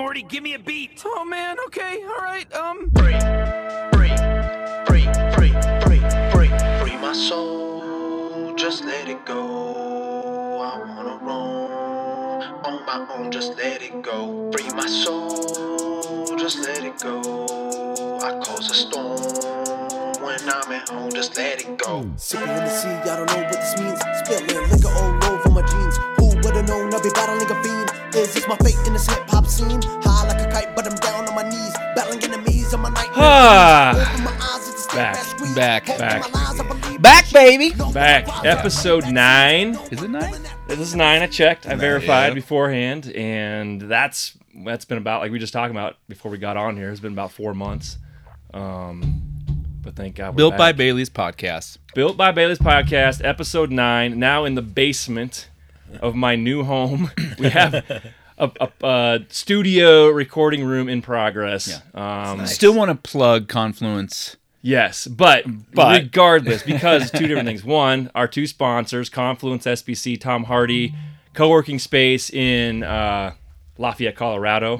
Morty, give me a beat. Oh man, okay, all right. Um, Free, free, free, free, free, free, free my soul. Just let it go. I wanna roam on my own. Just let it go. Free my soul. Just let it go. I cause a storm when I'm at home. Just let it go. Sipping in the sea, I don't know what this means. Spilling liquor all over my jeans. Who would've known I'd be battling a fiend? Is this my fate in this hip hop scene? High like a kite, but I'm down on my knees. Battling enemies on my night. Open my eyes, it's a step Back, back, back, back. in my lies, I believe Back, baby. Back, episode nine. Is it nine? This is nine. I checked. I verified Yep. beforehand, and that's that's been about like we just talking about before we got on here. It's been about four months. Um, but thank God. We're Built by. Bailey's podcast. Built by Bailey's podcast, episode nine. Now in the basement of my new home, we have a, a, a studio recording room in progress. Um, Still want to plug Confluence. Yes, but, But- regardless, because two different things. One, our two sponsors, Confluence SBC, Tom Hardy, co-working space in uh, Lafayette, Colorado.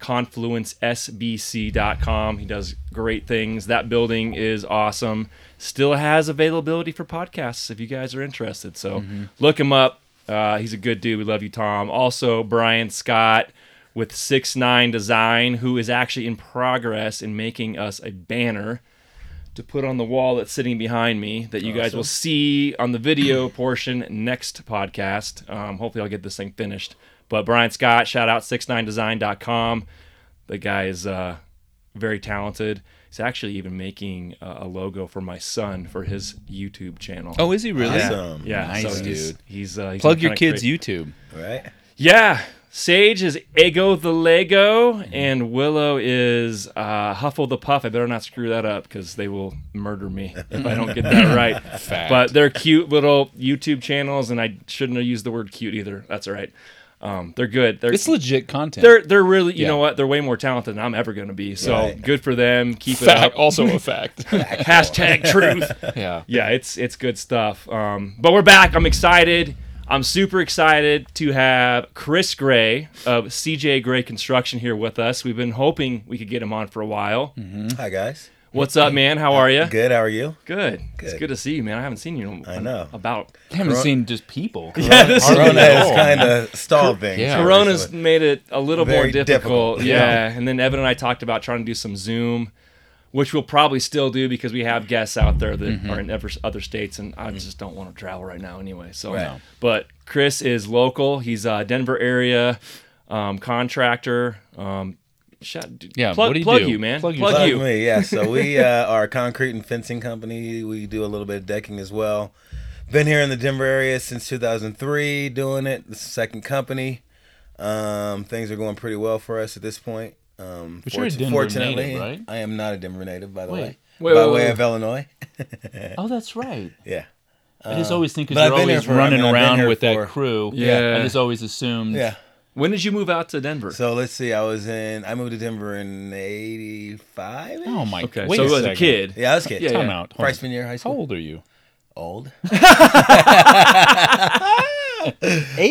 ConfluenceSBC.com. He does great things. That building is awesome. Still has availability for podcasts if you guys are interested. So look him up. Uh, he's a good dude. We love you, Tom. Also, Brian Scott with Six Nine Design, who is actually in progress in making us a banner to put on the wall that's sitting behind me that you guys will see on the video portion next podcast. Um, hopefully, I'll get this thing finished. But Brian Scott, shout out 69design.com. The guy is uh, very talented. He's actually even making uh, a logo for my son for his YouTube channel. Oh, is he really? yeah, awesome. yeah. Nice, so dude. He's, uh, he's Plug your kids' create- YouTube. Right? yeah. Sage is Ego the Lego, and Willow is uh, Huffle the Puff. I better not screw that up because they will murder me if I don't get that right. Fact. But they're cute little YouTube channels, and I shouldn't have used the word cute either. That's all right. Um, they're good. They're It's legit content. they're they're really you Yeah. know what they're way more talented than I'm ever going to be. So Right. good for them. Keep it fact. up. Also a fact. Hashtag truth yeah. yeah, it's it's good stuff. Um, but we're back. I'm excited. I'm super excited to have Chris Gray of CJ Gray Construction here with us. We've been hoping we could get him on for a while. Hi, guys. What's up, man? How are you? Good. How are you? Good. It's Good. good to see you, man. I haven't seen you. In, I know. About I haven't seen just people. yeah, this is Corona has Oh. kind of stalled things. Yeah. Corona's recently. made it a little more difficult. difficult. Yeah. And then Evan and I talked about trying to do some Zoom, which we'll probably still do because we have guests out there that Mm-hmm. are in ever, other states, and I just don't want to travel right now anyway. So, Right. but Chris is local. He's a Denver area um, contractor. Um, shout, Yeah, plug, what do you plug do? you, man. Plug Plug, yourself. you. Plug me, yeah. So we uh, are a concrete and fencing company. We do a little bit of decking as well. Been here in the Denver area since 2003, doing it. This is the second company. Um, things are going pretty well for us at this point. Um, But you're a Denver fortunately, native, right? I am not a Denver native, by the Wait. way. Wait, by wait, way wait. of Illinois. Oh, that's right. Yeah. I just always think because you're always for- running I've been around with for- that crew. Yeah. I just always assumed. Yeah. When did you move out to Denver? So let's see. I was in. I moved to Denver in '85. Oh my. okay, Wait so a as a kid. Yeah, I was a kid. Yeah, Time yeah. out. Hold on. Freshman year of high How school. old are you? Old. 85.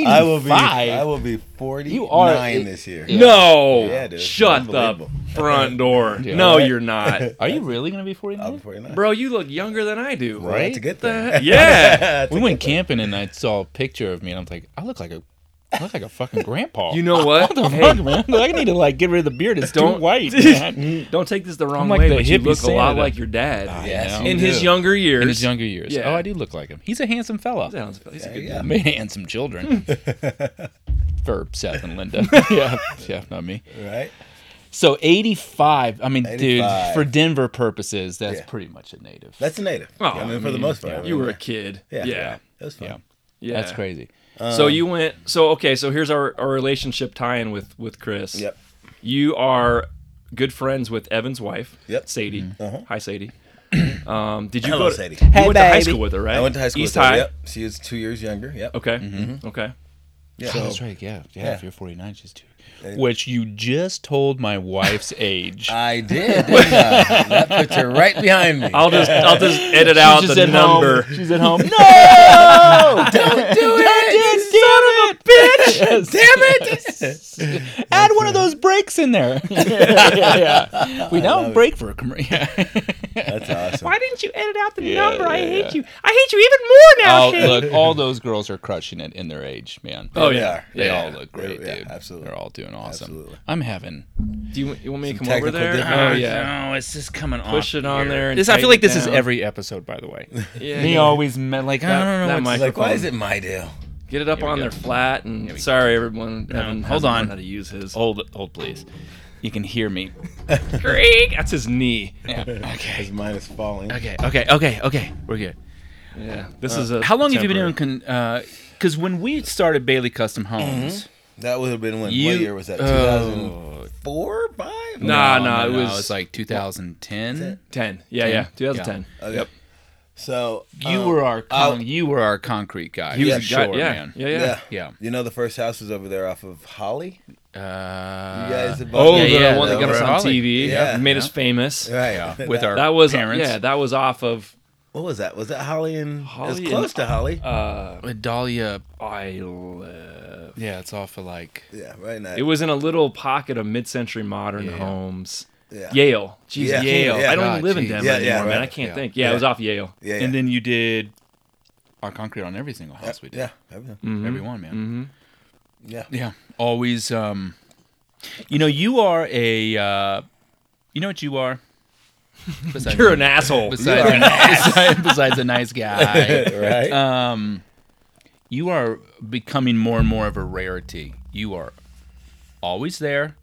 I will be. I will be 49 You are- this year. Yeah. No. Yeah, dude. Shut the Unbelievable. front door. Yeah. no, Right. you're not. Are you really gonna be I'll 49? be 49. Bro, you look younger than I do. Well, that's a good thing. The- yeah. That's We a went good thing. camping and I saw a picture of me and I'm like, I look like a, I look like a fucking grandpa. You know what? What the Hey, fuck, man? I need to like get rid of the beard. It's Don't- too white, man. Don't take this the wrong like way, the but you hippie look a lot like your dad. Yes, in his younger years. In his younger years. Yeah. Oh, I do look like him. He's a handsome fella. Sounds- he's a good yeah. dude. Made handsome children. For Seth and Linda. yeah, yeah, not me. Right. So 85. I mean, 85. dude, for Denver purposes, that's Yeah. pretty much a native. That's a native. Oh, I mean, for the most part. I You were a kid. Yeah. Yeah. That was fun. yeah, Yeah. that's crazy. So you went. So okay. So here's our, our relationship tie-in with with Chris. Yep. You are good friends with Evan's wife. Yep. Sadie. Uh-huh. Hi, Sadie. Um, did you Hello, go to, Sadie. You Hey, went to high school with her, right? I went to high school East with her. High. Yep. She was two years younger. Yep. Okay. Mm-hmm. Okay. Yeah. Oh, that's right. Yeah, yeah. Yeah. If you're 49, she's two. Which you just told my wife's age. I did. didn't I? that puts her right behind me. I'll just I'll just edit out She's the at home. number. She's at home. No, don't do it, son of a bitch! Damn it! Add one of those breaks in there. yeah, yeah. We don't break for a commercial. That's awesome. Why didn't you edit out the Yeah, number? I hate yeah. you. I hate you even more Oh, look, all those girls are crushing it in their age, man. Oh, They yeah. They Yeah. all look great, Yeah, dude. absolutely. They're all doing awesome. Absolutely. I'm having. Do you, you want me to come over there? difficulties. Oh yeah. Oh, no, it's just coming on. Push it on there. And This, I feel like it this is every episode, by the way. Yeah, Me yeah. always meant like I don't know. that what's- Like, why is it my deal? Get it up on go. there flat. And sorry, everyone. No, Evan hold on. How to use his? hold, hold, please. You can hear me. Creak. That's his knee. Yeah. Okay. Because mine is falling. Okay. Okay. Okay. Okay. We're good. Yeah. Uh, this is a. How long have you been temporary- doing? Because uh, when we started Bailey Custom Homes, mm-hmm. That would have been when. you what year was that? Oh. 2004, five? Nah, nah, it was- like 2010. ten. Yeah, yeah. 2010. Okay. Yep. So You um, were our con- you were our concrete guy. He was Yeah, a sure, guy. Yeah. man. Yeah. Yeah. Yeah. Yeah. You know the first house was over there off of Holly. Uh, You guys have Oh, Yeah, the yeah, one that got us on Holly. TV. Yeah. Made Yeah. us famous. right? yeah, with our That was parents. yeah. That was off of What was that? Was that Holly and? it Holly was and- close to Holly. uh With Dahlia. I live. Yeah, it's off of like. yeah, right now. It was in a little pocket of mid-century modern Yeah. homes. Yeah. Yale. Jeez, Yeah. Yale. Yeah. I don't God, live in. Denver Yeah, anymore, yeah, man. I can't Yeah. think. Yeah, it was off Yale. Yeah, yeah. And then you did our concrete on every single house we did. yeah, everything. Mhm. Every one, man. Mm-hmm. yeah. Yeah, always. Um, you know, you are a. Uh, you know what you are. Besides, You're an asshole. Besides, besides, besides a nice guy, right. um, you are becoming more and more of a rarity. You are always there.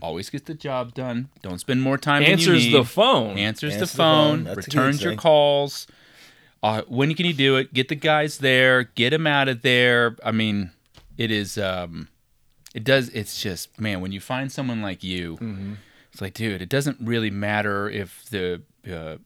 Always gets the job done. Don't spend more time. than you Answers need. the phone. answers the Answers the phone. phone, That's a good returns your calls. Uh, when can you do it? Get the guys there. Get them out of there. I mean, it is. Um, it does. It's just man. When you find someone like you, Mm-hmm. it's like, dude. It doesn't really matter if the uh,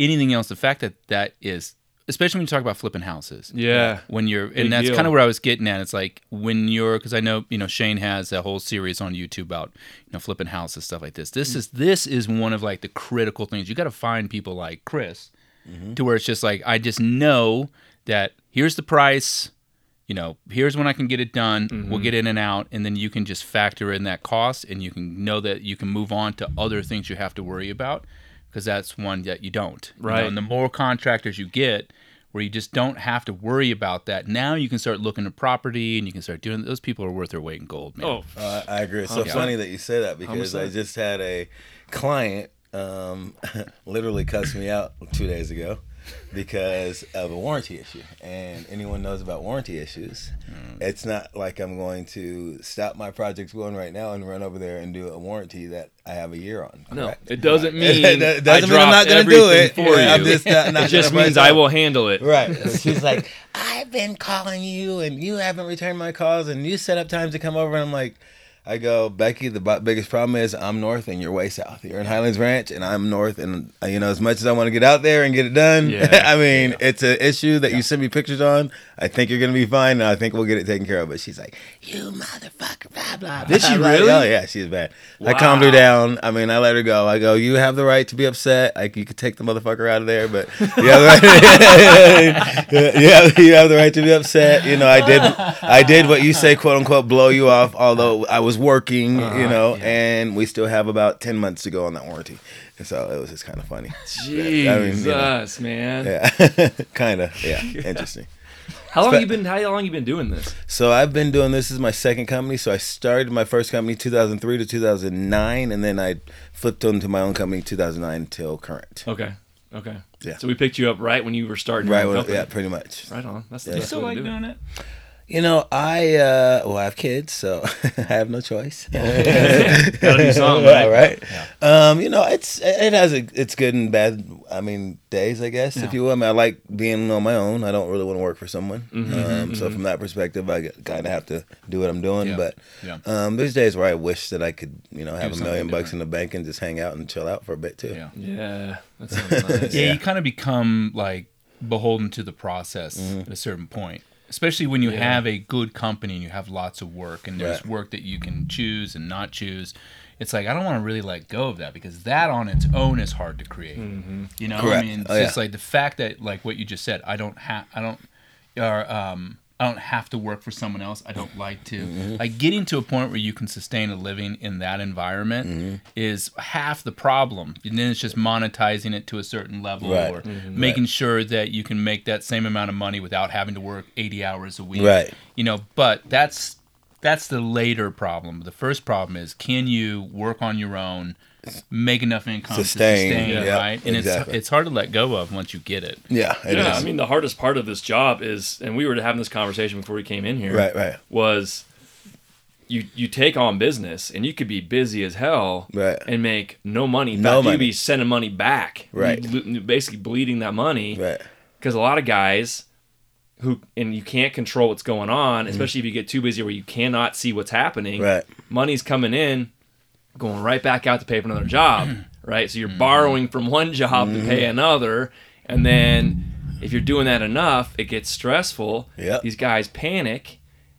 anything else. The fact that that is, especially when you talk about flipping houses Yeah. when you're Big and that's kind of where I was getting at. It's like when you're because I know you know Shane has a whole series on YouTube about you know flipping houses stuff like this. This mm. is this is one of like the critical things. You got to find people like Chris mm-hmm. to where it's just like I just know that here's the price. You know, here's when I can get it done. We'll mm-hmm. get in and out, and then you can just factor in that cost, and you can know that you can move on to other things you have to worry about, because that's one that you don't. you know, Right. and the more contractors you get, where you just don't have to worry about that. Now you can start looking at property and you can start doing those people are worth their weight in gold, man. Oh, Uh, I agree. It's so Yeah. funny that you say that because I just had a client um, literally cuss me out two days ago because of a warranty issue. And anyone knows about warranty issues, mm. it's not like I'm going to stop my projects going right now and run over there and do a warranty that I have a year on. no. It doesn't mean That doesn't I mean I'm not gonna do it. for I'm you. just not- not it just means I will handle it. Right. So she's like, I've been calling you and you haven't returned my calls and you set up times to come over. And I'm like, I go, Becky, the b- biggest problem is I'm north and you're way south. You're in Highlands Ranch and I'm north. And, uh, you know, as much as I want to get out there and get it done, Yeah. I mean, it's an issue that you send me pictures on. I think you're going to be fine. And I think we'll get it taken care of. But she's like, you motherfucker, blah, blah, Did blah, she blah." really? Oh, yeah, she's bad. I calmed her down. I mean, I let her go. I go, you have the right to be upset. Like, you could take the motherfucker out of there, but you have the right. yeah, you have the right to be upset. You know, I did, I did what you say, quote unquote, blow you off. Although I was working, you uh-huh, know, and we still have about ten months to go on that warranty. And so it was just kind of funny. Jesus, you know. man. Yeah, kind of. Yeah, interesting. How long Spe- you been? How long you been doing this? So I've been doing this. this is my second company. So I started my first company 2003 to 2009, and then I flipped onto my own company 2009 until current. Okay. Okay. Yeah. So we picked you up right when you were starting. Right. Your When, company. yeah, pretty much. Right on. That's the Yeah. best Still way like to do doing it. it? You know, I uh, well, I have kids, so I have no choice. Got a new song, Yeah, right? right? Um, you know, it's it has a it's good and bad. I mean, days, I guess, if you will. I, mean, I like being on my own. I don't really want to work for someone. Mm-hmm, um, So from that perspective, I kind of have to do what I'm doing. Yeah, But yeah. um, there's days where I wish that I could, you know, have a something million bucks in the bank and just hang out and chill out for a bit too. Yeah. Yeah. That sounds nice. Yeah, Yeah. you kind of become like beholden to the process Mm-hmm. at a certain point. Especially when you have a good company and you have lots of work and there's Right. work that you can choose and not choose. It's like I don't want to really let go of that because that on its own is hard to create. You know, I mean, it's Oh, just yeah. like the fact that like what you just said. I don't have. I don't. Or um. I don't have to work for someone else. I don't like to. Mm-hmm. Like getting to a point where you can sustain a living in that environment Mm-hmm. is half the problem. And then it's just monetizing it to a certain level Right. or Mm-hmm. making sure that you can make that same amount of money without having to work 80 hours a week. Right. You know, but that's that's the later problem. The first problem is can you work on your own, make enough income Sustain, to sustain, yeah, right? And exactly. it's it's hard to let go of once you get it. Yeah, it yeah, is. I mean, the hardest part of this job is, and we were having this conversation before we came in here. Right, right. Was you you take on business and you could be busy as hell Right. and make no money. No fact, money. you'd be sending money back. Right. You'd basically bleeding that money. right. Because a lot of guys who and you can't control what's going Mm-hmm. on, especially if you get too busy where you cannot see what's happening. Right. Money's coming in, going right back out to pay for another job. right. So you're Mm-hmm. borrowing from one job to pay another, and then if you're doing that enough, it gets stressful. Yep. These guys panic.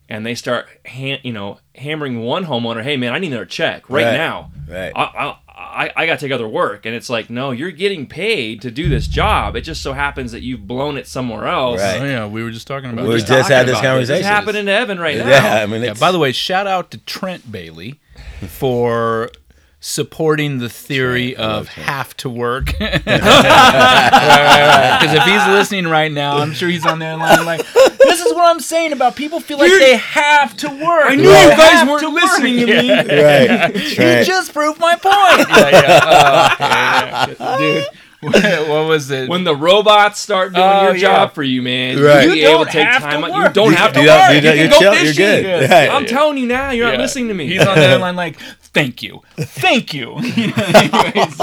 And they start, ha- you know, hammering one homeowner. Hey, man, I need another check right, Right. now. Right. I, I, I, I got to take other work. And it's like, no, you're getting paid to do this job. It just so happens that you've blown it somewhere else. Right. Oh yeah, we were just talking about We that. just had this about It's conversation. happening to Evan right now. Yeah, I mean, Yeah, by the way, shout out to Trent Bailey for supporting the theory of have to work. Because if he's listening right now, I'm sure he's on there line like, this is what I'm saying about people feel like they have to work. I knew you guys weren't listening to me. right. You right. just proved my point. yeah, yeah. Oh, okay, yeah. Dude, what, what was it? When the robots start doing Oh, your yeah. job for you, man, Right. you You be able don't to take have time to out. You don't You have to you work. You, you can you're go chill- you're fishing. good. Right. I'm telling you now, you're Yeah. not listening to me. He's on the other line like, thank you, thank you. You anyways,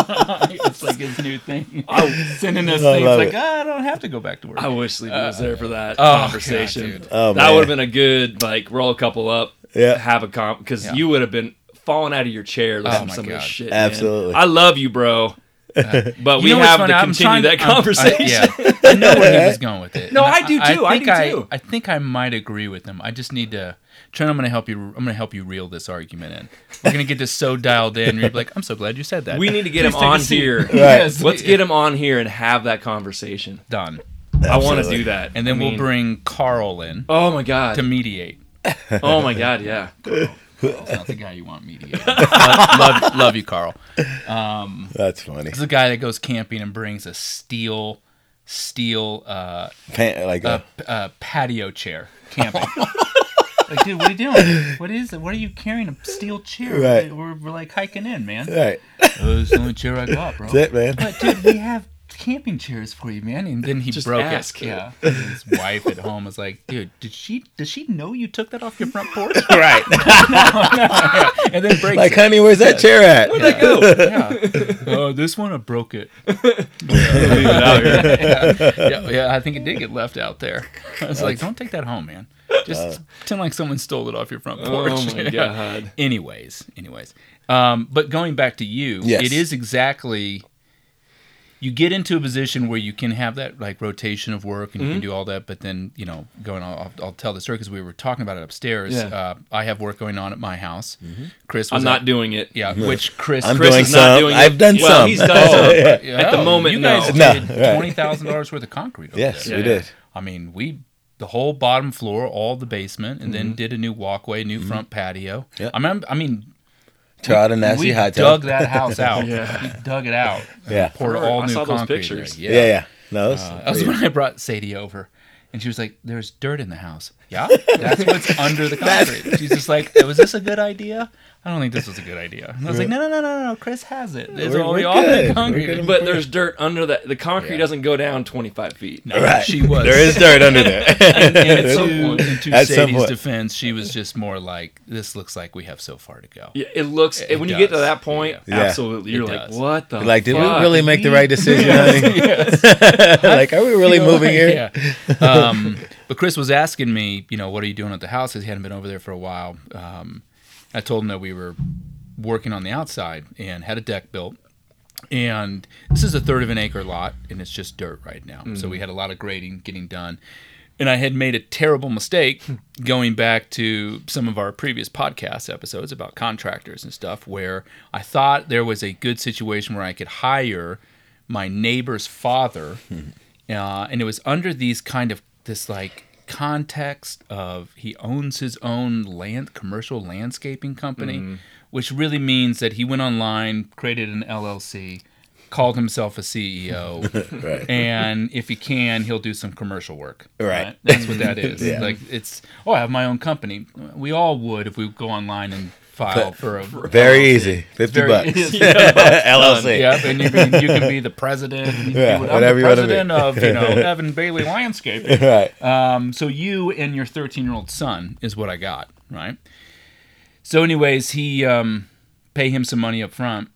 it's like his new thing. Oh, Sending us I things love like, it. "Ah, I don't have to go back to work. I wish Sleepy was there for that oh, conversation. God. Oh, that would have been a good like roll a couple up, Yeah. have a comp because Yeah. you would have been falling out of your chair listening Oh, to my some of this God. shit. man. Absolutely. I love you, bro. but You we have funny? to continue trying- that I'm- I- conversation. yeah, I know where he was going with it. No, And I do too. I think do too. I think I might agree with him. I just need to. Trent, I'm going to help you. I'm going to help you reel this argument in. We're going to get this so dialed in. You're like, I'm so glad you said that. We need to get him Please take a on seat. here. Yes. Let's get him on here and have that conversation. done. I want to do that. And then I we'll bring Carl in Oh my god. to mediate. Oh my god. Yeah. Carl's not the guy you want mediating. love, love, love you, Carl. That's funny. This is a guy that goes camping and brings a steel, steel uh, Pan, like a, a, p- uh, patio chair camping. like, dude, what are you doing? What is it? What are you carrying? A steel chair? Right. We're, we're like hiking in, man. right. Oh, it's the only chair I got, bro. That's it, man. But dude, we have camping chairs for you, man. And then he Just broke ask. it. Yeah. And His wife at home was like, dude, did she does she know you took that off your front porch? right. and then breaks Like, it. honey, where's that chair at? Where'd Yeah. Oh, this one I broke it. yeah, yeah, yeah, I think it did get left out there. I was like, don't take that home, man. Just pretend like someone stole it off your front porch. Oh my god. anyways, anyways. Um, but going back to you, Yes. it is exactly you get into a position where you can have that like rotation of work and you Mm-hmm. can do all that, but then you know, going, I'll, I'll tell the story because we were talking about it upstairs. Yeah. Mm-hmm. Uh, I have work going on at my house. Chris, was I'm not at- doing it. yeah, which Chris, I'm Chris doing is not doing it. I've done well, some. he's done some. yeah. Yeah, At the moment, you guys No, did right. twenty thousand dollars worth of concrete. Over Yes, there. we did. I mean, we the whole bottom floor, all the basement, and Mm-hmm. then did a new walkway, new front patio. Yep. I mean, I mean, Try out a nasty we hot dug that house out. Yeah. We dug it out. Yeah. poured all I new saw those concrete. pictures. there. Yeah, yeah. No, it's Uh, that was when I brought Sadie over, and she was like, "There's dirt in the house." Yeah, that's what's under the concrete. She's just like, "Was this a good idea?" I don't think this was a good idea. And I was like, "No, no, no, no, no. Chris has it. There's We're- already we're all good. the We're concrete." good. But there's dirt under the the concrete Yeah. doesn't go down 25 feet. No, right. she was. There is dirt under there. and, and some to, point. and to At some Sadie's point. defense, she was just more like, "This looks like we have so far to go." Yeah, it looks It when you get to does. that point, Yeah. absolutely. You're like, does. what the? like, did fuck? we really make the right decision, honey? like, are we really You know, moving here? Yeah. Um, but Chris was asking me, you know, what are you doing at the house? Because he hadn't been over there for a while. Um, I told him that we were working on the outside and had a deck built. And this is a third of an acre lot, and it's just dirt right now. So we had a lot of grading getting done. And I had made a terrible mistake going back to some of our previous podcast episodes about contractors and stuff, where I thought there was a good situation where I could hire my neighbor's father, uh, and it was under these kind of this like context of he owns his own land commercial landscaping company, mm-hmm. which really means that he went online, created an LLC, called himself a CEO, Right. and if he can, he'll do some commercial work. Right. That's what that is. Yeah. Like it's oh, I have my own company. We all would if we go online and file for a Very easy. Fifty very bucks. LLC. Yeah, and you can, you can be the president. You Yeah, be whatever you wanna be. of you know Evan Bailey Landscaping. Right. Um, so you and your 13 year old son is what I got, right? So, anyways, he um, pay him some money up front.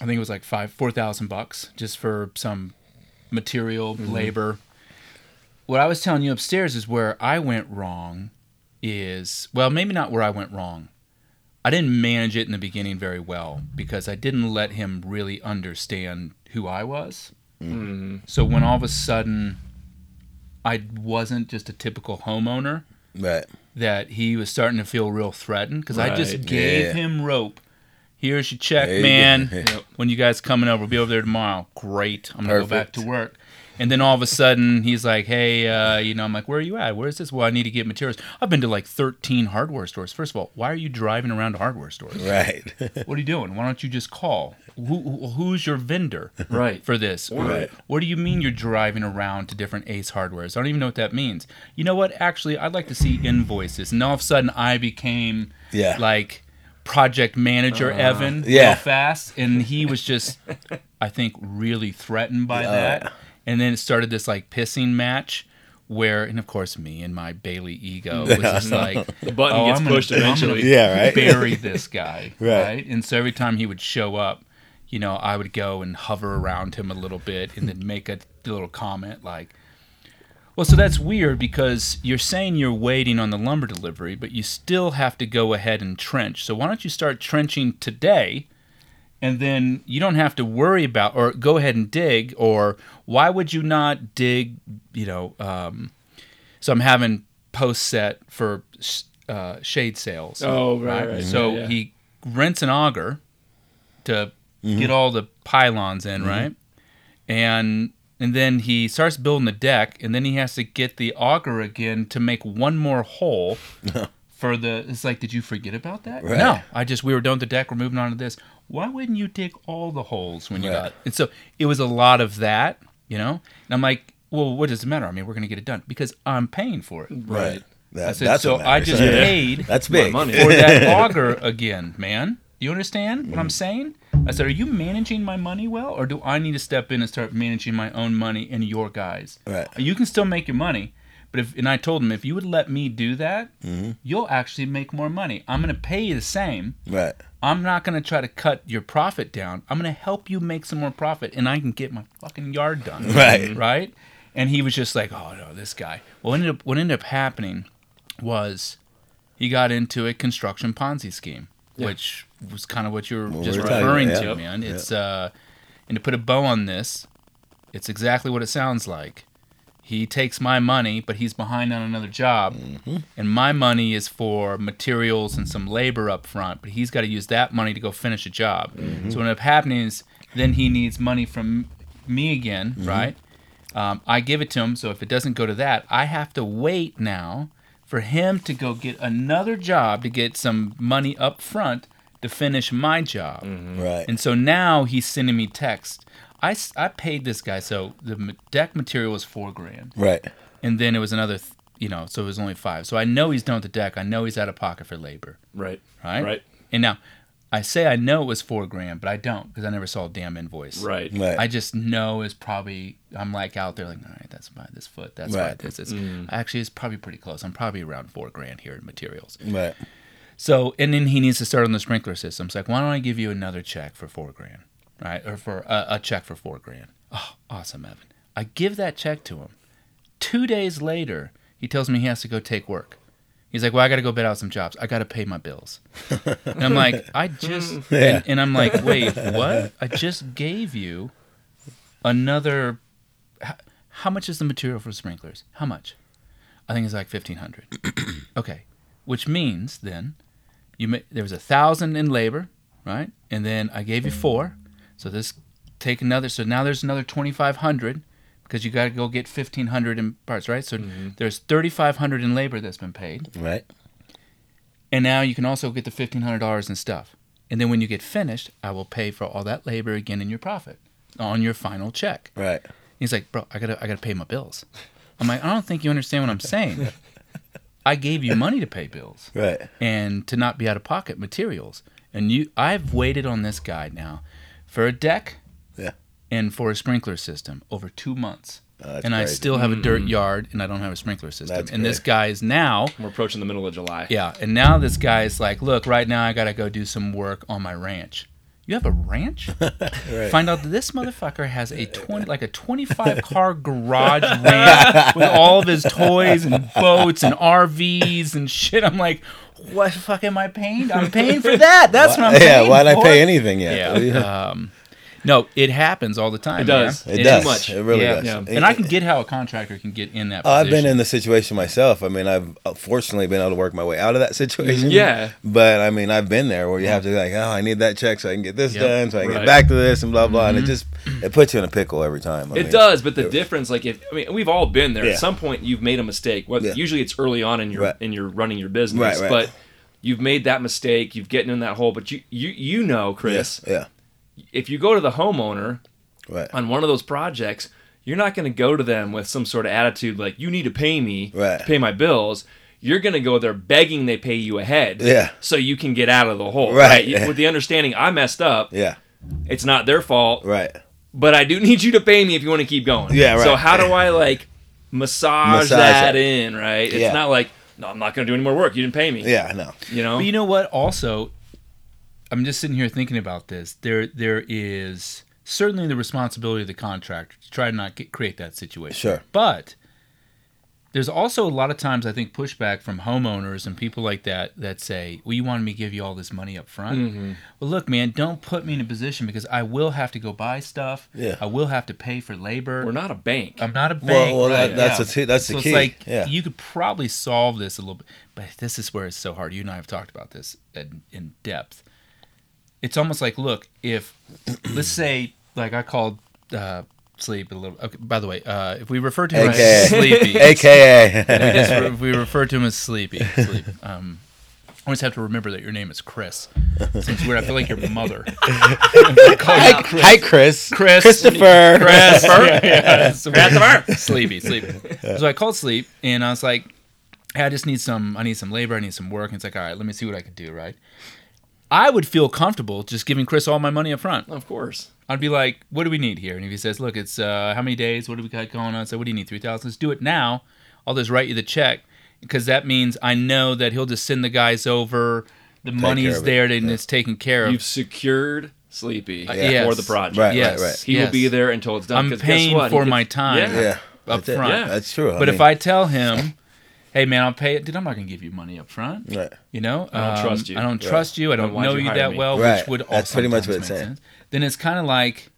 I think it was like five, four thousand bucks just for some material, labor. What I was telling you upstairs is where I went wrong. Is well, maybe not where I went wrong. I didn't manage it in the beginning very well because I didn't let him really understand who I was. Mm. So when all of a sudden I wasn't just a typical homeowner, Right. that he was starting to feel real threatened because I just gave Yeah. him rope. Here's your check, There you man. go. Yep. When you guys coming over, we'll be over there tomorrow. Great. I'm gonna go back to work. And then all of a sudden, he's like, "Hey, uh, you know," I'm like, "Where are you at? Where is this? Well, I need to get materials. I've been to like 13 hardware stores. First of all, why are you driving around to hardware stores? Right. What are you doing? Why don't you just call? Who, who- who's your vendor Right. for this? Right. What do you mean you're driving around to different Ace hardwares? I don't even know what that means. You know what? Actually, I'd like to see invoices. And all of a sudden, I became Yeah. like project manager Evan yeah. real fast, and he was just, I think, really threatened by that. And then it started this like pissing match. Where and of course me and my Bailey ego was just like The button oh, gets I'm gonna- pushed I'm gonna eventually. Yeah, right. bury this guy, Right. right. And so every time he would show up, you know, I would go and hover around him a little bit and then make a little comment like, well, so that's weird because you're saying you're waiting on the lumber delivery, but you still have to go ahead and trench. So why don't you start trenching today? And then you don't have to worry about, or go ahead and dig, or why would you not dig, you know, um, so I'm having post set for uh, shade sails. Oh, right, right. So Yeah, yeah. he rents an auger to get all the pylons in, right? And and then he starts building the deck, and then he has to get the auger again to make one more hole for the. It's like, did you forget about that? Right. No, I just we were done with the deck. We're moving on to this. Why wouldn't you dig all the holes when you Right. got? And so it was a lot of that, you know. And I'm like, well, what does it matter? I mean, we're gonna get it done because I'm paying for it. Right. That, I said, that's so what I matters. just paid That's My big. money. for that auger again, man. You understand what I'm mm. saying? I said, are you managing my money well, or do I need to step in and start managing my own money and your guys? Right. You can still make your money, but if and I told him if you would let me do that, mm-hmm. you'll actually make more money. I'm gonna pay you the same. Right. I'm not gonna try to cut your profit down. I'm gonna help you make some more profit, and I can get my fucking yard done. Right. Right. And he was just like, "Oh no, this guy." Well, what ended up what ended up happening was he got into a construction Ponzi scheme, which was kind of what you're What just referring about, to, yeah. man. It's uh, and to put a bow on this, it's exactly what it sounds like. He takes my money, but he's behind on another job, Mm-hmm. and my money is for materials and some labor up front. But he's got to use that money to go finish a job. Mm-hmm. So what ends up happening is then he needs money from me again, Mm-hmm. right? Um, I give it to him. So if it doesn't go to that, I have to wait now for him to go get another job to get some money up front to finish my job. Right. And so now he's sending me text. I, s- I paid this guy. So the deck material was four grand. right. And then it was another, th- you know, so it was only five. So I know he's done with the deck. I know he's out of pocket for labor. Right. Right. Right. And now I say I know it was four grand, but I don't because I never saw a damn invoice. Right. Right. I just know it's probably I'm like out there like all right that's by this foot that's by Right. this it's mm. actually it's probably pretty close I'm probably around four grand here in materials right. so and then he needs to start on the sprinkler system it's like why don't I give you another check for four grand right or for a, a check for four grand. Oh awesome Evan. I give that check to him. Two days later he tells me he has to go take work. He's like well I got to go bid out some jobs. I got to pay my bills. And I'm like I just Yeah. and, and I'm like wait what? I just gave you another h- how much is the material for sprinklers? How much? I think it's like fifteen hundred. okay, which means then you ma- there was a thousand in labor, right? And then I gave you mm. four, so this take another. So now there's another twenty five hundred because you got to go get fifteen hundred in parts, right? So mm-hmm. there's thirty five hundred in labor that's been paid, Right. and now you can also get the fifteen hundred dollars in stuff. And then when you get finished, I will pay for all that labor again in your profit on your final check. Right. He's like, bro, I gotta, I gotta pay my bills. I'm like, I don't think you understand what I'm saying. I gave you money to pay bills Right. and to not be out of pocket materials. And you, I've waited on this guy now for a deck, Yeah. and for a sprinkler system over two months. Oh, that's and I still have a dirt mm-hmm. yard, and I don't have a sprinkler system. That's and this guy is now, We're approaching the middle of July. yeah, and now this guy is like, look, right now I gotta go do some work on my ranch. You have a ranch? Find out that this motherfucker has a twenty, like a twenty-five car garage ranch with all of his toys and boats and RVs and shit. I'm like, what the fuck am I paying? I'm paying for that. That's what I'm yeah. paying Yeah, Why'd I pay anything yet? Yeah. Um, no, it happens all the time. It does. man. It Too does. much. It really yeah. does. Yeah. And I can get how a contractor can get in that. Oh, I've been in the situation myself. I mean, I've uh, fortunately been able to work my way out of that situation. Yeah. But I mean, I've been there where you have to like, oh, I need that check so I can get this Yep. Mm-hmm. done, so I can Right. get back to this, and blah blah. And it just it puts you in a pickle every time. I It mean, does, but the difference, like if I mean, we've all been there. Yeah. At some point, you've made a mistake. Well, Yeah. usually it's early on in your Right. in your running your business, Right, right. but you've made that mistake. You've gotten in that hole, but you you you know, Chris, Yeah. If you go to the homeowner Right. on one of those projects, you're not going to go to them with some sort of attitude like you need to pay me Right. to pay my bills. You're going to go there begging they pay you ahead, Yeah. so you can get out of the hole, Right. You- With the understanding I messed up, Yeah. it's not their fault, Right. but I do need you to pay me if you want to keep going. Yeah, right. So how do I like massage, Massage that it. in? Right. It's Yeah. not like no, I'm not going to do any more work. You didn't pay me. Yeah. No. You know. But you know what? Also, I'm just sitting here thinking about this. There, there is certainly the responsibility of the contractor to try to not get, create that situation. Sure. But there's also a lot of times I think pushback from homeowners and people like that that say, "Well, you wanted me to give you all this money up front." Mm-hmm. Well, look, man, don't put me in a position because I will have to go buy stuff. Yeah. I will have to pay for labor. We're not a bank. I'm not a bank. well, that- right, that's yeah. the t- that's the key. It's like Yeah. you could probably solve this a little bit, but this is where it's so hard. You and I have talked about this in, in depth. It's almost like, look, if let's say, like I called uh, sleep a little. Okay, by the way, uh, if we refer to him AKA. as sleepy, AKA. I guess if we refer to him as sleepy. Sleep. Um, I always have to remember that your name is Chris. Seems weird. I feel like your mother. Hi, Chris. hi, Chris. Chris. Christopher. Chris. yeah, yeah. Christopher. Sleepy, sleepy. So I called sleep and I was like, hey, I just need some I need some labor, I need some work. And it's like, all right, let me see what I can do, right? I would feel comfortable just giving Chris all my money up front. of course. I'd be like, what do we need here? And if he says, look, it's uh, how many days? What do we got going on? I say, what do you need? 3000 Let's do it now. I'll just write you the check because that means I know that he'll just send the guys over. The money care is it. there and it's taken care of. You've secured Sleepy yes. for the project. Right, yes, right, right. He yes. will be there until it's done. I'm 'cause guess paying what? For gets- my time. Yeah. Yeah. Up That's front. Yeah. That's true. But I if I tell him, hey man, I'll pay it, dude, I'm not gonna give you money up front. Right. You know, I don't um, trust you. I don't Right. trust you. I don't know you you that me? well, Right. which would That's pretty much what sometimes it's saying. sense. Then it's kind of like,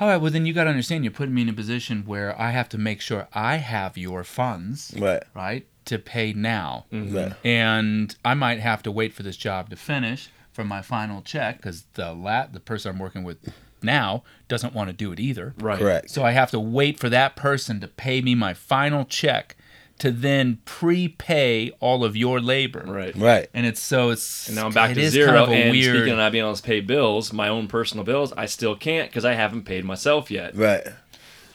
all right, well then you got to understand, you're putting me in a position where I have to make sure I have your funds, Right. right, to pay now, mm-hmm. Right. and I might have to wait for this job to finish for my final check because the lat the person I'm working with now doesn't want to do it either. Right. Correct. So I have to wait for that person to pay me my final check to then prepay all of your labor. Right. Right. And it's so it's And now I'm back to zero. Kind of a and weird, speaking of not being able to pay bills, my own personal bills, I still can't because I haven't paid myself yet. Right.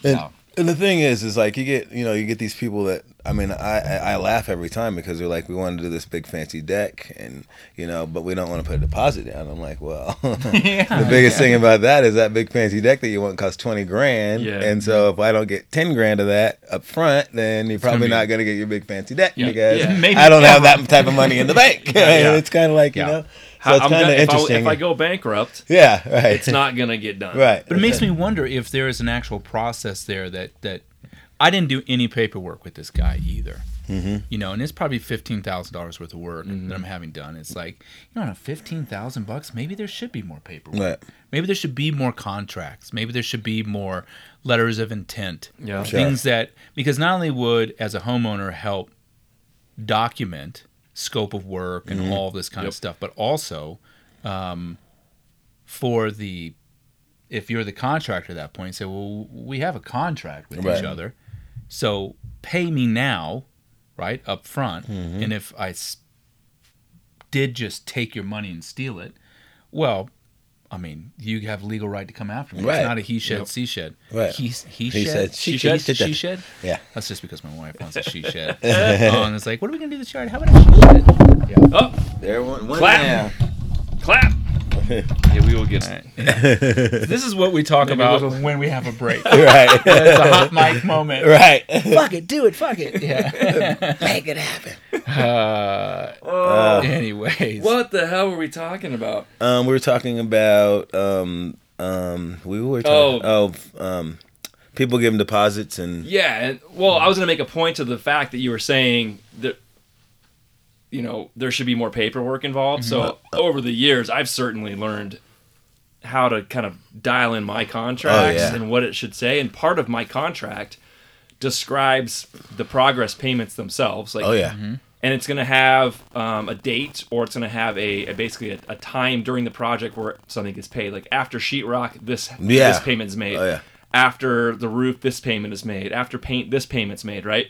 And, Wow. and the thing is, is like you get, you know, you get these people that, I mean, I, I, I laugh every time because they're like, we want to do this big fancy deck, and you know, but we don't want to put a deposit down. I'm like, well, the biggest thing about that is that big fancy deck that you want costs twenty grand, Yeah. and so if I don't get ten grand of that up front, then you're probably be- not going to get your big fancy deck Yeah. because Yeah. Maybe I don't have that type of money in the bank. Yeah. it's kind of like Yeah. you know, so it's kind gonna- of if I- interesting. If I go bankrupt, yeah, right, it's not gonna get done. right, But it makes me wonder if there is an actual process there that that I didn't do any paperwork with this guy either. Mm-hmm. You know, and it's probably fifteen thousand dollars worth of work that I'm having done. It's like, you know, fifteen thousand bucks. Maybe there should be more paperwork. Right. Maybe there should be more contracts. Maybe there should be more letters of intent. Yeah. Sure. Things that because not only would as a homeowner help document scope of work and all this kind Yep. of stuff, but also um, for the if you're the contractor at that point, say, well, we have a contract with Right. each other, so pay me now, right up front, mm-hmm. and if I s- did just take your money and steal it, well. I mean, you have legal right to come after me. Right. It's not a he shed, she shed. Right. He, he, He shed, said, she, she shed, shed, she shed. Yeah. That's just because my wife wants a she shed. oh, and um, it's like, what are we gonna do this yard? How about a she shed? Yeah. Oh, There one, one Clap. down. clap. yeah, we will get. This is what we talk Maybe about little- when we have a break. right. It's a hot mic moment. right. Fuck it, do it, fuck it. Yeah. Make it happen. Uh, Oh, anyways. what the hell were we talking about? Um, we were talking about um um we were talking oh, um people giving deposits and Yeah, and well, I was going to make a point to the fact that you were saying that you know there should be more paperwork involved. So over the years, I've certainly learned how to kind of dial in my contracts yeah. and what it should say. And part of my contract describes the progress payments themselves. Like, oh yeah and it's going to have um, a date or it's going to have a, a basically a, a time during the project where something gets paid. Like after sheetrock, this Yeah. this payment's made. Oh, yeah. After the roof, this payment is made. After paint, this payment's made. Right.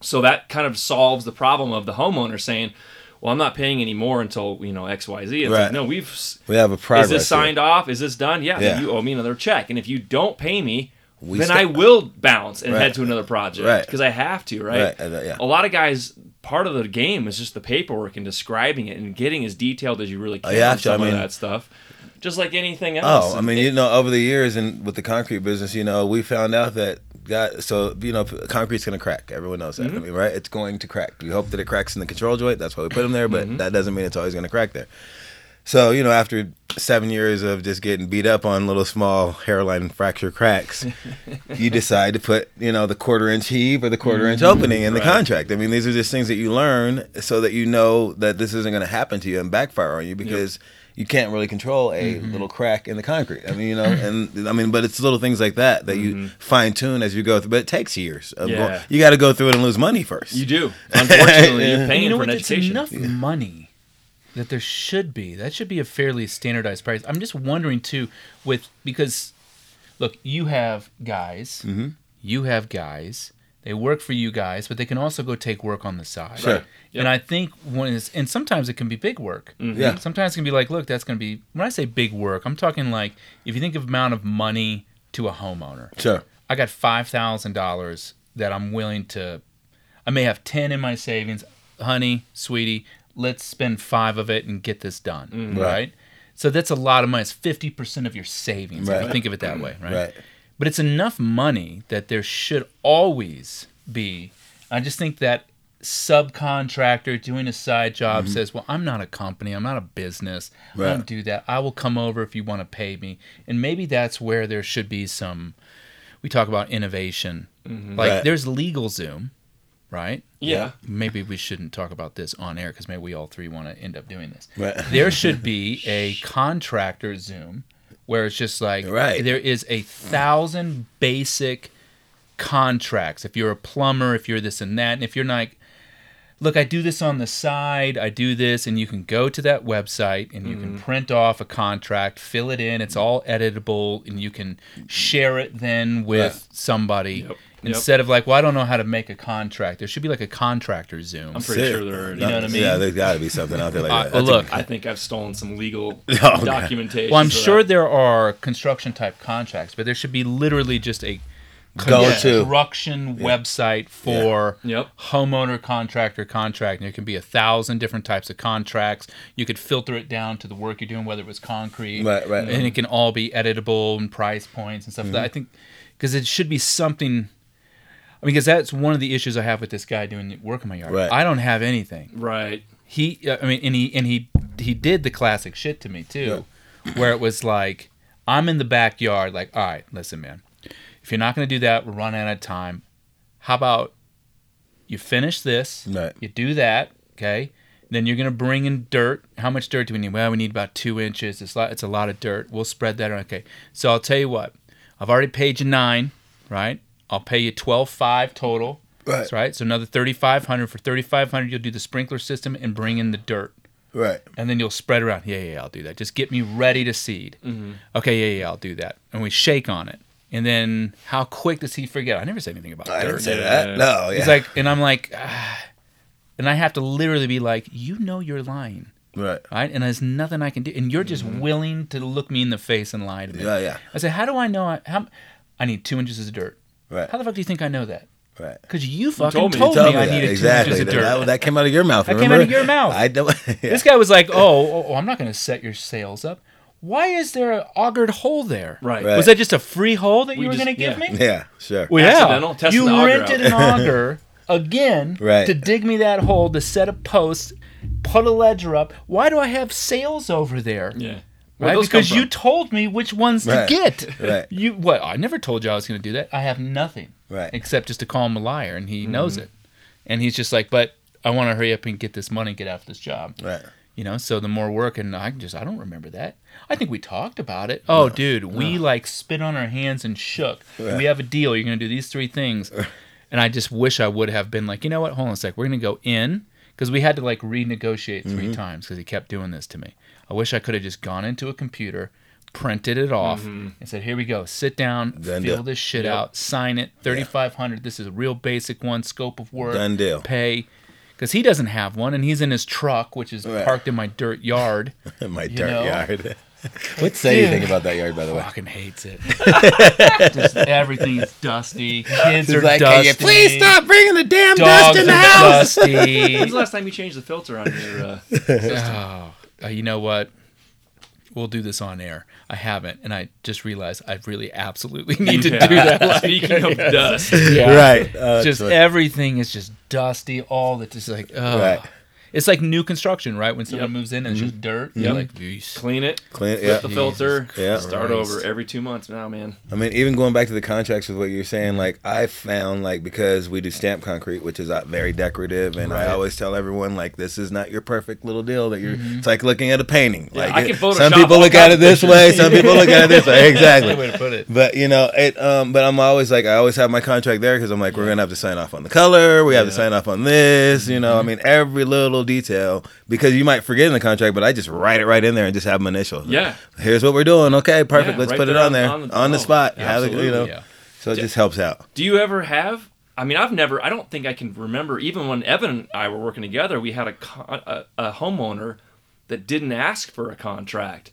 So that kind of solves the problem of the homeowner saying, "Well, I'm not paying any more until you know X, Y, Z." It's Right. like, no, we've we have a progress is this here. signed off? Is this done? Yeah, Yeah. Then you owe me another check. And if you don't pay me, We then stop. I will bounce and Right. head to another project Right. because I have to, right? Right, uh, yeah. A lot of guys, part of the game is just the paperwork and describing it and getting as detailed as you really can Oh, yeah, some I mean- that stuff. Just like anything else. Oh, I mean, you know, over the years and with the concrete business, you know, we found out that God, so you know, concrete's gonna crack. Everyone knows that. Mm-hmm. I mean, right? It's going to crack. We hope that it cracks in the control joint. That's why we put them there, but Mm-hmm. that doesn't mean it's always gonna crack there. So you know, after seven years of just getting beat up on little small hairline fracture cracks, you decide to put you know the quarter inch heave or the quarter inch opening in the Mm-hmm. Contract. I mean, these are just things that you learn so that you know that this isn't going to happen to you and backfire on you because you can't really control a Mm-hmm. little crack in the concrete. I mean, you know, and I mean, but it's little things like that that you fine tune as you go through. But it takes years. Of Mm-hmm. Yeah. going- you got to go through it and lose money first. you do. Unfortunately, you're paying you know for what? an It's education. enough money that there should be. That should be a fairly standardized price. I'm just wondering too, with because look, you have guys, Mm-hmm. you have guys. They work for you guys, but they can also go take work on the side. Sure. Yep. And I think when it's and sometimes it can be big work. Yeah. Sometimes it can be like, look, that's going to be. When I say big work, I'm talking like if you think of amount of money to a homeowner. Sure. I got five thousand dollars that I'm willing to. I may have ten in my savings, honey, sweetie. Let's spend five of it and get this done, Mm-hmm. right? So that's a lot of money. It's fifty percent of your savings. If you think of it that way, right? Right. But it's enough money that there should always be. I just think that subcontractor doing a side job Mm-hmm. says, "Well, I'm not a company. I'm not a business. I don't do that. I will come over if you want to pay me." And maybe that's where there should be some. We talk about innovation. Like Mm-hmm. Right. there's LegalZoom, right? Yeah. Maybe we shouldn't talk about this on air because maybe we all three want to end up doing this. Right. There should be a contractor Zoom where it's just like Right. there is a thousand basic contracts. If you're a plumber, if you're this and that, and if you're like, look, I do this on the side, I do this, and you can go to that website and you Mm-hmm. can print off a contract, fill it in, it's all editable, and you can share it then with somebody. Yep. Instead of like, well, I don't know how to make a contract. There should be like a contractor Zoom. I'm pretty Sick. sure there are. You know what I mean? Yeah, there's got to be something out there like Uh, that. well, look, I think I've stolen some legal Oh, documentation. Well, I'm sure that. there are construction type contracts, but there should be literally just a Go to. construction website for Yep. homeowner contractor contract. And there can be a thousand different types of contracts. You could filter it down to the work you're doing, whether it was concrete, Right, right. and it can all be editable and price points and stuff. like that I think because it should be something. I mean, because that's one of the issues I have with this guy doing work in my yard. Right. I don't have anything Right. he uh, i mean and he and he he did the classic shit to me too where it was like i'm in the backyard like all right listen man if you're not going to do that we're running out of time how about you finish this, Right. you do that, okay? Then you're gonna bring in dirt. How much dirt do we need? Well, we need about two inches. It's a lot, it's a lot of dirt. We'll spread that. around. Okay. So I'll tell you what. I've already paid you nine, right? I'll pay you twelve five total. Right. That's right. So another thirty five hundred for thirty five hundred. You'll do the sprinkler system and bring in the dirt Right. and then you'll spread around. Yeah, yeah, yeah, I'll do that. Just get me ready to seed. Okay, yeah, yeah, I'll do that. And we shake on it. And then how quick does he forget? I never said anything about that. I didn't say Yeah. that. No. Yeah. He's like, and I'm like, ah. and I have to literally be like, you know, you're lying, right. right? And there's nothing I can do, and you're just willing to look me in the face and lie to me. Yeah. Yeah. I said, how do I know? I, how, I need two inches of dirt. Right. How the fuck do you think I know that? Right. Because you fucking told told me. me, I that. needed exactly. two inches That, of dirt. that, that came out of your mouth. That came out of your mouth. I don't. Yeah. This guy was like, oh, oh, oh, I'm not going to set your sails up. Why is there an augured hole there? Right. Right. Was that just a free hole that We you were going to give yeah. me? yeah. Sure. Well, Accidental, yeah. testing You the rented an auger again Right. to dig me that hole to set a post, put a ledger up. Why do I have sails over there? Yeah. Where'd Right, because you told me which ones to get. Right. You what? I never told you I was going to do that. I have nothing. Right. Except just to call him a liar, and he knows Mm-hmm. it. And he's just like, but I want to hurry up and get this money, get off this job. Right. You know, so the more work, and I can just, I don't remember that. I think we talked about it. Oh, dude, we like spit on our hands and shook. We have a deal. You're going to do these three things. and I just wish I would have been like, you know what? Hold on a sec. We're going to go in because we had to like renegotiate 3 Mm-hmm. times because he kept doing this to me. I wish I could have just gone into a computer, printed it off, and said, here we go. Sit down, Done fill deal. this shit Yep. out, sign it. 3500 This is a real basic one, scope of work Done deal. pay because he doesn't have one and he's in his truck which is Right. parked in my dirt yard In my dirt know? yard. what say you Dude. think about that yard, by the way? fucking hates it just everything is dusty kids are like, dusty can you please stop bringing the damn dogs dust in the are house? dusty When's the last time you changed the filter on your? Uh, oh, uh, you know what we'll do this on air i haven't and i just realized i really absolutely need to do that like, Speaking of dust, yeah. Right. Uh, just that's everything is just dusty all the just like oh. Right. It's like new construction right when someone Yep. moves in and it's just dirt Yep. you're like "Yeesh." clean it, Clean it, flip yeah. the filter, Yeah. start Christ. over every two months now, man. I mean, even going back to the contracts with what you're saying, like I found like because we do stamp concrete, which is uh, very decorative, and I always tell everyone like this is not your perfect little deal that you're. It's like looking at a painting. Yeah, like I it- can Photoshop some people all look at kinds it of this pictures. way, some people look at it this way. Good Exactly. way to put it But you know it. Um, but I'm always like I always have my contract there because I'm like we're gonna have to sign off on the color. We have to sign off on this. You know, I mean every little detail because you might forget in the contract, but I just write it right in there and just have my initial. Yeah. Here's what we're doing. Okay, perfect. Yeah, Let's right put it on on- there on on the- the, oh, spot. Have it, you absolutely, know. yeah. So it just helps out. Do you ever have? I mean, I've never. I don't think I can remember. Even when Evan and I were working together, we had a con- a, a homeowner that didn't ask for a contract.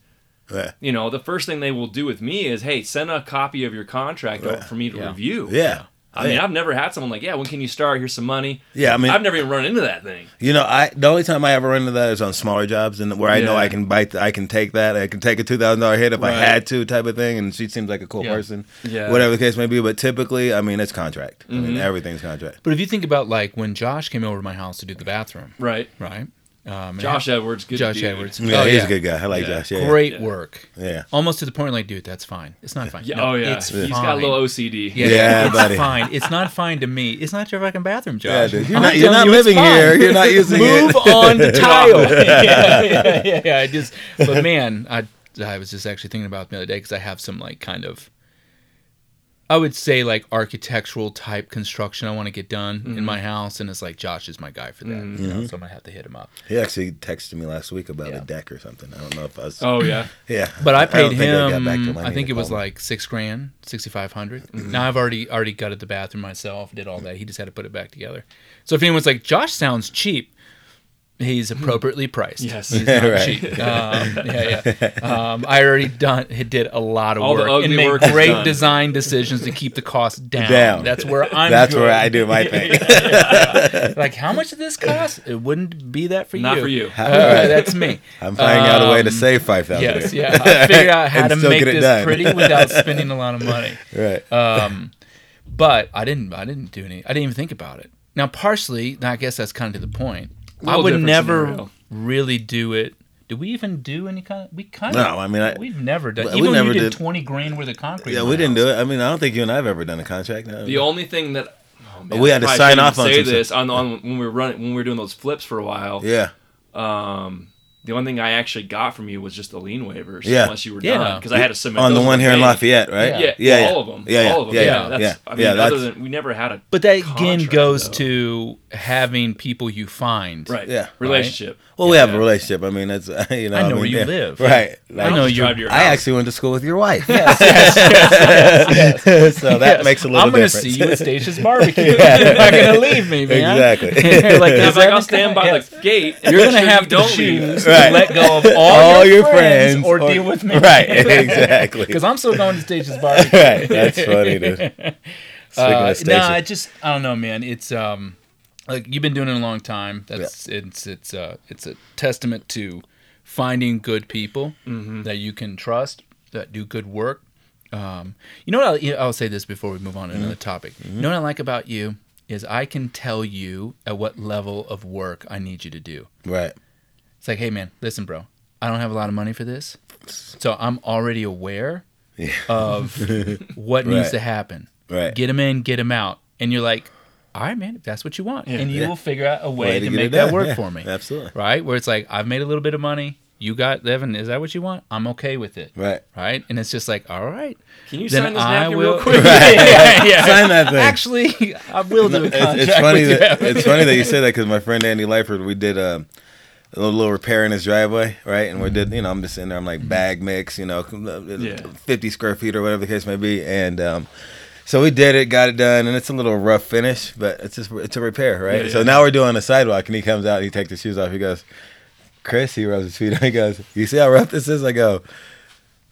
Yeah. You know, the first thing they will do with me is, "Hey, send a copy of your contract Right. over for me to Yeah. review." Yeah. I mean, Yeah. I've never had someone like, "Yeah, when can you start? Here's some money." Yeah, I mean- I've never even run into that thing. You know, I the only time I ever run into that is on smaller jobs, and where I know I can bite, the, I can take that, I can take a two thousand dollar hit if I had to, type of thing. And she seems like a cool Yeah. person, Yeah. whatever the case may be. But typically, I mean, it's contract. I Mm-hmm. mean, everything's contract. But if you think about like when Josh came over to my house to do the bathroom, Right. right? Um, Josh ha- Edwards, good Josh dude. Edwards. Yeah, Oh, he's a good guy. I like Yeah. Josh. Yeah, Great Yeah. work. yeah, Almost to the point like, dude, that's fine. It's not fine. Yeah, No, oh yeah, it's he's fine. got a little OCD. Yeah, Yeah, it's buddy. fine. It's not fine to me. It's not your fucking bathroom, Josh. yeah. Dude. You're I'm not, you're not you living here. You're not using Move it. Move on to tile. yeah, yeah, yeah, yeah. I just, but man, I, I was just actually thinking about it the other day because I have some like kind of, I would say like architectural type construction I want to get done Mm-hmm. in my house, and it's like Josh is my guy for that. You know, so I'm gonna have to hit him up. He actually texted me last week about Yeah. a deck or something. I don't know if I was. Oh yeah. yeah. But I paid think I got him. back I, to him. need think it was call him. like six grand, sixty five Mm-hmm. Now I've already already gutted the bathroom myself, did all that. He just had to put it back together. So if anyone's like, Josh sounds cheap, he's appropriately priced. Yes. he's not Right. cheap. Um, yeah, yeah. Um, I already done he did a lot of All the work ugly and made work great done. design decisions to keep the cost down. Down. That's where I'm. That's good. where I do my thing. Like, how much did this cost? It wouldn't be that for Not you. Not for you. Uh, that's me. I'm finding out a way to Um, save five thousand. Yes, yeah. I figured out how to make it this done. pretty without spending a lot of money. Right. Um, but I didn't. I didn't do any. I didn't even think about it. Now, partially, I guess that's kind of to the point. I would never scenario. really do it. Do we even do any kind? Of, we kind of. No, I mean, I- we've never done. we- we Even never you did, did- twenty grand worth of concrete. yeah, we my didn't house. do it. I mean, I don't think you and I have ever done a contract. No. The only thing that, oh man, We had to sign off on say some this on, on when we were running when we were doing those flips for a while. Yeah. Um, the only thing I actually got from you was just the lien waivers. Yeah. Unless you were Yeah. done, because I had to submit On the one here in. Lafayette, right? Yeah, yeah, well, yeah. all of them. Yeah, yeah, all of them. yeah, Yeah, yeah, that's. I mean, Yeah, other than we never had a But that again goes though. to having people you find. right. Yeah. relationship. Well, we have a relationship. I mean, that's you know. I know mean, where you yeah. live. Right. I know you. drive to your I actually went to school with your wife. so that makes a little I'm gonna difference. see you at Stacia's barbecue. You're not gonna leave me, man. Exactly. like, Yeah, is if I that I'll stand by yes. the gate. You're gonna have you to don't choose leave. Right. let go of all, All your, your friends, friends or, or- deal with me. Right. Exactly. Because I'm still going to Stacia's barbecue. right. That's funny, dude. Uh, nah, I just I don't know, man. It's um like you've been doing it a long time. That's it's it's uh it's a testament to finding good people that you can trust that do good work. Um, you know what? I'll, I'll say this before we move on to another topic. You know what I like about you is I can tell you at what level of work I need you to do. right. It's like, hey man, listen, bro, I don't have a lot of money for this, so I'm already aware Yeah. of what needs to happen. Right. Get him in, get him out, and you're like, all right, man, if that's what you want, and you Yeah. will figure out a way, Way to, to make that work Yeah. for me. Absolutely. Right? Where it's like, I've made a little bit of money. You got Evan. Is that what you want? I'm okay with it. Right. Right? And it's just like, all right. Can you Then sign this I napkin will- real quick? yeah, yeah. Sign that thing. Actually, I will do a It's, contract it's funny with you. that it's funny that you say that because my friend Andy Lyford, we did a, a little, little repair in his driveway, right? And we mm-hmm. did, you know, I'm just in there, I'm like bag mix, you know, uh, uh, Yeah. 50 square feet or whatever the case may be, and um, so we did it, got it done, and it's a little rough finish, but it's just it's a repair, right? Yeah, So yeah. now we're doing a sidewalk, and he comes out, he takes his shoes off, he goes, Chris, he rubs his feet, he goes, you see how rough this is? I go.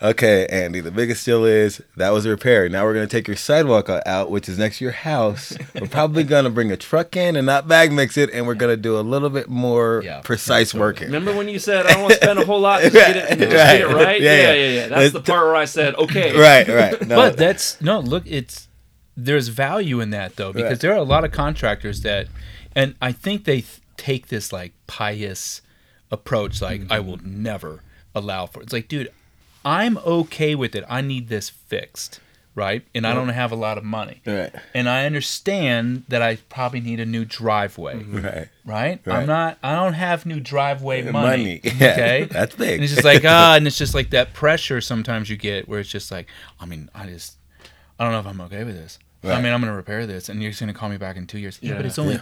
Okay, Andy, the biggest deal is that was a repair. Now we're going to take your sidewalk out, which is next to your house. We're probably going to bring a truck in and not bag mix it, and we're going to do a little bit more Yeah, precise working. Remember when you said I don't want to spend a whole lot just get it, and just get it Right. right? Yeah, Yeah, yeah. yeah, yeah. That's the part where I said, okay, Right, right. No, but that's no look it's there's value in that though because Right. there are a lot of contractors that and i think they th- take this like pious approach like mm-hmm. i will never allow for it's like dude i'm okay with it i need this fixed right and i don't have a lot of money right, and i understand that i probably need a new driveway right. right? Right. I'm not. I don't have new driveway money. Money. Yeah, Okay, that's big. And it's just like ah, and it's just like that pressure sometimes you get where it's just like, I mean, I just, I don't know if I'm okay with this. I Right. mean, I'm gonna repair this, and you're just gonna call me back in two years. Yeah, but it's only.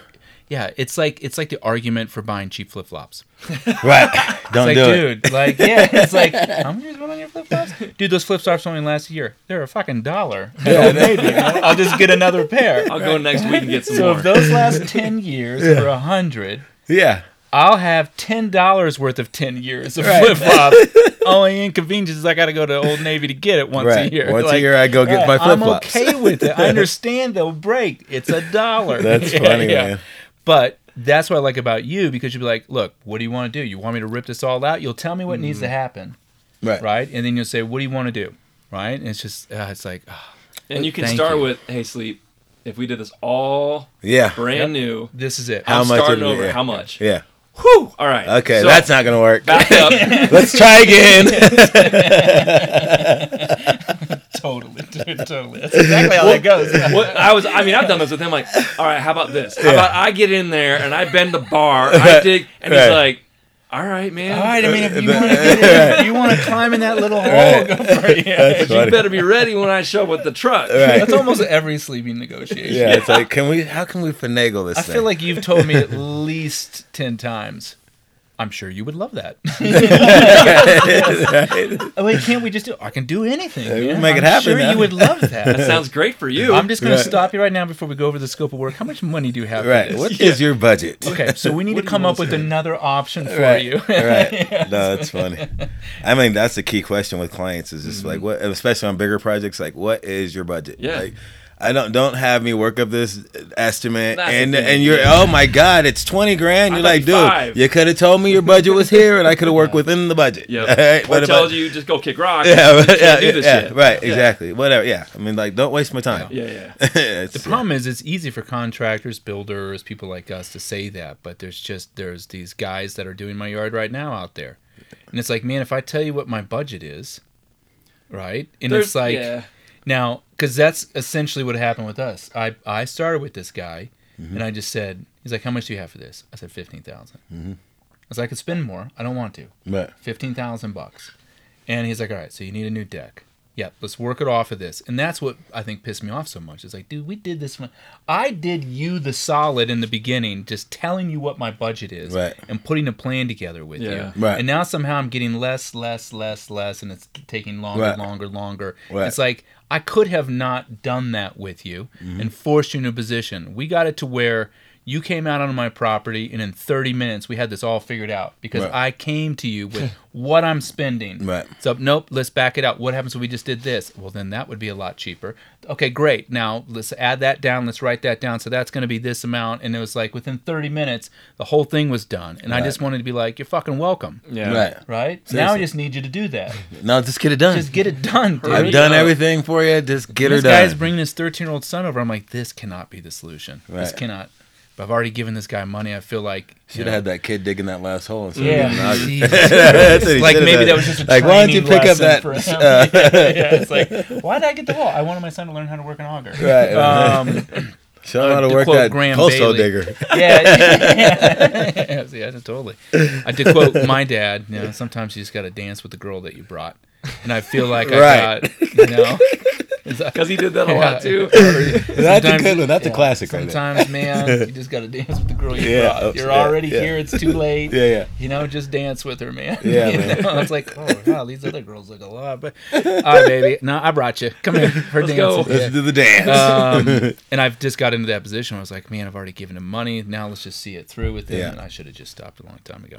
Yeah. it's like it's like the argument for buying cheap flip flops. Right. Don't It's like, do it. dude, like, yeah, it's like, how much is one on your flip flops? Dude, those flip flops only last a year. They're a fucking dollar. Yeah, maybe. I'll just get another pair. I'll go next week and get some So more. if those last ten years for a hundred, Yeah. I'll have ten dollars worth of ten years of Right. flip flops. Only inconvenience is I got to go to Old Navy to get it once Right. a year. Once a year, I go get yeah, my flip flops. I'm okay with it. I understand they'll break. It's a dollar. That's Yeah, funny, yeah. man. But that's what I like about you because you'd be like, look, what do you want to do? You want me to rip this all out? You'll tell me what needs to happen, Right. right? And then you'll say, what do you want to do, right? And it's just, uh, it's like, ah, and you can start you. with, hey, sleep. If we did this all Yeah. brand new, this is it. How I'm much starting would over. Yeah. How much? Yeah. Whew. All right. Okay, So, that's not gonna work. back up. Let's try again. totally, dude, totally. That's exactly how that goes. What, I was. I mean, I've done this with him. Like, all right, how about this? How about I get in there and I bend the bar, I dig, and he's like, all right, man. All right, I mean, if you uh, want to get in, if you want to climb in that little hole, Right. go for it. Yeah. You better be ready when I show up with the truck. Right. That's almost every sleeping negotiation. Yeah, it's like, can we? How can we finagle this? I thing? feel like you've told me at least ten times. I'm sure you would love that. oh, wait, can't we just do? I can do anything. Yeah, we man. make it I'm happen Sure, now. you would love That that. sounds great for you. I'm just going Right. to stop you right now before we go over the scope of work. How much money do you have? right. For What this? is your budget? Okay, so we need What to come up with say? another option for right. you. right. No, that's funny. I mean, that's the key question with clients is just Mm-hmm. like what, especially on bigger projects. Like, what is your budget? Yeah. Like, I don't don't have me work up this estimate That's and and you're oh my god it's twenty grand you're like dude five. you could have told me your budget was here and I could have worked within the budget Yep. Alright, Or but if I- tells you just go kick rocks. yeah yeah can't do this yeah, shit. right Yeah. exactly whatever yeah I mean like don't waste my time Yeah, yeah. The problem is it's easy for contractors, builders, people like us to say that, but there's just there's these guys that are doing my yard right now out there. And it's like, man, if I tell you what my budget is, right? And There's- it's like yeah. Now, because that's essentially what happened with us. I I started with this guy, Mm-hmm. and I just said, he's like, "How much do you have for this?" I said, 15000 Mm-hmm. I was like, "I could spend more. I don't want to. Right. Fifteen thousand bucks." And he's like, "All right, so you need a new deck." Yep, let's work it off of this. And that's what I think pissed me off so much. It's like, dude, we did this one. I did you the solid in the beginning, just telling you what my budget is Right. and putting a plan together with Yeah. you. Right. And now somehow I'm getting less, less, less, less, and it's taking longer, Right. longer, longer. Right. It's like I could have not done that with you Mm-hmm. and forced you in a position. We got it to where you came out on my property, and in 30 minutes we had this all figured out because Right. I came to you with what I'm spending. Right. So nope, let's back it up. What happens if we just did this? Well, then that would be a lot cheaper. Okay, great. Now let's add that down. Let's write that down. So that's going to be this amount. And it was like within 30 minutes, the whole thing was done. And I just wanted to be like, you're fucking welcome. Yeah. Right. Right? Now I just need you to do that. No, just get it done. Just get it done, dude. I've done everything for you. Just get it done. this guy's bringing his 13 year old son over. I'm like, this cannot be the solution. Right. This cannot. But I've already given this guy money. I feel like. you Should know, have had that kid digging that last hole. instead of Yeah. getting out. Jesus That's what he like maybe that was just a like. Why don't you pick up that? for him. uh, yeah, it's like, why did I get the hole? I wanted my son to learn how to work an auger. Right. Um, Show him how to to work quote that Graham postal Bailey. digger. yeah, yeah, yeah, totally. I did quote my dad. You know, sometimes you just got to dance with the girl that you brought, and I feel like I Right. got, you know, Because he did that a lot too. That's a good one. That's a yeah, classic. right. Sometimes, man, you just got to dance with the girl you Yeah, brought. You're yeah, already yeah. here. It's too late. Yeah, yeah. You know, just dance with her, man. Yeah, You man. know, It's like, oh, wow, these other girls look a lot. But, all right, baby. No, I brought you. Come here. Her Let's dance. go. Let's do the dance. Um, and I've just got into that position. Where I was like, man, I've already given him money. Now let's just see it through with him. Yeah. And I should have just stopped a long time ago.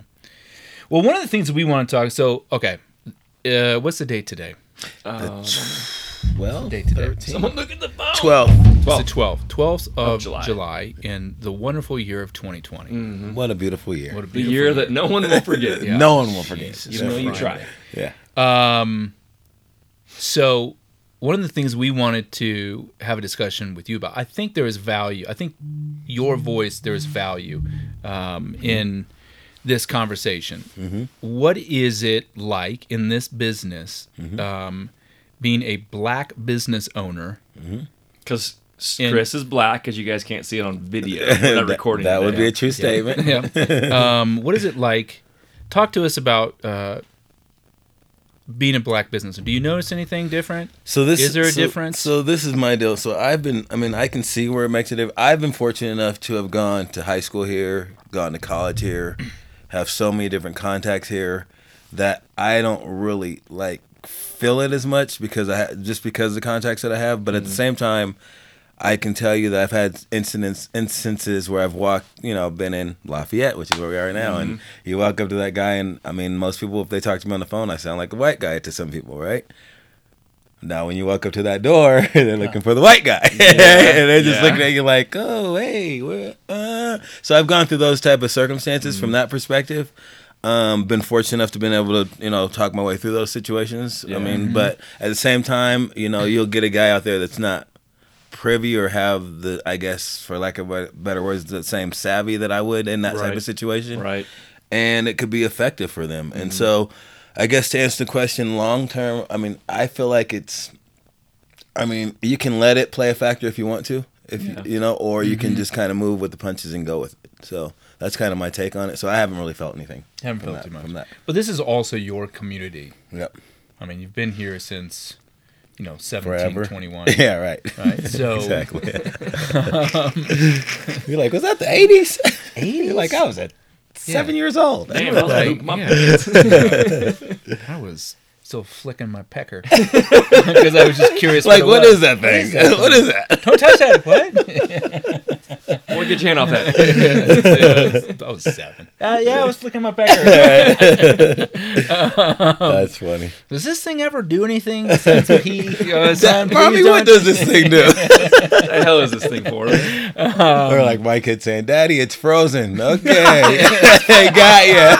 Well, one of the things that we want to talk. So, okay, uh, what's the date today? Um, well, Date today. someone look at the phone. twelve. It's the 12th, 12th of, July. July. in the wonderful year of 2020. What a beautiful year. What a The beautiful year that no one will forget. Yeah. No one will forget. Jesus Even though you try. Yeah. Um, so one of the things we wanted to have a discussion with you about, I think there is value. I think your voice there is value um, in this conversation. What is it like in this business, um, being a black business owner? Because And- Chris is black, as you guys can't see it on video. We're not That- recording That would be a true statement. yeah. Um, what is it like? Talk to us about uh, being a black business. Do you notice anything different? So this Is there a so- difference? So this is my deal. So I've been. I mean, I can see where it makes a difference. I've been fortunate enough to have gone to high school here, gone to college here, have so many different contacts here that I don't really like feel it as much because I just because of the contacts that I have. But at the Mm-hmm. same time. I can tell you that I've had incidents, instances where I've walked, you know, been in Lafayette, which is where we are now, and Mm-hmm. you walk up to that guy, and I mean, most people, if they talk to me on the phone, I sound like a white guy to some people, right? Now, when you walk up to that door, they're looking for the white guy, and they're just Yeah. looking at you like, "Oh, hey, where?" Uh. So I've gone through those type of circumstances from that perspective. Um, been fortunate enough to been able to, you know, talk my way through those situations. I mean, but at the same time, you know, you'll get a guy out there that's not privy or have the, I guess, for lack of better words, the same savvy that I would in that type of situation Right. and it could be effective for them. Mm-hmm. And so, I guess to answer the question, long term, I mean, I feel like it's, I mean, you can let it play a factor if you want to, if Yeah. you, you know, or you Mm-hmm. can just kind of move with the punches and go with it. So that's kind of my take on it. So I haven't really felt anything. Haven't from felt that, too much. from that. But this is also your community. Yep. I mean, you've been here since, you know, Forever. 1721. Yeah. Right. Right. So exactly. You're like, was that the eighties? 80s? You're like, I was at seven years old. Damn, I was Like, like, my yeah. I was still flicking my pecker because I was just curious. like, it what was. is that thing? what is that? Don't touch that. What? Boy, get your hand off that. I was seven. Uh, yeah, I was flicking my pecker. That's funny. Does this thing ever do anything? Since he, uh, son, Mommy, what does this thing do? What the hell is this thing for? or like my kid saying, "Daddy, it's frozen." Okay, got ya.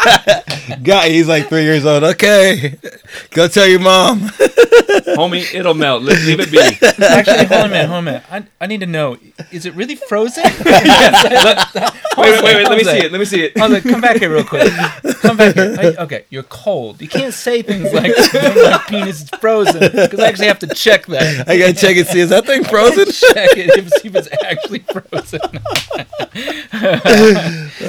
got ya. He's like three years old. Okay, go Go tell your mom. Homie, it'll melt. Leave, leave it be. Actually, hold on a minute, hold on a minute. I, I need to know: is it really frozen? Wait, wait, wait, wait. Let me see it. Let me see it. I was like, come back here real quick. Come back here. I- okay, you're cold. You can't say things like my penis is frozen because I actually have to check that. I gotta check and see is that thing frozen? Check it if, see if it's actually frozen.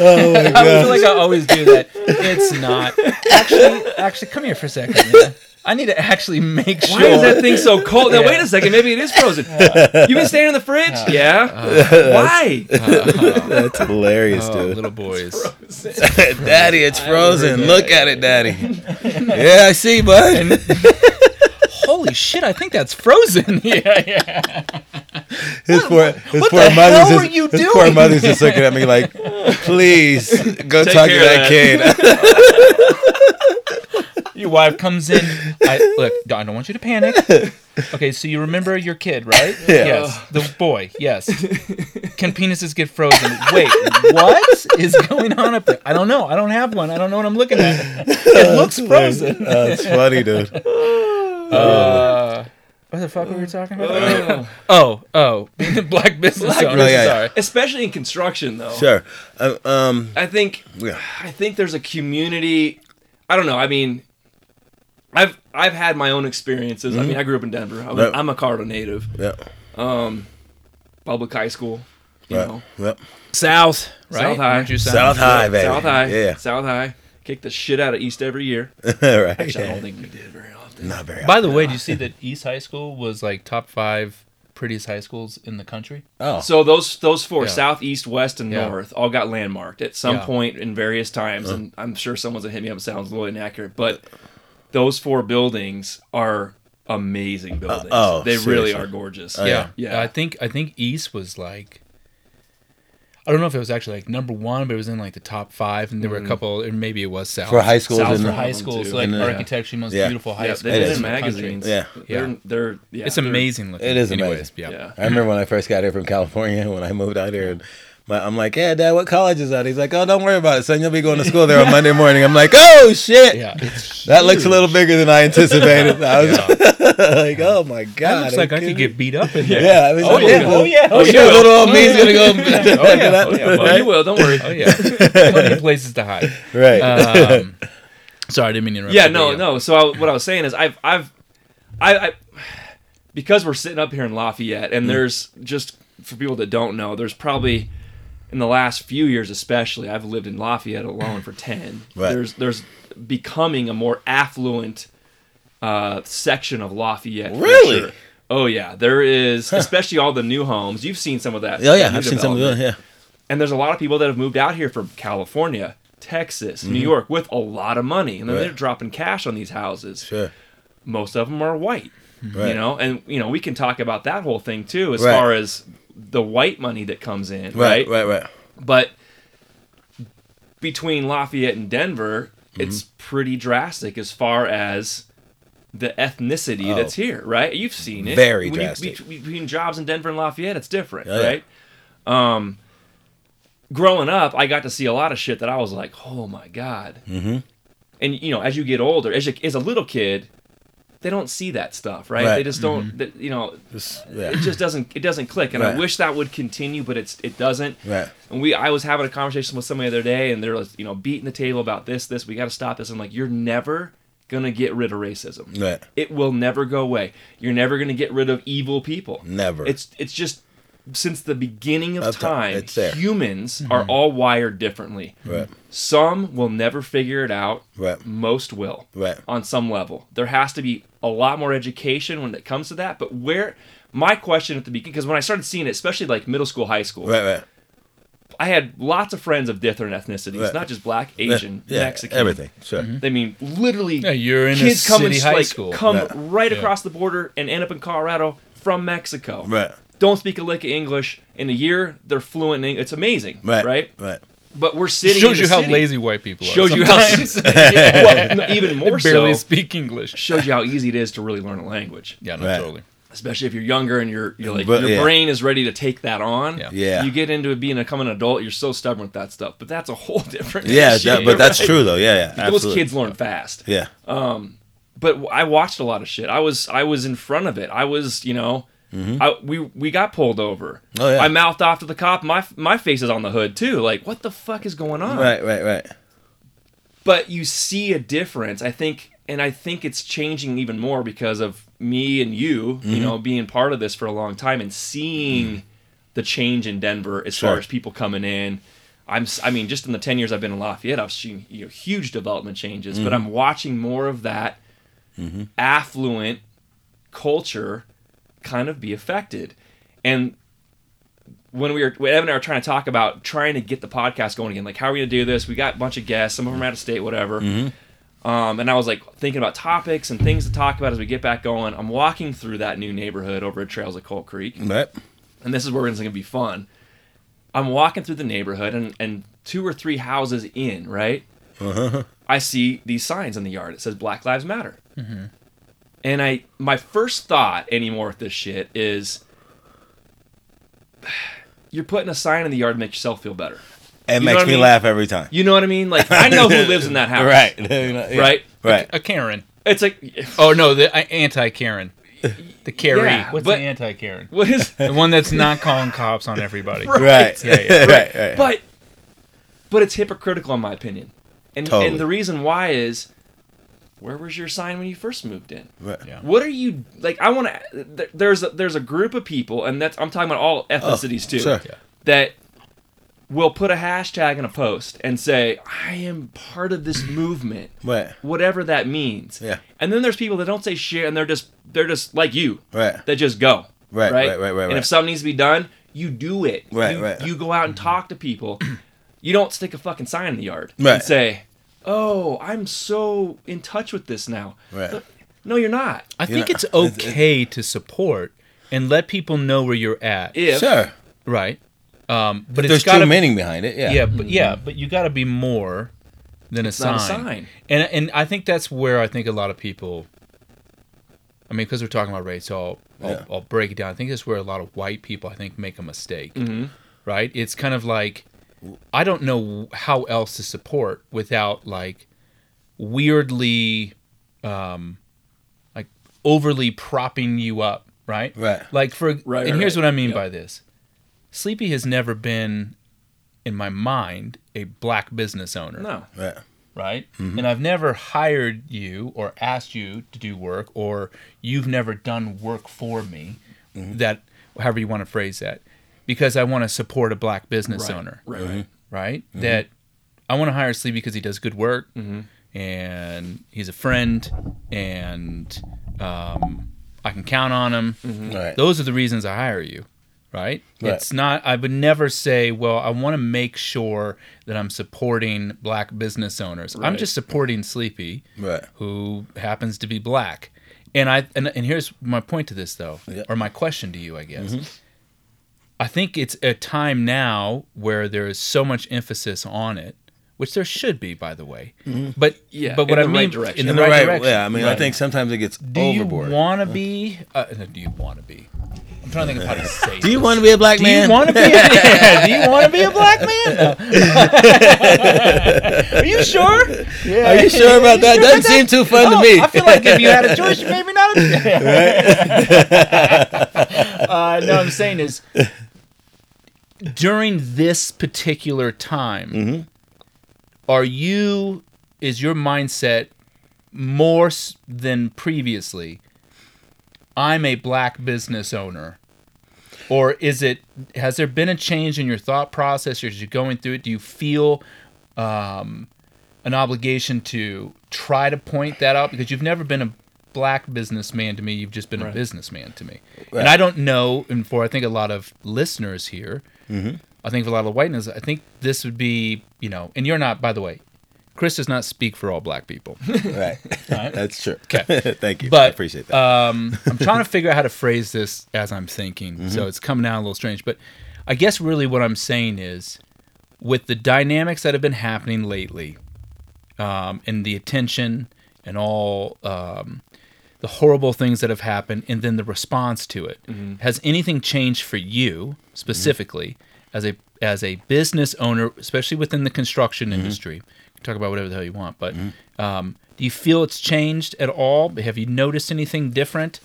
oh my god! I feel like I always do that. It's not. Actually, actually, come here for a second. Man. I need to actually make sure. Why is that thing so cold? Now Yeah. wait a second. Maybe it is frozen. You've been staying in the fridge? yeah. Uh-huh. Why? Uh-huh. That's hilarious, Oh, dude. little boys. Daddy, it's frozen. Look at it, Daddy. yeah, I see, bud. Holy shit! I think that's frozen. yeah, yeah. His poor, his what poor the mother's hell just, are you his poor mother's just looking at me like, please go Take talk to care of that kid. Your wife comes in. I look. I don't want you to panic. Okay, so you remember your kid, right? Yes, the boy. Yes. Can penises get frozen? Wait, what is going on up there? I don't know. I don't have one. I don't know what I'm looking at. It looks frozen. Oh, it's funny, dude. Uh, what the fuck were we talking about? Oh, oh, being a black business owner. Oh, yeah, yeah. Sorry. Especially in construction, though. Sure. Uh, um, I think Yeah. I think there's a community. I don't know. I mean, I've I've had my own experiences. I mean, I grew up in Denver. I'm, Right. I'm a Colorado native. yeah. Um, public high school. You Right. know, Yep. South, right? South High. Aren't South High, baby. South High. Yeah. South High. Kick the shit out of East every year. right. Actually, I don't think we did very often. Not very. By the way, do you see that East High School was like top five prettiest high schools in the country? Oh. So those those four, Yeah. south, east, west, and Yeah. north, all got landmarked at some Yeah. point in various times, and I'm sure someone's gonna hit me up. Sounds a little inaccurate, but those four buildings are amazing uh, buildings. oh, they really are gorgeous. Oh, yeah. yeah. I think I think East was like I don't know if it was actually like number one, but it was in like the top five, and there were a couple, or maybe it was South For high schools South for high One, schools, two. like And, uh, architecture, most yeah. beautiful high yeah, schools. they've It been in in the country. magazines. Yeah. they're Yeah. they're yeah, It's they're- amazing looking. It is Anyways, amazing. Yeah. Yeah. I remember when I first got here from California when I moved out here. And my, I'm like, yeah, Dad, what college is that? He's like, oh, don't worry about it, son. You'll be going to school there on Monday morning. I'm like, oh shit, Yeah, that looks a little bigger than I anticipated. I was like, oh my That god, looks like I you could get beat up in there. Yeah, I mean, Oh, yeah. Oh, yeah. Oh, sure, yeah. little old me's gonna go. Oh yeah, oh, yeah. Oh, you will. Don't worry. Oh yeah, plenty of places to hide. right. Um, sorry, I didn't mean to interrupt. yeah, no, but no. So I, what I was saying is, I've, I've, I, I, because we're sitting up here in Lafayette, Mm. and there's just for people that don't know, there's probably in the last few years, especially, I've lived in Lafayette alone for ten. Right. There's, there's becoming a more affluent uh, section of Lafayette. Really? sure. Oh yeah, there is, especially all the new homes. You've seen some of that. Oh yeah, I've seen some of those. Yeah, And there's a lot of people that have moved out here from California, Texas, New York with a lot of money, and then Mm-hmm. Right. they're dropping cash on these houses. sure. Most of them are white, Right. you know, and you know we can talk about that whole thing too, as far as the white money that comes in, Right, right? right, right. But between Lafayette and Denver, Mm-hmm. it's pretty drastic as far as the ethnicity Oh. that's here, right? You've seen it. Very When drastic. be- between jobs in Denver and Lafayette, it's different, Oh, yeah. right? Um, growing up, I got to see a lot of shit that I was like, oh my god. Mm-hmm. And you know, as you get older, as, you, as a little kid, they don't see that stuff, right? Right. They just don't. Mm-hmm. that- You know, Just, yeah. it just doesn't. It doesn't click, and I wish that would continue, but it's it doesn't. Right. And we, I was having a conversation with somebody the other day, and they're like, you know, beating the table about this, this. We got to stop this. I'm like, you're never gonna get rid of racism. Right. It will never go away. You're never gonna get rid of evil people. Never. It's it's just since the beginning of Of time, time, it's there. humans mm-hmm. are all wired differently. Right. Some will never figure it out. Right. Most will. Right. On some level, there has to be a lot more education when it comes to that. But where my question at the beginning, because when I started seeing it, especially like middle school, high school, Right, right. I had lots of friends of different ethnicities, Right. not just black, Asian, yeah, Mexican, everything. Sure. Mm-hmm. They mean, literally, Yeah, you're in a kids come and high like, school. come Right. right Yeah. across the border and end up in Colorado from Mexico. Right. Don't speak a lick of English. In a year, they're fluent in English. It's amazing, Right. right? Right. But we're sitting. shows in you the how city. lazy white people are. Shows you how. sometimes. well, no, even more They barely so. speak English. Shows you how easy it is to really learn a language, Yeah, no, Right. totally. especially if you're younger and you're you're like But, your yeah. brain is ready to take that on. Yeah. Yeah. You get into it being a becoming an adult, you're so stubborn with that stuff. But that's a whole different. Yeah, issue, that, but that's true though. Yeah, yeah. Those absolutely. kids learn fast. Yeah. Um but I watched a lot of shit. I was I was in front of it. I was you know. I, we we got pulled over. Mm-hmm. Oh, yeah. I mouthed off to the cop. My my face is on the hood too. Like what the fuck is going on? Right, right, right. but you see a difference i think and i think it's changing even more because of me and you Mm-hmm. you know being part of this for a long time and seeing the change in denver as Sure. far as people coming in i'm I mean just in the 10 years i've been in lafayette i've seen you know, huge development changes Mm-hmm. but i'm watching more of that affluent culture kind of be affected and when we were when Evan and I were trying to talk about trying to get the podcast going again, like how are we gonna do this? We got a bunch of guests, some of them are out of state, whatever. Um, and I was like thinking about topics and things to talk about as we get back going. I'm walking through that new neighborhood over at Trails of Coal Creek, Right. and this is where it's gonna be fun. I'm walking through the neighborhood, and and two or three houses in, right? uh-huh. I see these signs in the yard. It says Black Lives Matter. And I, my first thought anymore with this shit is, you're putting a sign in the yard to make yourself feel better. It You makes what I me mean? laugh every time. You know what I mean? Like I know who lives in that house. Right. Yeah. Right. Right. A Karen. It's like, Oh no, the uh, anti Karen. The Carrie. Yeah, What's but- the anti Karen? what is? The one that's not calling cops on everybody. Right. Yeah, yeah. right. Right. But, but it's hypocritical in my opinion, and Totally. and the reason why is, where was your sign when you first moved in? Right. Yeah. What are you like? I want to. There's a, there's a group of people, and that's I'm talking about all ethnicities oh, too. Sure. Yeah. That will put a hashtag in a post and say, "I am part of this movement." Right. whatever that means. Yeah. And then there's people that don't say shit and they're just they're just like you. Right. That just go. Right, Right. right, right, right, And right. if something needs to be done, you do it. Right, you, right. You go out and talk to people. you don't stick a fucking sign in the yard Right. and say, "Oh, I'm so in touch with this now." Right. No, you're not. I think know, it's it's- okay to support and let people know where you're at. If Sure. Right. Um, but There's it's got true to meaning behind it. Yeah. yeah, but yeah, but you got to be more than a it's sign. not a sign. And and I think that's where I think a lot of people. I mean, because we're talking about race, so I'll, I'll, I'll break it down. I think that's where a lot of white people, I think, make a mistake. Mhm. Right? It's kind of like I don't know how else to support without like weirdly, um, like overly propping you up. Right? Right. Like for Right, and right, here's right. what I mean Yep. by this. Sleepy has never been, in my mind, a black business owner No. Right. right? And I've never hired you or asked you to do work, or you've never done work for me. That, however you want to phrase that, because I want to support a black business Right. owner, Right. Mm-hmm. Right. right? That I want to hire Sleepy because he does good work, mm-hmm. and he's a friend, and um, I can count on him. Right. Those are the reasons I hire you, right? Right. It's not. I would never say, "Well, I want to make sure that I'm supporting black business owners." I'm just supporting Sleepy, Right. who happens to be black. And I and, and here's my point to this though, Yeah. or my question to you, I guess. I think it's a time now where there is so much emphasis on it, which there should be, by the way. But Yeah, but what in I the mean right direction. in the, In the right, right, direction. yeah. I mean, I think sometimes it gets Do overboard. you want to be? Uh, no, do you want to be? I'm trying to think of how to say. Do you want to be a black Do man? you want to be? yeah, do you want to be a black man? No. Are you sure? Yeah. Are you sure about that? Doesn't seem too fun to Oh, me. I feel like if you had a choice, you maybe not. uh, no, I'm saying is during this particular time, Mm-hmm. are you? Is your mindset more than previously? I'm a black business owner. Or is it? Has there been a change in your thought process, or as you're going through it, do you feel um, an obligation to try to point that out because you've never been a black businessman to me. You've just been a businessman to me. Right. And I don't know, and for I think a lot of listeners here, Mm-hmm. I think for a lot of whiteness, I think this would be, you know, and you're not, by the way, Chris does not speak for all black people. Right. That's true. Okay. Thank you. But, I appreciate that. Um, I'm trying to figure out how to phrase this as I'm thinking, Mm-hmm. so it's coming out a little strange. But I guess really what I'm saying is, with the dynamics that have been happening lately, um, and the attention and all um, the horrible things that have happened, and then the response to it, has anything changed for you specifically as a as a business owner, especially within the construction industry? talk about whatever the hell you want, but Mm-hmm. um, do you feel it's changed at all? Have you noticed anything different?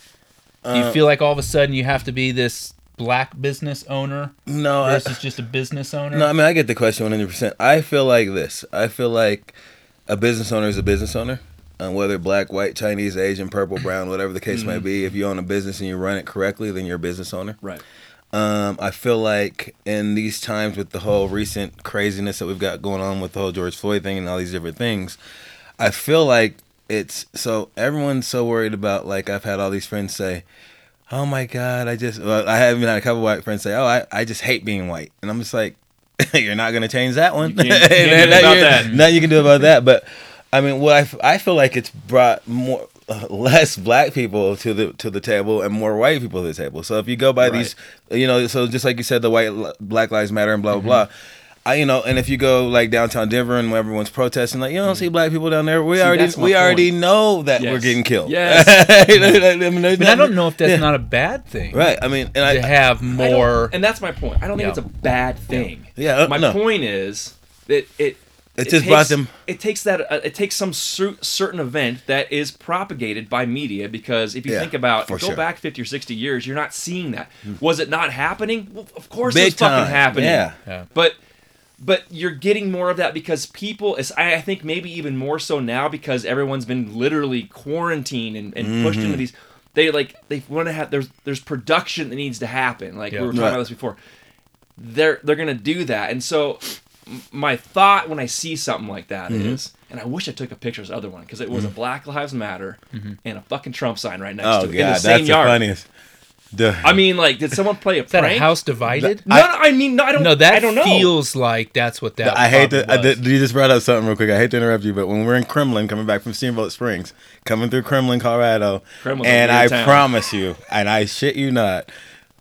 Do Uh, you feel like all of a sudden you have to be this black business owner No, I, versus just a business owner? no. I mean, I get the question one hundred percent. I feel like this. I feel like a business owner is a business owner, and whether black, white, Chinese, Asian, purple, brown, whatever the case may be. If you own a business and you run it correctly, then you're a business owner. Right. Um, I feel like in these times with the whole recent craziness that we've got going on with the whole George Floyd thing and all these different things, I feel like it's so everyone's so worried about like I've had all these friends say, "Oh my God, I just," well, I have even had a couple white friends say, "Oh, I, I just hate being white," and I'm just like, "You're not gonna change that one. You can't- you can't Nothing about you- that. Nothing you can do about that." But I mean, what I, I feel like it's brought more less black people to the to the table and more white people to the table. So if you go by Right. these, you know, so just like you said, the white Black Lives Matter and blah Mm-hmm. blah blah. I, you know, and if you go like downtown Denver and everyone's protesting, like you don't see black people down there. We. See, already that's my we already point. know that we're getting killed. Yes. I mean, I mean, I don't know if that's yeah. not a bad thing. right. I mean, and I, To have I don't- more. and that's my point. I don't think Yeah. it's a bad thing. Yeah, uh, my no. point is that it It just brought them- It takes that. Uh, it takes some cer- certain event that is propagated by media because if you Yeah, think about go sure. back fifty or sixty years, you're not seeing that. Was it not happening? Well, of course Big it's fucking time, happening. yeah. Yeah. But but you're getting more of that because people is I I think maybe even more so now because everyone's been literally quarantined and, and pushed Mm-hmm. into these they like they want to have there's there's production that needs to happen like Yeah. we were talking Right. about this before they're they're gonna do that and so m- my thought when I see something like that is, Mm-hmm. and I wish I took a picture of this other one because it was a Black Lives Matter and a fucking Trump sign right next oh to it god, in the that's same the funniest. The, I mean, like, did someone play a is that prank? a house divided? No, no, I mean, no, I don't. no, that I don't know. feels like that's what that. I hate to. probably I, was. did- you just brought up something real quick. I hate to interrupt you, but when we're in Kremmling, coming back from Steamboat Springs, coming through Kremmling, Colorado, Kremmling's and I town. promise you, and I shit you not,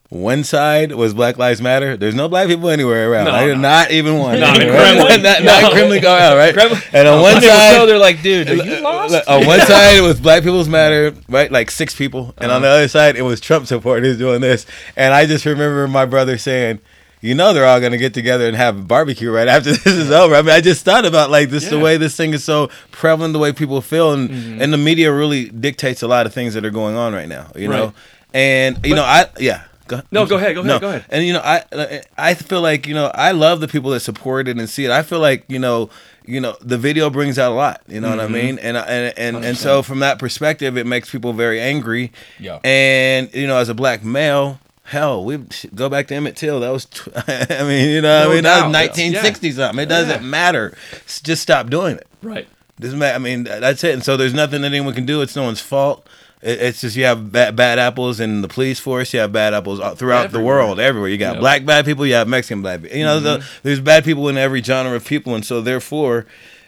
one side was Black Lives Matter. There's no black people anywhere around. No, I did no. not even one. Not in Right? Kremmling. not, not in Kremmling, Colorado, right? Kremmling- And on one When they were side, so, they're like, dude, you lost? On one side it was Black People's Matter, right? Like six people, and on the uh-huh. other side it was Trump supporters doing this. And I just remember my brother saying, "You know, they're all gonna get together and have a barbecue right after this is over." I mean, I just thought about like this the Yeah. way this thing is so prevalent, the way people feel, and mm-hmm. and the media really dictates a lot of things that are going on right now. You know, and you know, I yeah. Go, No, go ahead, go ahead, go ahead. And you know, I I feel like you know I love the people that support it and see it. I feel like you know you know the video brings out a lot. You know what Mm-hmm. I mean? And and and and so from that perspective, it makes people very angry. Yeah. And you know, as a black male. Hell, we go back to Emmett Till. That was, I mean, you know, No I mean, that doubt. was 1960 something. It doesn't Yeah. matter. Just stop doing it. Right. Doesn't matter. I mean, that's it. And so there's nothing that anyone can do. It's no one's fault. It- It's just you have bad, bad apples in the police force. You have bad apples throughout the world, everywhere. You got Yeah. black bad people. You have Mexican bad people. You know, the, there's bad people in every genre of people, and so therefore,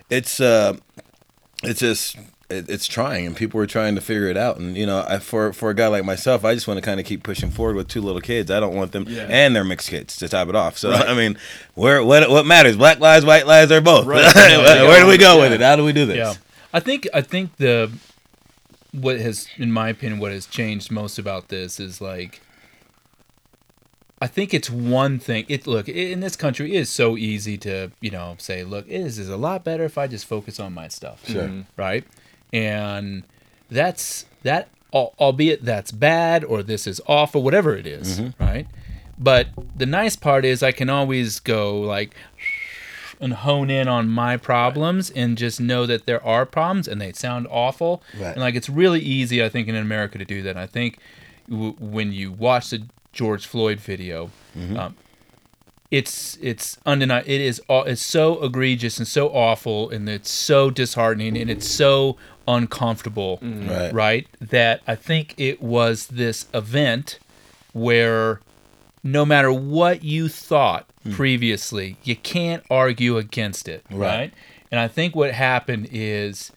it's uh, it's just it, it's trying, and people are trying to figure it out. And you know, I, for for a guy like myself, I just want to kind of keep pushing forward with two little kids. I don't want them Yeah. and they're mixed kids to top it off. So I mean, where what what matters? Black lives, white lives, or both? Right. where do we go Yeah. with it? How do we do this? Yeah, I think I think the what has, in my opinion, what has changed most about this is like. I think it's one thing. It look in this country it is so easy to you know say, look, it is, is a lot better if I just focus on my stuff, Sure. Mm-hmm. right? And that's that. Albeit that's bad or this is awful, whatever it is, mm-hmm. right? But the nice part is I can always go like and hone in on my problems and just know that there are problems and they sound awful. Right. And like it's really easy, I think, in America to do that. I think w- when you watch the George Floyd video, um, it's it's undeniable. It is aw- it's so egregious and so awful, and it's so disheartening, and it's so uncomfortable, Right. right? That I think it was this event where no matter what you thought hmm. previously, you can't argue against it, right. Right. And I think what happened is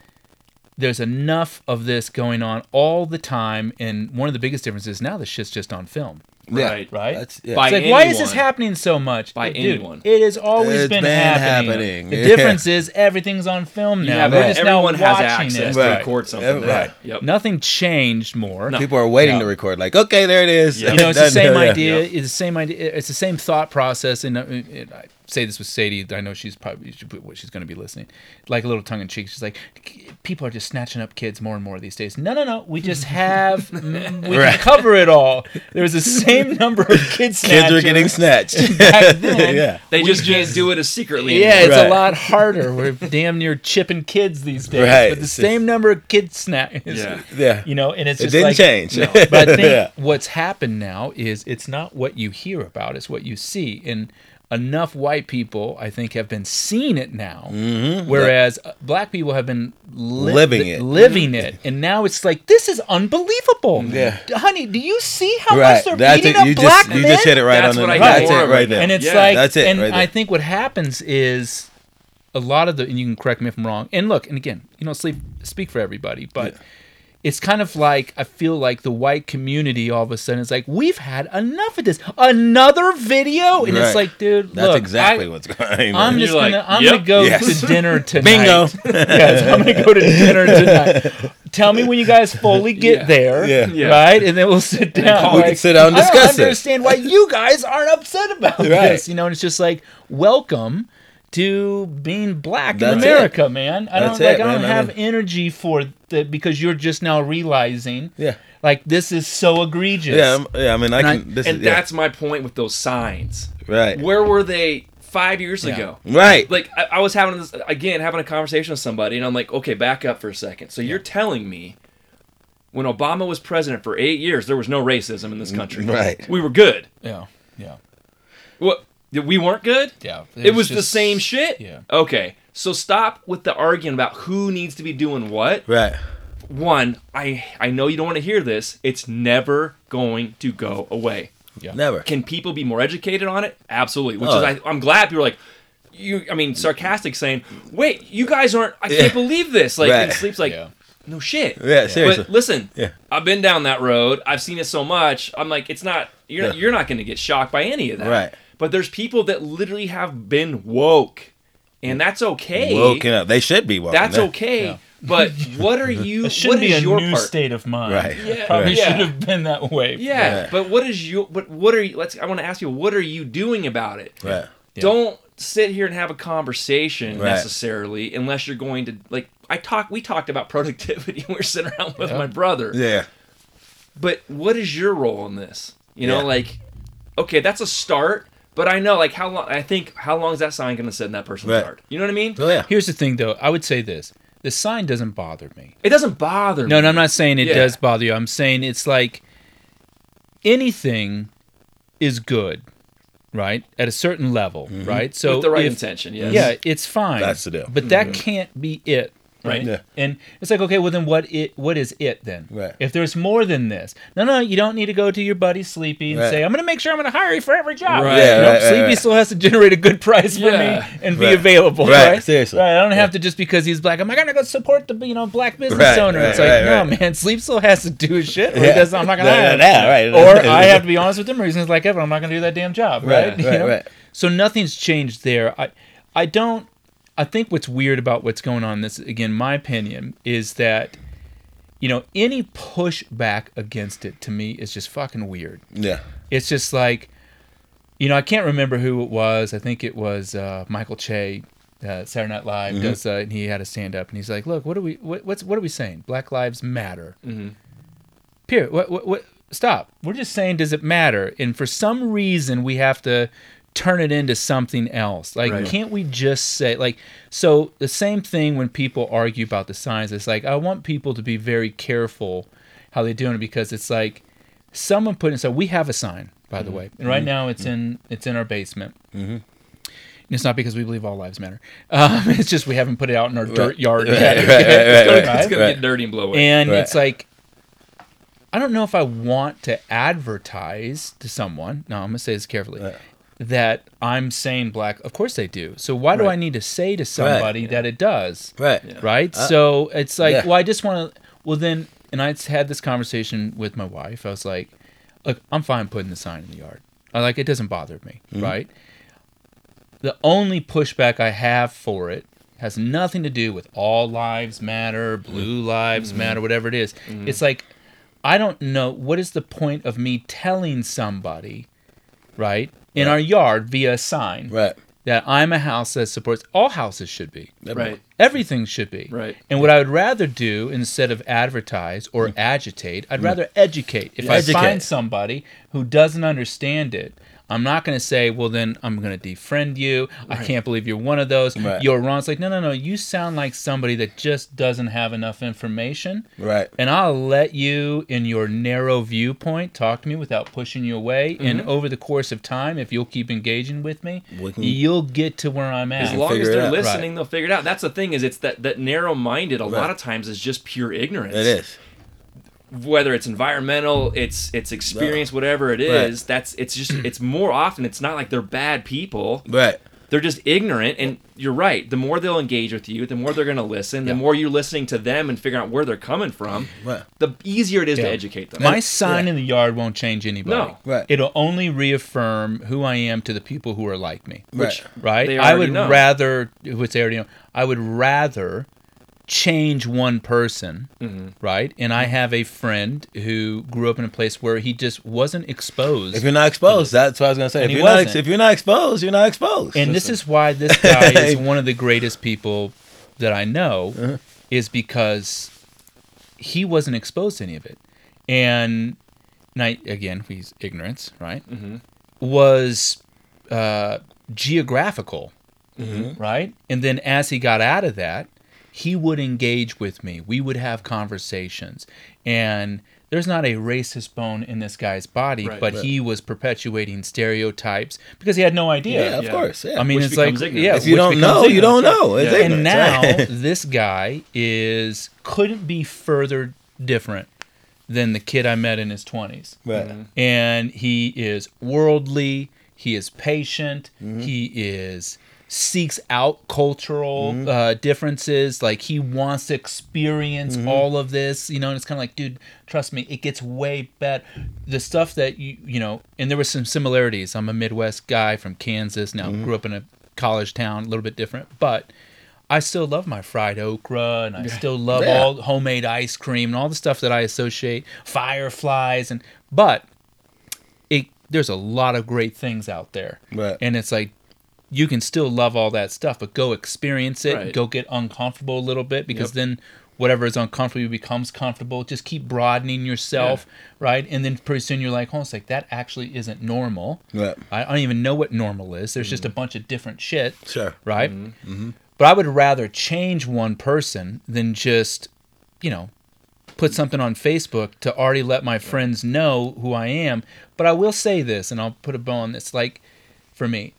there's enough of this going on all the time, and one of the biggest differences now the shit's just on film, Yeah. Right. right? That's yeah. By It's like, why is this happening so much? By Dude, anyone. It has always It's been, been happening. happening. The Yeah. difference is everything's on film now. Yeah, We're but just now everyone has watching access it. to record something. Every- there. right. Yep. Nothing changed more. No. People are waiting No. to record. Like, okay, there it is. Yeah. You know, it's the same idea. Yeah. It's the same idea. It's the same thought process. And it, I say this with Sadie. I know she's probably what she's going to be listening. Like a little tongue in cheek. She's like, people are just snatching up kids more and more these days. No, no, no. We just have we Right. cover it all. There's the same number of kids. Kids are getting snatched. Back then, yeah. They just can't do it as secretly. Yeah, anymore. it's Right. a lot harder. We're damn near chipping kids these days. Right. But the same number of kids snatch. Yeah. Yeah. You know, and it's It didn't like, change. No. But I think Yeah. what's happened now is it's not what you hear about, it's what you see. And enough white people, I think, have been seeing it now, whereas uh, black people have been li- Mm-hmm. Living it. living it, and now it's like this is unbelievable. Yeah. honey, do you see how Right. much they're That's beating it. up You black just you men? just hit it right That's on the what That's it right there. And it's Yeah. like, That's it and right. I think what happens is a lot of the, and you can correct me if I'm wrong. And look, and again, you don't sleep, speak for everybody, but it's kind of like I feel like the white community all of a sudden is like, we've had enough of this. Another video, and it's like, dude, That's look, exactly I, what's going on. I'm just you're gonna, like, I'm yep. gonna go Yes. to dinner tonight. Bingo. yes, I'm gonna go to dinner tonight. Tell me when you guys fully get Yeah. there, Yeah. Yeah. right? And then we'll sit down. We can sit down and discuss I it. don't understand why you guys aren't upset about Right. this. You know, and it's just like, welcome to being black That's in it. America, man. I That's don't like. it, I don't man. I have mean- energy for the because you're just now realizing, Yeah. like this is so egregious. Yeah, I'm- yeah. I mean, I And I- can. this and is yeah. that's my point with those signs. right. Where were they five years Yeah. ago? Right. Like I, I was having this again, having a conversation with somebody, and I'm like, okay, back up for a second. So you're telling me when Obama was president for eight years, there was no racism in this country. Right. We were good. yeah, yeah, What? We weren't good. yeah. It was the just- same shit. Yeah. Okay. So stop with the arguing about who needs to be doing what. Right. One, I I know you don't want to hear this. It's never going to go away. Yeah. Never. Can people be more educated on it? Absolutely. Which Oh. is I, I'm glad people are like you. I mean, sarcastic saying, "Wait, you guys aren't. I Yeah. can't believe this." Like, Right. and sleeps like, Yeah. no shit. Yeah, seriously. But listen, Yeah. I've been down that road. I've seen it so much. I'm like, it's not. You're Yeah. you're not going to get shocked by any of that. Right. But there's people that literally have been woke, and that's okay. Woken up. They should be woke. That's. Okay. Yeah. But what are you? It shouldn't what be is a your new part? state of mind. Right. Yeah, Probably yeah. should have been that way. Yeah, Right. but what is you? But what are you? Let's. I want to ask you. What are you doing about it? Right. Don't sit here and have a conversation Right. necessarily, unless you're going to like. I talk. We talked about productivity. when we are sitting around with Yeah. my brother. Yeah. But what is your role in this? You know, Yeah. like, okay, that's a start. But I know, like, how long? I think how long is that sign going to sit in that person's Right. yard? You know what I mean? Oh yeah. Here's the thing, though. I would say this: the sign doesn't bother me. It doesn't bother No, me. no, no I'm not saying it Yeah. does bother you. I'm saying it's like anything is good, right? At a certain level, mm-hmm. right? So with the right if- intention. Yes. Yeah, it's fine. That's the deal. But that mm-hmm. can't be it. Right. Yeah. And it's like, okay, well then what it what is it then? Right. If there's more than this. No, no, you don't need to go to your buddy Sleepy and Right. say, I'm gonna make sure I'm gonna hire you for every job. Right. Yeah, Nope, right, right, Sleepy right. still has to generate a good price for Yeah. me and be Right. available. Right, Right. seriously. Right. I don't have to just because he's black. I'm not gonna go support the you know black business Right, owner. right, it's like, right, no right. man, Sleep still has to do his shit. Or Yeah. doesn't, I'm not gonna No, hire no, him. no, right. Or I have to be honest with him, or he's like, Evan, I'm not gonna do that damn job. Right. Right, You know? right. So nothing's changed there. I I don't I think what's weird about what's going on this again my opinion is that you know any pushback against it to me is just fucking weird. Yeah. It's just like you know I can't remember who it was. I think it was uh, Michael Che uh, Saturday Night Live Mm-hmm. does uh, and he had a stand up and he's like, "Look, what are we what, what's what are we saying? Black lives matter." Mm-hmm. Period. What, what, what, stop. We're just saying, does it matter? And for some reason, we have to turn it into something else. Like, Right. can't we just say, like, so the same thing when people argue about the signs, it's like, I want people to be very careful how they're doing it because it's like someone put in, so we have a sign, by the way. And right now it's in, it's in our basement. Mm-hmm. It's not because we believe all lives matter. Um, it's just we haven't put it out in our dirt yard Right, yet. right, right, It's right, gonna get dirty and blow away. And Right. it's like, I don't know if I want to advertise to someone. No, I'm gonna say this carefully. Right. That I'm saying black. Of course they do. So why do I need to say to somebody that it does? Right. Right. Uh, so it's like, yeah. well, I just want to. Well, then, and I had this conversation with my wife. I was like, look, I'm fine putting the sign in the yard. I like it doesn't bother me. Mm-hmm. Right. The only pushback I have for it has nothing to do with all lives matter, blue mm-hmm. lives mm-hmm. matter, whatever it is. It's like I don't know what is the point of me telling somebody, right, in our yard via a sign Right. that I'm a house that supports all houses should be. Right. Everything should be. Right. And what I would rather do instead of advertise or mm. agitate, I'd mm. rather educate. If I Educate. find somebody who doesn't understand it, I'm not going to say, well, then I'm going to defriend you. I can't believe you're one of those. Right. You're wrong. It's like, no, no, no. You sound like somebody that just doesn't have enough information. Right. And I'll let you, in your narrow viewpoint, talk to me without pushing you away. And mm-hmm. over the course of time, if you'll keep engaging with me, can- you'll get to where I'm at. As long as they're out. listening, they'll figure it out. That's the thing is it's that that narrow minded a lot of times is just pure ignorance. It is. Whether it's environmental, it's it's experience, whatever it is, that's it's just it's more often it's not like they're bad people. Right. They're just ignorant and you're right. The more they'll engage with you, the more they're gonna listen, the more you're listening to them and figuring out where they're coming from, Right. the easier it is Yeah. to educate them. My sign in the yard won't change anybody. No. Right. It'll only reaffirm who I am to the people who are like me. Right. Right? They I would know. rather, which they already know, I would rather change one person, Mm-hmm. right? And I have a friend who grew up in a place where he just wasn't exposed. If you're not exposed, that's what I was gonna say. And If you're not, wasn't. if you're not exposed, you're not exposed. and this is why this guy is one of the greatest people that I know, Uh-huh. is because he wasn't exposed to any of it, and, and I, again, he's ignorance, right? Mm-hmm. Was uh, geographical, Mm-hmm. right? And then as he got out of that, he would engage with me. We would have conversations, and there's not a racist bone in this guy's body, Right. but he was perpetuating stereotypes because he had no idea. yeah, of Yeah. course. Yeah. I mean, Which it's like becomes ignorance. yeah, if you don't becomes know, you don't know. It's Yeah. And now right? this guy is couldn't be further different than the kid I met in his twenties, right. and he is worldly. He is patient. Mm-hmm. He is seeks out cultural Mm-hmm. uh, differences. Like he wants to experience Mm-hmm. all of this, you know. And it's kind of like, dude, trust me, it gets way better. The stuff that you, you know, and there were some similarities. I'm a Midwest guy from Kansas. Now Mm-hmm. grew up in a college town, a little bit different, but. I still love my fried okra, and I still love Yeah. all homemade ice cream and all the stuff that I associate fireflies and but it there's a lot of great things out there. Right. And it's like you can still love all that stuff, but go experience it, Right. go get uncomfortable a little bit because Yep. then whatever is uncomfortable becomes comfortable. Just keep broadening yourself, right? And then pretty soon you're like, oh, it's like that actually isn't normal. Right. I, I don't even know what normal is. There's just a mm. bunch of different shit Sure. right? Mm-hmm. Mm-hmm. But I would rather change one person than just, you know, put something on Facebook to already let my friends know who I am. But I will say this, and I'll put a bow on this. Like, for me,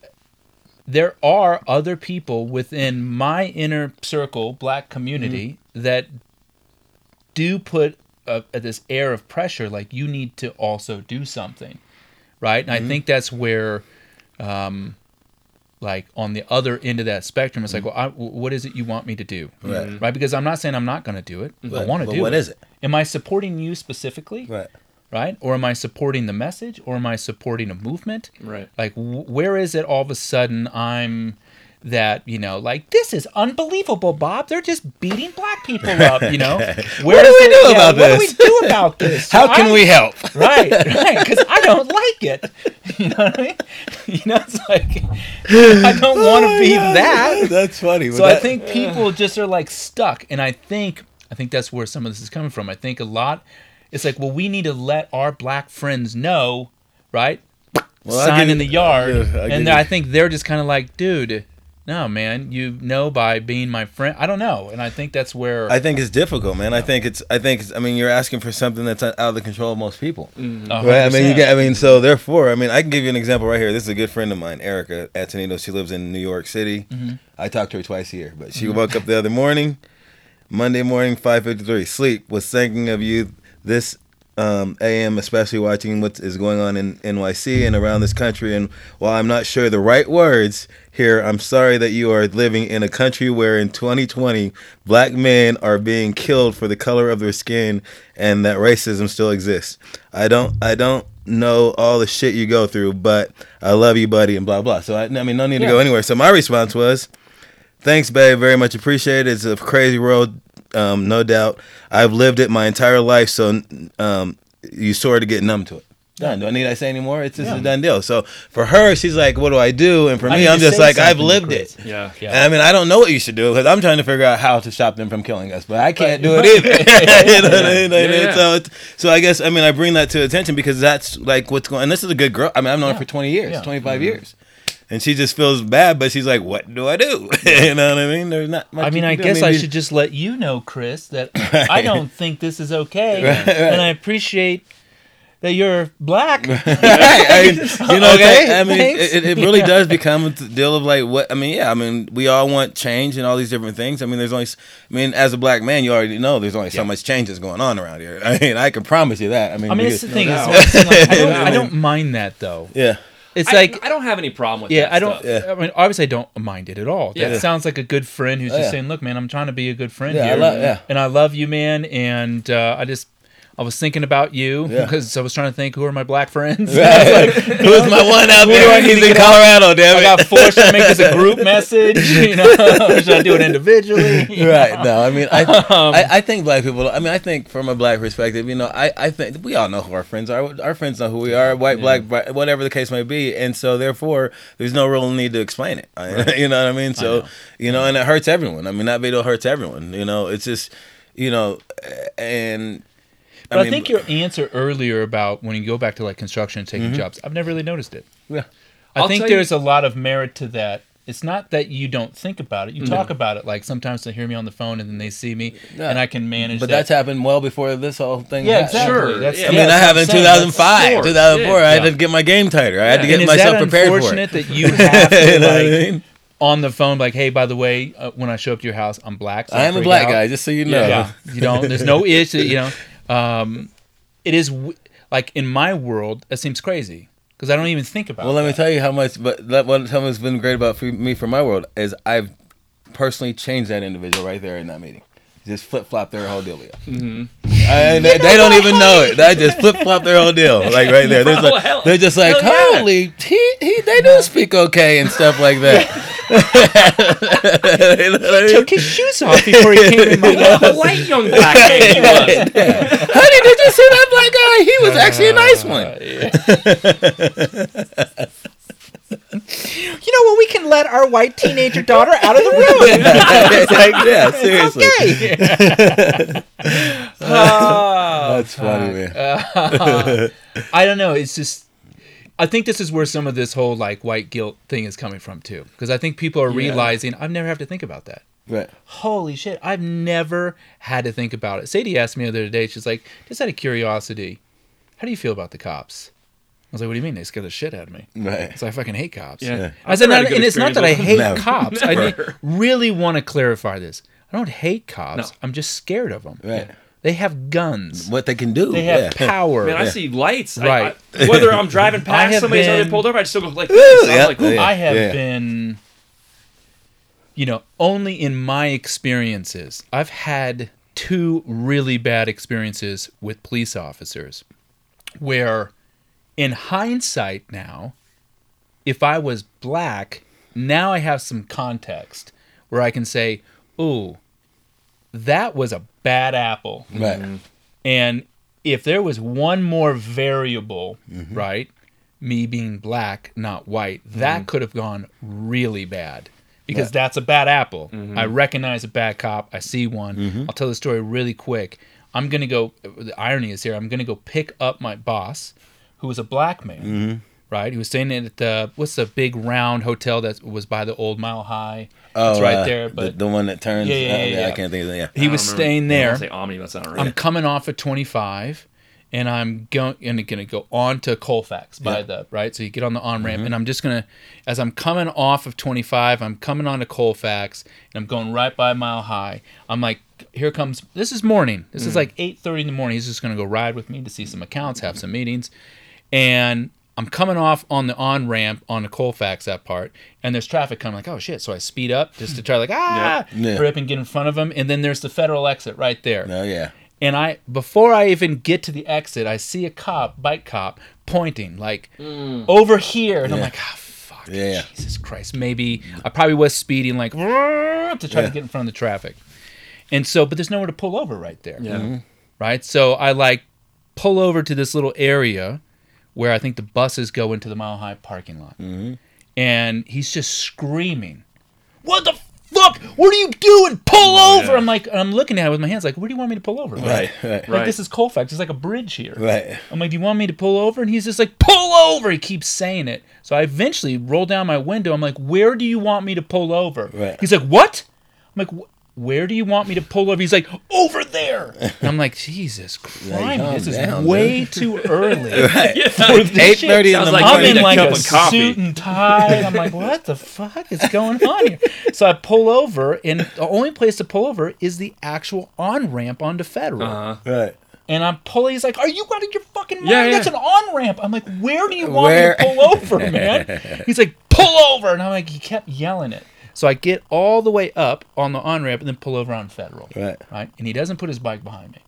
there are other people within my inner circle, black community, mm-hmm. that do put a, a- this air of pressure, like you need to also do something, right? And I mm-hmm. think that's where, um, like on the other end of that spectrum, it's like, mm-hmm. well, I, what is it you want me to do, Right. right? Because I'm not saying I'm not going to do it. I want to do what it. is it? Am I supporting you specifically? Right. Right? Or am I supporting the message? Or am I supporting a movement? Right. Like, wh- where is it all of a sudden I'm that, you know, like, this is unbelievable, Bob. They're just beating black people up, you know? Where What do we do yeah, about what this? do we do about this? How So can I- we help? Right, right, because I don't like it. You know what I mean? You know, it's like, I don't oh want to be that. That's funny. So I think people just are like stuck, and I think I think that's where some of this is coming from. I think a lot, it's like, well, we need to let our black friends know, right? Well, Sign in the yard, I'll I'll and give I think they're just kind of like, dude, no, man, you know by being my friend. I don't know, and I think that's where I think it's difficult, man. I think it's. I think. It's, I mean, you're asking for something that's out of the control of most people. Mm-hmm. a Right. I mean, you get. I mean, so therefore, I mean, I can give you an example right here. This is a good friend of mine, Erica Atenito. She lives in New York City. Mm-hmm. I talk to her twice a year, but she mm-hmm. woke up the other morning, Monday morning, five fifty three. Sleep was thinking of you this um, AM, especially watching what is going on in NYC and around this country. And while I'm not sure the right words here, I'm sorry that you are living in a country where in 2020 black men are being killed for the color of their skin and that racism still exists. I don't, I don't know all the shit you go through, but I love you, buddy, and blah blah. So I, I mean, no need to go anywhere. So my response was. Thanks, babe. Very much appreciated. It's a crazy world, um, no doubt. I've lived it my entire life, so um, you sort of get numb to it. Done. Do I need I say anymore? It's just a done deal. So for her, she's like, "What do I do?" And for I me, I'm just like, "I've lived it." Yeah. Yeah. And I mean, I don't know what you should do because I'm trying to figure out how to stop them from killing us, but I can't do it either. you know what I mean? Like, Yeah, yeah. So, so I guess I mean I bring that to attention because that's like what's going. And this is a good girl. I mean, I've known her for 20 years, Yeah. 25 Mm-hmm. years, and she just feels bad, but she's like, "What do I do?" you know what I mean? There's not. Much I mean, I guess I mean, should just let you know, Chris, that I don't think this is okay, Right, right. and I appreciate that you're black. right. I you know, Okay, that- I mean, thanks. it, it really does become a deal of like what I mean. Yeah, I mean, we all want change and all these different things. I mean, there's only, I mean, as a black man, you already know there's only so much change that's going on around here. I mean, I can promise you that. I mean, I mean, because- it's the thing. like, I, don't, I don't mind that though. yeah, It's I, like I don't have any problem with Yeah, that I don't. stuff. Yeah. I mean, obviously, I don't mind it at all. That Yeah. sounds like a good friend who's Oh, just yeah. saying, "Look, man, I'm trying to be a good friend Yeah, I here, yeah. and I love you, man." And uh, I just, I was thinking about you Yeah. because I was trying to think who are my black friends. Right. Who's my one out I there? He's in get out? Colorado, damn I it. got forced to make this a group message. You know, should I do it individually? right. No, I mean, I, Um, I, I think black people. I mean, I think from a black perspective, you know, I, I think we all know who our friends are. Our friends know who we are, white, black, bri- whatever the case may be, and so therefore, there's no real need to explain it. you know what I mean? So, know. you know, and it hurts everyone. I mean, that video hurts everyone. You know, it's just, you know, and. But I, mean, think your answer earlier about when you go back to like construction and taking jobs, I've never really noticed it. Mm-hmm. Yeah. I I'll think tell you- there's a lot of merit to that. It's not that you don't think about it. You talk about it. Like sometimes they hear me on the phone and then they see me, Yeah. and I can manage. But that. that's happened well before this whole thing. yeah, happened. exactly. Sure. That's, Yeah. I mean, that's I what have in 2005, Sure. 2004. I had to get my game tighter. I had to get And myself prepared for unfortunate it. that you have to You know what I like mean? on the phone, like, hey, by the way, uh, when I show up to your house, I'm black. So I am a black out. guy, just so you know. Yeah, you don't. There's no issue. You know, um, it is w- like in my world, that seems crazy because I don't even think about. Well, let me tell you how much. But that one time has been great about for me for my world is I've personally changed that individual right there in that meeting. Just flip flop their whole deal. Mm-hmm. And they, they don't even know it. I just flip flop their whole deal, like right there. There's Oh, like, they're just like, holy, he, he, they do speak okay and stuff like that. You know what I mean? took his shoes off before he came in my What a house. polite young black man he was. Honey, did you see that black guy? He was actually a nice one. Uh, you know what? We can let our white teenager daughter out of the room. It's like, yeah, seriously. okay. Oh, That's funny, man. Uh, I don't know. It's just. I think this is where some of this whole like white guilt thing is coming from too, because I think people are realizing I've never have to think about that. Right. Holy shit! I've never had to think about it. Sadie asked me the other day. She's like, just out of curiosity, how do you feel about the cops? I was like, what do you mean? They scare the shit out of me. Right. So I fucking hate cops. Yeah. I said, I've never had a not, and it's not that I hate with cops. I Never. ne- really want to clarify this. I don't hate cops. No. I'm just scared of them. Right. They have guns. What they can do. They have yeah. power. Man, I see lights. Right. I, whether I'm driving past have somebody's been- already pulled over, I still go like this. I'm Yeah. like, ooh, Yeah. I have yeah. been, you know, only in my experiences, I've had two really bad experiences with police officers where, in hindsight now, if I was black, now I have some context where I can say, ooh, that was a bad apple. Right. And if there was one more variable, Mm-hmm. right, me being black, not white, that could have gone really bad because that's a bad apple. I recognize a bad cop. I see one. Mm-hmm. I'll tell the story really quick. I'm going to go, the irony is here, I'm going to go pick up my boss, who was a black man. Mm-hmm. Right, he was staying at the what's the big round hotel that was by the old Mile High. Oh, it's right uh, there. the, But the one that turns. Yeah, yeah, uh, yeah, yeah. I can't think of it. Yeah. he was staying there. I say Omni, that's not right. I'm coming off at 25 and I'm going and going to go on to Colfax by Yeah. Mm-hmm. the right. So you get on the on ramp and I'm just going to as I'm coming off of 25, I'm coming on to Colfax and I'm going right by Mile High. I'm like here comes this is morning. This Mm. is like 8:30 in the morning. He's just going to go ride with me to see some accounts, have some meetings. And I'm coming off on the on ramp on the Colfax that part, and there's traffic coming. Like, oh shit! So I speed up just to try like ah, Yeah. hurry up and get in front of them, And then there's the federal exit right there. Oh yeah. And I before I even get to the exit, I see a cop, bike cop, pointing like over here, and I'm like, ah, fuck, Yeah, yeah. Jesus Christ, maybe I probably was speeding like to try Yeah. to get in front of the traffic. And so, but there's nowhere to pull over right there, yeah. right? So I like pull over to this little area where I think the buses go into the Mile High parking lot, Mm-hmm. and he's just screaming, "What the fuck? What are you doing? Pull Oh, over!" I'm like, I'm looking at it with my hands, like, "Where do you want me to pull over?" Right, right, Like Right. this is Colfax. There's like a bridge here. right. I'm like, do you want me to pull over? And he's just like, pull over. He keeps saying it. So I eventually roll down my window. I'm like, where do you want me to pull over? Right. He's like, what? I'm like, "Wh- where do you want me to pull over? He's like, over there. And I'm like, Jesus Christ, calm this is down, way too early. Right. For this Eight shit. in the like I'm in like cup a suit and tie. and I'm like, what the fuck is going on here? So I pull over, and the only place to pull over is the actual on ramp onto Federal. Uh, Right. And I'm pulling. He's like, "Are you out of your fucking mind? Yeah, yeah. That's an on ramp." I'm like, "Where do you want Where- me to pull over, man?" He's like, "Pull over," and I'm like, he kept yelling it. So I get all the way up on the on ramp and then pull over on Federal. Right. Right. And he doesn't put his bike behind me.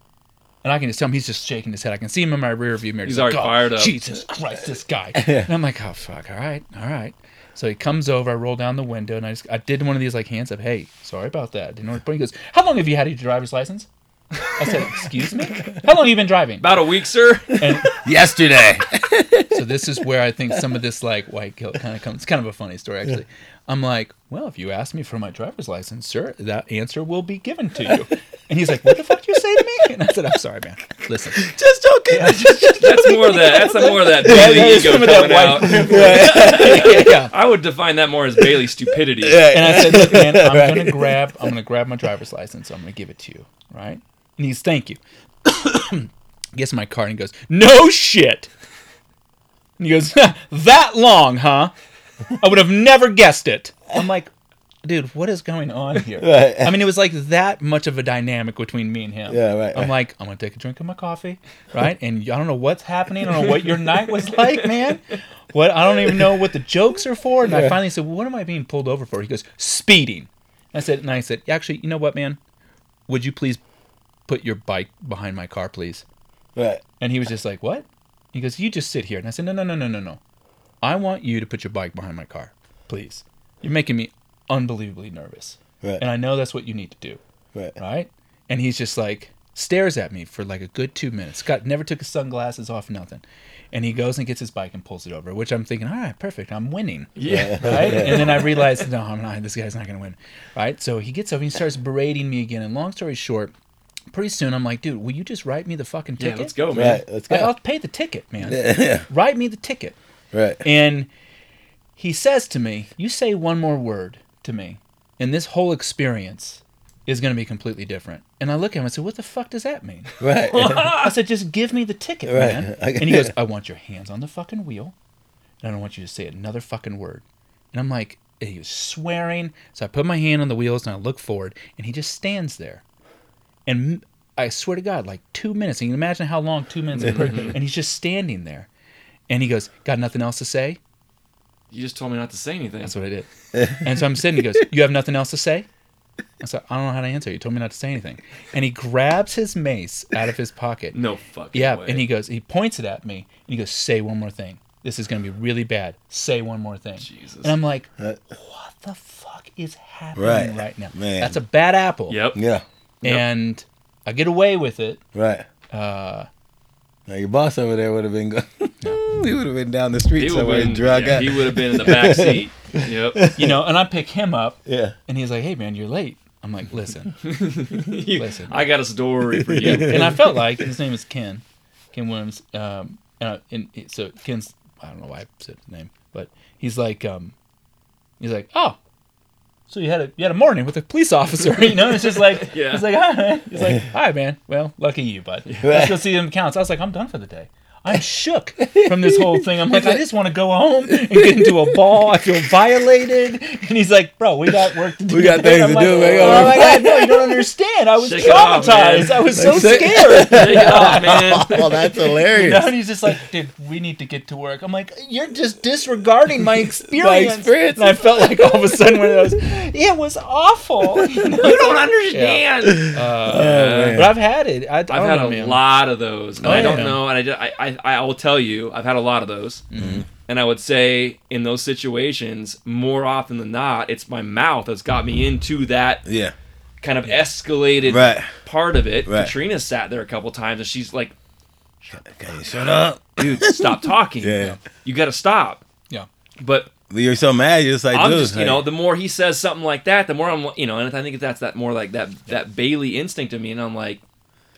And I can just tell him he's just shaking his head. I can see him in my rear view mirror. He's like, already "Oh, fired up." Jesus Christ, this guy. and I'm like, oh fuck. All right, all right. So he comes over. I roll down the window and I just I did one of these like hands up. Hey, sorry about that. Didn't know what to. He goes, How long have you had your driver's license? I said, Excuse me. How long have you been driving? about a week, sir. And Yesterday. so this is where I think some of this like white guilt kind of comes. It's kind of a funny story actually. I'm like, well, if you ask me for my driver's license, sir, that answer will be given to you. And he's like, what the fuck you say to me? And I said, I'm sorry, man. Listen, Just joking. That's more of that. That's more of that Bailey yeah, ego some of that coming out. yeah, yeah. I would define that more as Bailey stupidity. Yeah. And I said, look, man, I'm gonna grab, I'm gonna grab my driver's license. I'm gonna give it to you, right? And he's, thank you. Gets my card and goes, no shit. And he goes, that long, huh? I would have never guessed it. I'm like, dude, what is going on here? Right. I mean, it was like that much of a dynamic between me and him. Yeah, right, I'm right. like, I'm gonna take a drink of my coffee, right? And I don't know what's happening. I don't know what your night was like, man. What I don't even know what the jokes are for. And I finally said, well, "What am I being pulled over for?" He goes, "Speeding." I said, and I said, "Actually, you know what, man? Would you please put your bike behind my car, please?" Right. And he was just like, "What?" He goes, "You just sit here." And I said, "No, no, no, no, no, no. I want you to put your bike behind my car, please. You're making me unbelievably nervous, Right. and I know that's what you need to do." Right. right? And he's just like stares at me for like a good two minutes. Scott never took his sunglasses off, nothing. And he goes and gets his bike and pulls it over, which I'm thinking, all right, perfect, I'm winning. Yeah. Right? and then I realized, no, I'm not. This guy's not going to win. Right? So he gets over and he starts berating me again. And long story short, pretty soon I'm like, dude, will you just write me the fucking Yeah, ticket? let's go, man. Right. Let's go. I'll pay the ticket, man. Yeah. Write me the ticket. Right. And he says to me, You say one more word to me, and this whole experience is going to be completely different. And I look at him and say, What the fuck does that mean? Right. I said, Just give me the ticket, Right. man. And he goes, I want your hands on the fucking wheel, and I don't want you to say another fucking word. And I'm like, and he was swearing. So I put my hand on the wheels and I look forward, and he just stands there. And I swear to God, like two minutes. And you can imagine how long two minutes and he's just standing there. And he goes, Got nothing else to say? You just told me not to say anything. That's what I did. and so I'm sitting. He goes, "You have nothing else to say?" I said, "I don't know how to answer. You told me not to say anything." And he grabs his mace out of his pocket. no fucking Yeah, way. and he goes, he points it at me, and he goes, "Say one more thing. This is gonna be really bad. Say one more thing." Jesus. And I'm like, "What the fuck is happening Right. right, now? Man. That's a bad apple." Yep. Yeah. And I get away with it. Right. Uh, Now your boss over there would have been going. he would have been down the street He would somewhere have been, drug yeah, out. he would have been in the back seat. Yep. you know, and I pick him up, Yeah. and he's like, "Hey, man, you're late." I'm like, "Listen." You- Listen. I got a story for you. and I felt like his name is Ken, Ken Williams. Um, and, I- and so Ken's I don't know why I said his name, but he's like, um, he's like, oh, so you had a you had a morning with a police officer, you know? It's just like, Yeah. he's like, hi, he's like, hi, man. Well, lucky you, bud. Let's go see them counts. I was like, I'm done for the day. I'm shook from this whole thing. I'm like, I just want to go home and get into a ball. I feel violated. And he's like, bro, we got work to do. We got things I'm to like, do, man. Oh my god, no, you don't understand. I was Shake it off, traumatized. I was so Like, scared. Take it off, man. Oh, that's You know, hilarious. and he's just like, dude, we need to get to work. I'm like, you're just disregarding my experience. my experience. And I felt like all of a sudden one of those, it was awful. You, know? You don't understand. man. But I've had it. I, I've had a man. lot of those, and Oh, I don't yeah. know. And I, ju- I, I, I will tell you, I've had a lot of those. Mm-hmm. And I would say in those situations, more often than not, it's my mouth that's got me into that Yeah. kind of escalated Right. part of it. Right. Katrina sat there a couple times, and she's like, Can you shut up? dude, stop talking. Yeah. You got to stop. Yeah. But You're so mad. You're just like, I'm dude, just, you hey. know, the more he says something like that, the more I'm, you know, and I think that's that more like that that Bailey instinct of me, and I'm like,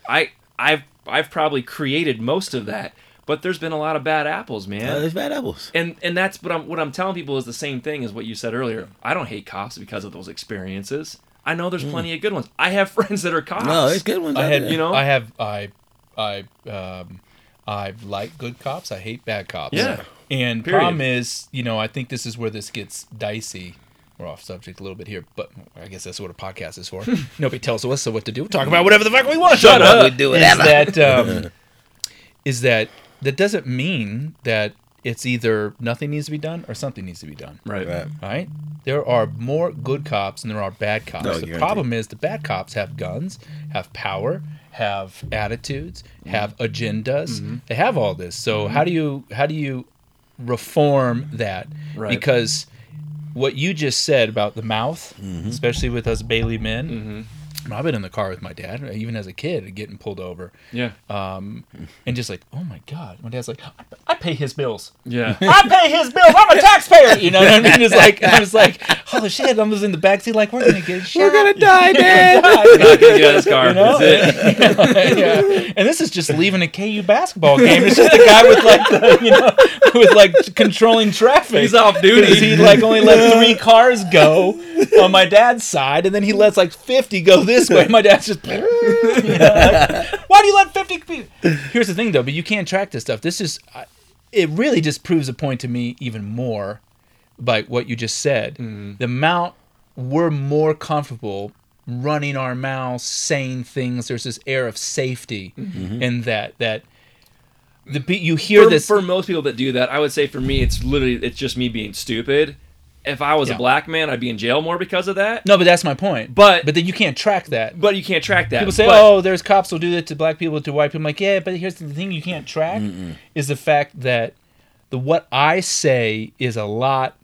I, I've, I've probably created most of that, but there's been a lot of bad apples, man. Uh, there's bad apples. and and that's what I'm what I'm telling people is the same thing as what you said earlier. I don't hate cops because of those experiences. I know there's plenty of good ones. I have friends that are cops. Mm. No, it's good ones. I out had, there. you know? I have, I, I, um, I like good cops. I hate bad cops. Yeah. And Period. problem is, you know, I think this is where this gets dicey. We're off subject a little bit here, but I guess that's what a podcast is for. Nobody tells us what to do. We talk about whatever the fuck we want. Shut up. We do Is whatever. that um, is that that doesn't mean that it's either nothing needs to be done or something needs to be done. Right. Right. Right? There are more good cops than there are bad cops. No, the guaranteed. problem is the bad cops have guns, have power, have attitudes, have agendas. Mm-hmm. They have all this. So how do you how do you reform that? Right. Because what you just said about the mouth, Mm-hmm. especially with us Bailey men. I've been in the car with my dad, even as a kid, getting pulled over, Yeah. um, and just like, oh my god, my dad's like, I, I pay his bills. Yeah. I pay his bills. I'm a taxpayer. You know what I mean? It's like I was like, holy shit! I was in the backseat, like, we're gonna get shot. We're gonna die, Dad. Not gonna get out of this car. You know? That's it. yeah. And this is just leaving a KU basketball game. It's just a guy with like, the, you know, with like controlling traffic. He's off duty. He like only let three cars go on my dad's side, and then he lets like fifty go this way. My dad's just, you know, like, why do you let fifty? People? Here's the thing, though, but you can't track this stuff. This is, it really just proves a point to me even more by what you just said. Mm-hmm. The amount we're more comfortable running our mouths, saying things. There's this air of safety mm-hmm. in that that the you hear for, this. for most people that do that, I would say for me, it's literally it's just me being stupid. If I was Yeah. a black man, I'd be in jail more because of that. no, but that's my point. But- but then you can't track that. But you can't track that. People say, But- "Oh, there's cops will do that to black people, to white people." I'm like, yeah, but here's the thing: you can't track is the fact that the what I say is a lot.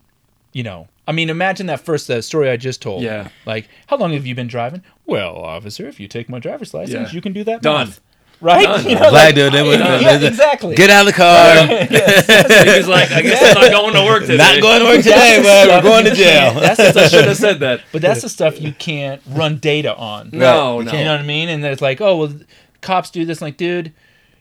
You know, I mean, imagine that first uh, story I just told. Yeah. Like, how long have you been driving? Well, officer, if you take my driver's license, Yeah. you can do that. Done. math. Right? Done. You know, Black like, dude, they would- yeah, exactly. Get out of the car. he was like, I guess I'm not going to work today. Not going to work today, but we're going to jail. That's the I should stuff, have said that. but that's the stuff you can't run data on. No, Right. no. You know what I mean? And it's like, oh well, cops do this. Like, dude,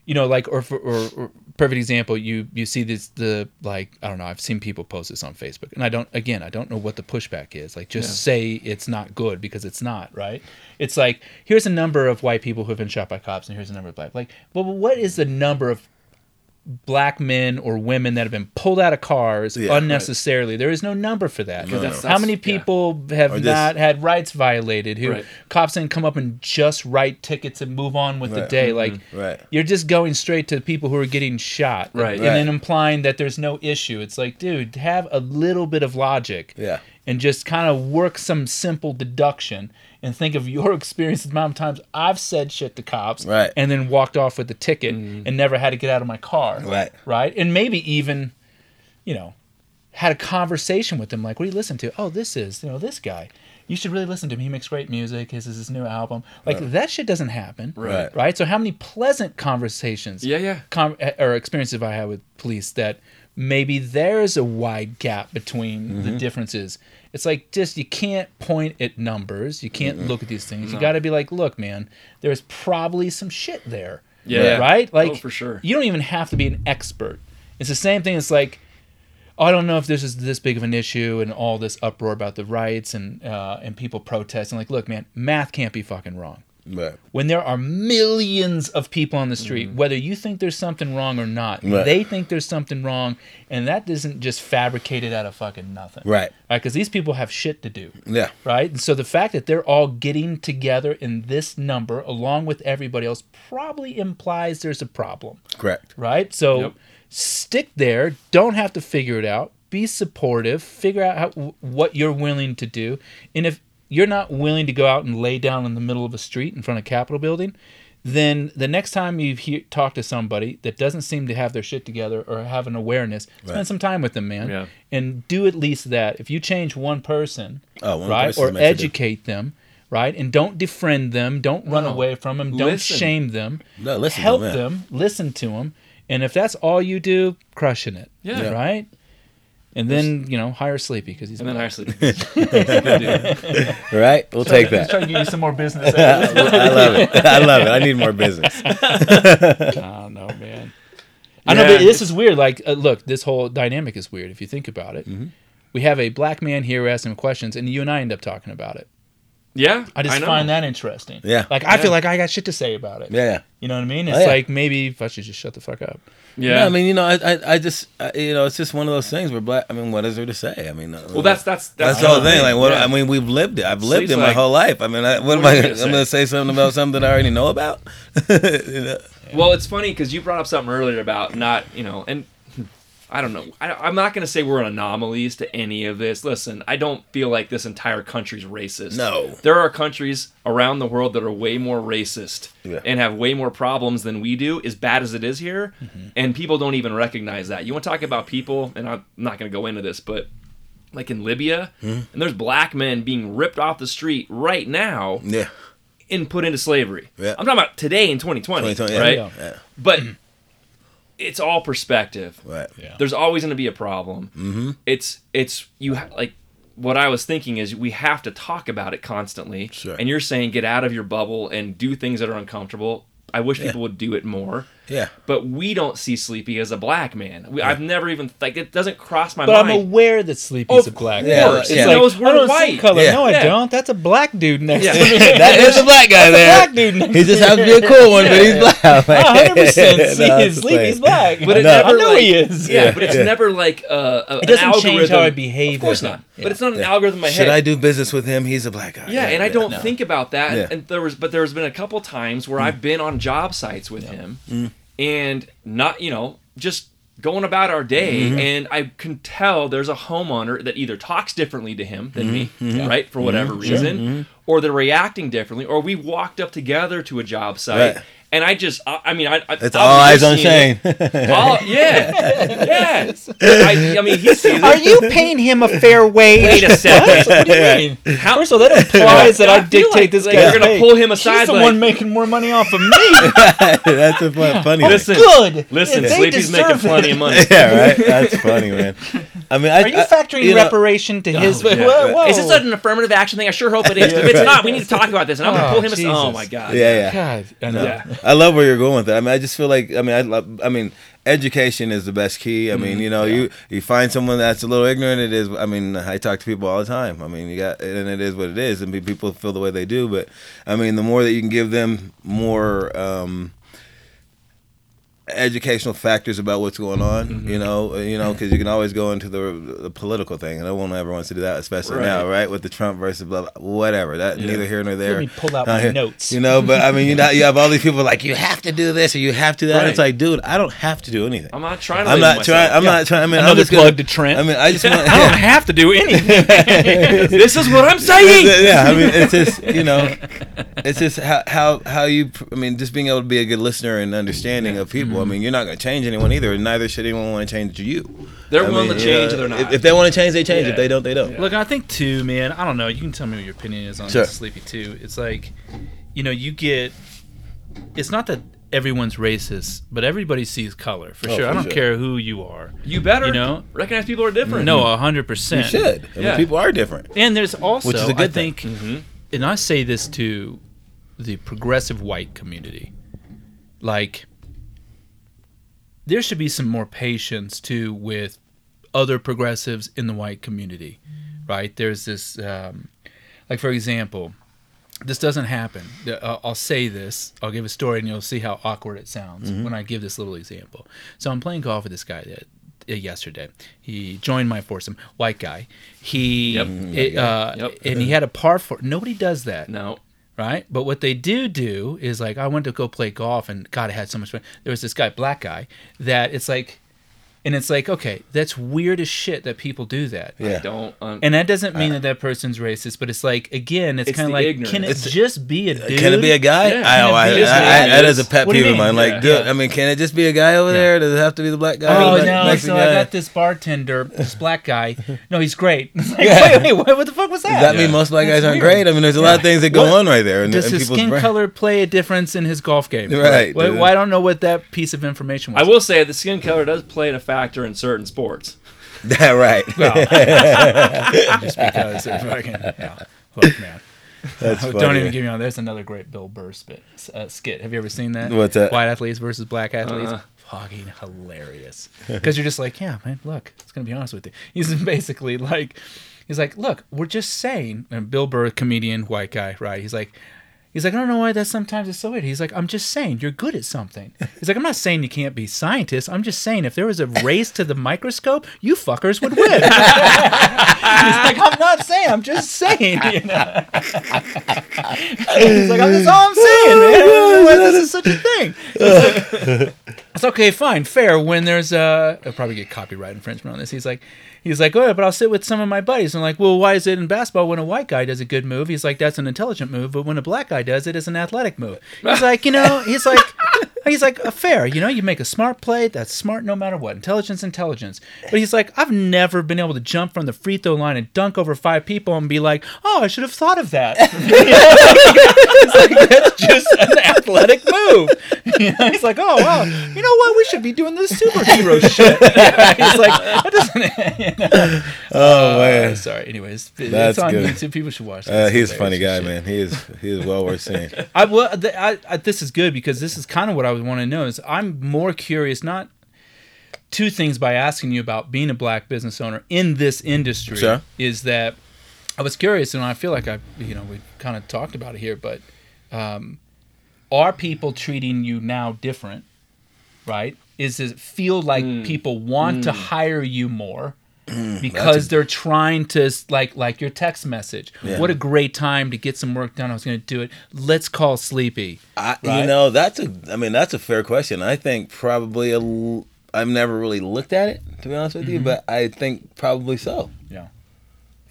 you know, like, or for, or, or perfect example, you you see this the like I don't know. I've seen people post this on Facebook, and I don't. Again, I don't know what the pushback is. Like, just say it's not good because it's not right. It's like here's a number of white people who have been shot by cops, and here's a number of black. Like, well, what is the number of black men or women that have been pulled out of cars Yeah, unnecessarily. There is no number for that. No, That's- no. How many that's- yeah. people have Or just- not had rights violated? Who Right. cops didn't come up and just write tickets and move on with the Right. day? Mm-hmm. Like Right. you're just going straight to the people who are getting shot, Right. And Right. then implying that there's no issue. It's like, dude, have a little bit of logic, Yeah. and just kind of work some simple deduction. And think of your experience the amount of times I've said shit to cops, Right. and then walked off with the ticket mm. and never had to get out of my car, Right. right? And maybe even, you know, had a conversation with them like, what do you listen to? Oh, this is, you know, this guy. You should really listen to him. He makes great music. His is his new album. Like that shit doesn't happen. Right. Right. So how many pleasant conversations Yeah, yeah. com- or experiences have I had with police that maybe there's a wide gap between the mm-hmm. differences. It's like just you can't point at numbers. You can't look at these things. You got to be like, look, man, there's probably some shit there. Yeah. Right? Like Oh, for sure. You don't even have to be an expert. It's the same thing. It's like, oh, I don't know if this is this big of an issue and all this uproar about the rights and uh, and people protesting. Like, look, man, math can't be fucking wrong Right. when there are millions of people on the street, mm-hmm. whether you think there's something wrong or not, Right. they think there's something wrong, and that isn't just fabricated out of fucking nothing. Right. Because these people have shit to do. Yeah. Right? And so the fact that they're all getting together in this number along with everybody else probably implies there's a problem. Correct. Right? So Yep. stick there. Don't have to figure it out. Be supportive. Figure out how, what you're willing to do. And if you're not willing to go out and lay down in the middle of a street in front of Capitol building, then the next time you hear, talk to somebody that doesn't seem to have their shit together or have an awareness, spend some time with them, man, Yeah. and do at least that. If you change one person, Oh, one right, person or makes a difference. educate them, right? And don't defriend them. Don't run No. away from them. Don't Listen. shame them. No, listen to Help them, them. Listen to them. And if that's all you do, crushing it. Yeah. Right. And then you know hire Sleepy because he's And then black. actually, good dude. Right? We'll take Let's that. try to give you some more business. I love it. I love it. I need more business. I don't know, man. I know, but this is weird. Like, uh, look, this whole dynamic is weird if you think about it. Mm-hmm. We have a black man here asking questions, and you and I end up talking about it. Yeah, I just know. find that interesting. Yeah. Like, I Yeah. feel like I got shit to say about it. Yeah. You know what I mean? It's Oh, yeah. like maybe if I should just shut the fuck up. Yeah, No, I mean, you know, I, I, I just, I, you know, it's just one of those things where black. I mean, what is there to say? I mean, uh, well, that's that's that's that's, the whole thing. Like, what? Yeah. I mean, we've lived it. I've lived Sleep's it my like- whole life. I mean, I, what, am I? are you I'm gonna going to say something about something that I already know about. You know? Well, it's funny because you brought up something earlier about not, you know, and I don't know. I, I'm not going to say we're anomalies to any of this. Listen, I don't feel like this entire country's racist. No. There are countries around the world that are way more racist Yeah. and have way more problems than we do, as bad as it is here. Mm-hmm. And people don't even recognize that. You want to talk about people, and I'm not going to go into this, but like in Libya, hmm? and there's black men being ripped off the street right now Yeah. and put into slavery. Yeah. I'm talking about today in 2020, 2020, right? Yeah. Yeah. But mm-hmm. It's all perspective. Right. Yeah. There's always going to be a problem. Mm-hmm. It's it's you ha- like what I was thinking is we have to talk about it constantly. Sure. And you're saying get out of your bubble and do things that are uncomfortable. I wish people would do it more. Yeah. But we don't see Sleepy as a black man. We, I've never even like it doesn't cross my mind But I'm aware that Sleepy's Of a black Yeah, man. course. It's Yeah. like, knows we're I don't see white. color. Yeah. No, I Yeah. don't. That's a black dude next Yeah. to me. That is a black guy there. black dude next He just to happens to be a cool one, but he's black. A hundred percent. No, See, that's the Sleepy's black. but it No. never I know like, he is. Yeah, Yeah. but it's Yeah. never like uh, a, It doesn't an change how I behave Of course not. But it's not an algorithm in my head. Should. I do business with him? He's a black guy. Yeah, and I don't think about that. And there was, but there's been a couple times where I've been on job sites with him, Mm. And not, you know, just going about our day, Mm-hmm. and I can tell there's a homeowner that either talks differently to him than me, Mm-hmm. right, for whatever reason, or they're reacting differently, or we walked up together to a job site. Right. And I just, I, I mean, I, I It's all eyes on Shane. it. All, yeah, yeah. I, I mean, he sees it. Are you paying him a fair wage? Wait a second. what do you mean? How- First of all, that implies that I, I dictate like- this like guy. you're gonna pull him aside, He's the like- one making more money off of me. That's a fun, funny. Oh, listen, Good. Listen, They Sleepy's making deserve plenty of money. yeah, right. That's funny, man. I mean, I, Are you I- factoring you know- reparation to his? yeah. Whoa, whoa. Is this an affirmative action thing? I sure hope it is. if it's right. not, we need to talk about this. And I'm gonna Oh, pull him. aside. Oh my god. Yeah, yeah. God, I know. Yeah. I love where you're going with that. I mean, I just feel like I mean, I love, I mean, education is the best key. I mean, you know, you you find someone that's a little ignorant. It is. I mean, I talk to people all the time. I mean, you got, and it is what it is, and pe- people feel the way they do. But I mean, the more that you can give them more. um educational factors about what's going on you know uh, you know because you can always go into the, the political thing and no one ever wants to do that especially Right. now right with the trump versus blah, blah whatever that neither here nor there Let me pull out Uh, my notes. you know, but I mean, you know, you have all these people like you have to do this or you have to that. It's like, dude, I don't have to do anything. I'm not trying to. I'm not trying. I'm not trying. I mean, I'm Another just gonna- plug to Trent. I mean, I just want. I don't have to do anything. this is what I'm saying. yeah, I mean, it's just you know, it's just how how how you. pr- I mean, just being able to be a good listener and understanding of people. I mean, you're not going to change anyone either, and neither should anyone want to change you. They're I willing mean, to change, you or they're If, not. if they want to change, they change. Yeah. If they don't, they don't. Look, I think too, man. I don't know. You can tell me what your opinion is on Sure. Sleepy too. It's like, you know, you get. It's not that everyone's racist, but everybody sees color for Oh, sure. I don't sure. care who you are. you better You know? recognize people are different. No, a hundred You percent. should. I mean, Yeah. people are different. And there's also, Which is a good thing. think, and I say this to the progressive white community, like there should be some more patience too with other progressives in the white community, right? There's this, um, like for example, this doesn't happen. I'll say this. I'll give a story, and you'll see how awkward it sounds Mm-hmm. when I give this little example. So I'm playing golf with this guy that uh, yesterday. He joined my foursome, white guy. He Yep. it, uh, Yep. and he had a par four. Nobody does that, No. Right? But what they do do is like I went to go play golf, and God, I had so much fun. There was this guy, black guy, that it's like and it's like, okay, that's weird as shit that people do that. Yeah. Don't. Um, And that doesn't mean that that person's racist, but it's like again, it's, It's kind of like, ignorance. can it It's- just be a dude? Can it be a guy? Yeah. I, Can it I, be I, I- that is a pet What do you peeve of mine. Like, Yeah. dude, I mean, can it just be a guy over there? Does it have to be the black guy? Oh no! Mexican So I got this bartender, this black guy. No, he's great. It's like, wait, wait, what, what the fuck was that? Does that mean most black guys aren't great? I mean, there's a lot of things that go What- on right there. Does his people's skin color play a difference in his golf game? Right, Well, I don't know what that piece of information was. I will say the skin color does play a factor in certain sports. Yeah, right. Well, just because they're fucking. Yeah. Look, man. That's Don't even give me on. There's another great Bill Burr spit, uh, skit. Have you ever seen that? What's that? White athletes versus black athletes. Uh-uh. Fucking hilarious. Because you're just like, yeah, man. Look, it's gonna be honest with you. He's basically like, he's like, look, we're just saying. And Bill Burr, comedian, white guy, right? He's like. He's like, I don't know why that sometimes is so weird. He's like, I'm just saying you're good at something. He's like, I'm not saying you can't be scientists. I'm just saying if there was a race to the microscope, you fuckers would win. He's like, I'm not saying. I'm just saying. You know? He's like, that's all I'm saying, man. Why this is such a thing. Okay, fine, fair. When there's a, I'll probably get copyright infringement on this. He's like, he's like, oh, yeah, but I'll sit with some of my buddies. I'm like, well, why is it in basketball when a white guy does a good move? He's like, that's an intelligent move, but when a black guy does it, it's an athletic move. He's like, you know, he's like. He's like, fair, you know, you make a smart play, that's smart no matter what. Intelligence, intelligence. But he's like, I've never been able to jump from the free throw line and dunk over five people and be like, oh, I should have thought of that. It's like, that's just an athletic move. You know, he's like, oh, wow, you know what? We should be doing this superhero shit. he's like, that doesn't. you know. Oh Uh, man, sorry. Anyways, That's it's on good. YouTube. People should watch. uh, he's a funny guy, shit. man. He is he is well worth seeing. I well, th- I, I, this is good because this is kind of what I would want to know. Is I'm more curious, not two things by asking you about being a black business owner in this industry. Sure. Is that I was curious, and I feel like I, you know, we kind of talked about it here, but um, are people treating you now different? Right? Is it feel like Hmm. people want to hire you more? Mm, because they're trying to like like your text message. Yeah. What a great time to get some work done. I was going to do it. Let's call Sleepy. I, Right? You know, that's a. I mean, that's a fair question. I think probably a. I've never really looked at it to be honest with you, mm-hmm. but I think probably so.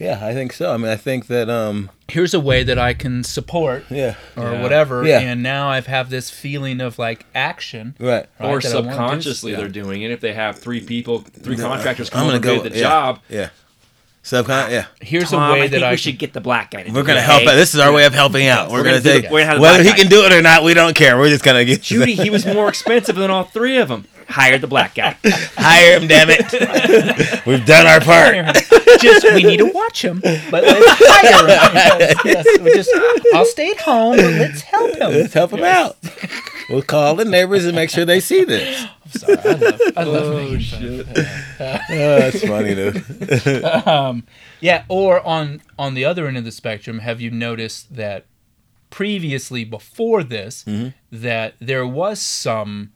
Yeah. Yeah, I think so. I mean, I think that. um Here's a way that I can support Yeah. or Yeah. whatever, Yeah. and now I've have this feeling of like action. Right. right, or that do. subconsciously they're doing it. If they have three people, three The- contractors I'm gonna over go and do the yeah, job. Yeah. Subcon. Yeah. Here's Tom, a way I that think I we should get the black guy. To We're gonna help Hey, out. This is our way of helping out. We're, We're gonna gonna do take it. Gonna whether black he can do it or not. We don't care. We're just gonna get you. Judy, he was more expensive than all three of them. Hire the black guy. hire him. Damn it. We've done our part. just we need to watch him, but let's hire him. Yes, yes, we just I'll stay at home, but let's help him. Let's help him out. We'll call the neighbors and make sure they see this. Sorry, I love, I love Oh making fun shit! Oh, that's funny, dude. Yeah, or on on the other end of the spectrum, have you noticed that previously before this Mm-hmm. that there was some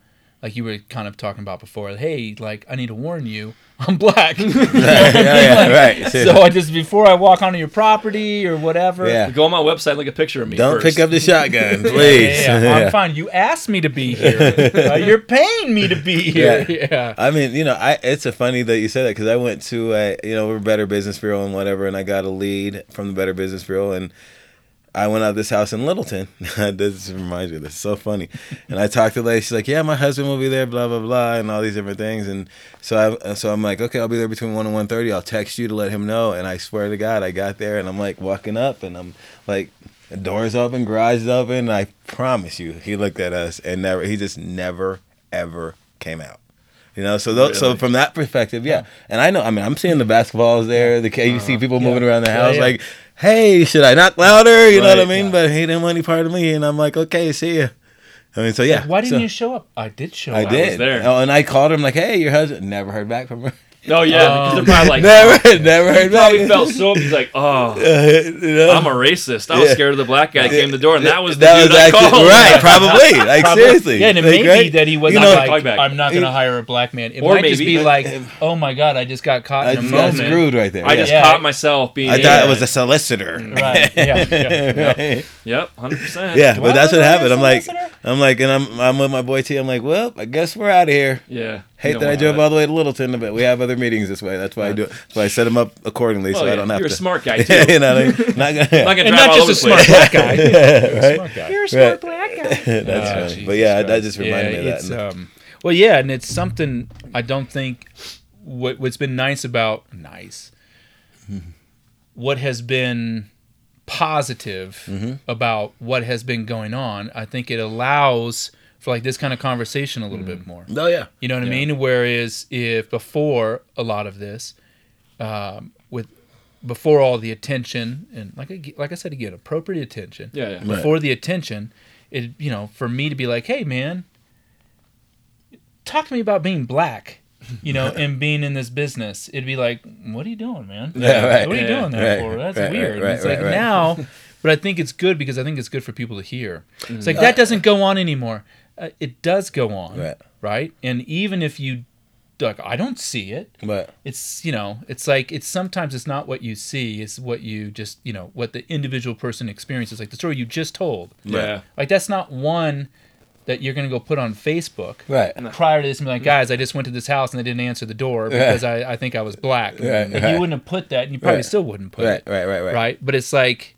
like you were kind of talking about before, hey, like I need to warn you, I'm black. yeah, yeah, right. so I just before I walk onto your property or whatever. Yeah. Go on my website, look at a picture of me. Don't first. pick up the shotgun, Yeah, please. yeah, yeah. I'm fine. You asked me to be here. Uh, you're paying me to be here. Yeah. Yeah. I mean, you know, I it's a funny that you said that because I went to a, you know, we're Better Business Bureau and whatever, and I got a lead from the Better Business Bureau, and I went out of this house in Littleton. this reminds me of this. It's so funny. And I talked to the lady. She's like, "Yeah, my husband will be there." Blah blah blah, and all these different things. And so I, uh, so I'm like, "Okay, I'll be there between one and one thirty. I'll text you to let him know." And I swear to God, I got there, and I'm like walking up, and I'm like, the doors open, garage is open. And I promise you, he looked at us and never. He just never ever came out. You know, so tho- so from that perspective, yeah. And I know, I mean, I'm seeing the basketballs there. The you see uh-huh. people moving around the Yeah, house, yeah. like, "Hey, should I knock louder?" You know what I mean? yeah. But he didn't want any part of me, and I'm like, "Okay, see ya." I mean, so yeah. Why didn't so- you show up? I did show I up. did. there. Oh, and I called him like, "Hey, your husband." Never heard back from her. Oh yeah, um, because they're probably like, never, oh, never he heard probably back. felt so. He's like, oh, uh, You know? I'm a racist. I was Yeah. scared of the black guy. that Came to the door, and that was the that dude was I called. right. Probably, like Probably- seriously. Yeah, and it Like, may be that he was You not know, like. I'm not going to hire a black man. It Or might just maybe- be like, oh my God, I just got caught I in a just got moment. screwed right there. I yeah. just Yeah. caught myself being. I thought it was a solicitor. Right. Yeah. yeah, yeah. Right. Yep, hundred percent. Yeah, but that's what happened. I'm like. I'm like, and I'm I'm with my boy T. I'm like, well, I guess we're out of here. Yeah. Hate You that I don't drove want all the way to Littleton, but we have other meetings this way. That's why I do it. That's why I set them up accordingly, that. so Oh, I don't have to. You're a smart guy too. you know, what I mean? not gonna. Not gonna and not just a smart black guy. You're a smart guy. You're a Right. smart black guy. That's Ah, funny. Jesus But yeah, that just reminded me of it's, that. Um, well, yeah, and it's something I don't think what what's been nice about nice. What has been positive Mm-hmm. about what has been going on, I think it allows for like this kind of conversation a little Mm-hmm. bit more. oh yeah. You know what I mean? Whereas if before a lot of this, um, with before all the attention and like I, like I said again, appropriate attention. Yeah, yeah. Before the attention, it you know for me to be like, hey man, talk to me about being black. You know, and being in this business, it'd be like, "What are you doing, man? Yeah, right. What are you Yeah, doing that right, for? That's right, weird." right, it's like right. now, but I think it's good because I think it's good for people to hear. It's Mm. like that doesn't go on anymore. Uh, it does go on, Right. right? And even if you, like, I don't see it. But It's you know, it's like it's sometimes it's not what you see, it's what you just you know what the individual person experiences. Like the story you just told, Yeah. like that's not one that you're gonna go put on Facebook. right. Prior to this, and be like, guys, I just went to this house and they didn't answer the door because I, I think I was black. Right, Like, right. You wouldn't have put that, and you probably Right. still wouldn't put Right, it right, right, right. right? But it's like,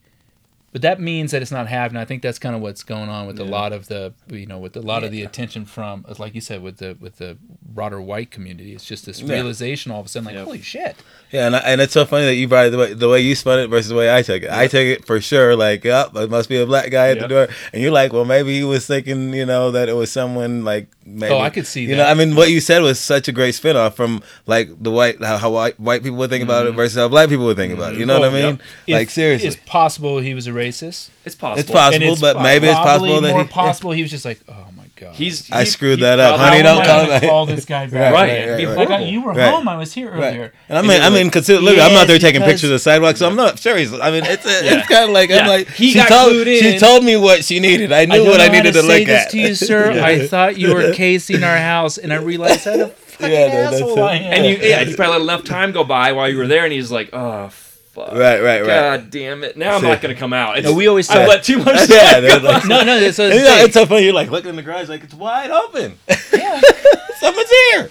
but that means that it's not happening. I think that's kind of what's going on with a lot of the, you know, with a lot of the attention from, like you said, with the with the broader white community. It's just this Yeah. realization all of a sudden, like, Yep. holy shit, Yeah, and, I, and it's so funny that you brought it the way, the way you spun it versus the way I took it. I took it for sure, like, yep, it must be a black guy at Yep. the door. And you're like, well, maybe he was thinking, you know, that it was someone like, maybe. Oh, I could see You that. know, I mean, what you said was such a great spin off from like the white, how, how white, white people would think about it mm-hmm. versus how black people would think about it. Mm-hmm. You know what I Oh, mean? yep. Like, If- seriously. it's possible he was a racist. It's possible. It's possible, it's but maybe it's possible that more he. possible he was just like, oh my god, He's. I he- screwed he that up. Honey, don't call gonna call this guy back. Right, Right. right, It'd right, Like, horrible. you were Right. home. I was here Right. earlier. And I mean, I mean, consider, look, I'm Yes, out there taking pictures of the sidewalk, so I'm not sure he's. I mean, it's a, Yeah. it's kind of like I'm like He she got told clued she told me what she needed. I knew what I needed to, to, say look this at. to you, sir. I thought you were casing our house, and I realized how a fucking Yeah, no, that's asshole. I am. And you, yeah, you probably let enough time go by while you were there, and he's like, oh, fuck. Right, right, right. God damn it. Now I'm See. not going to come out. It's, No, we always I let too much yeah, time like, no, no. So And, you know, it's so funny. You're like looking in the garage, like it's wide open. yeah. Someone's here.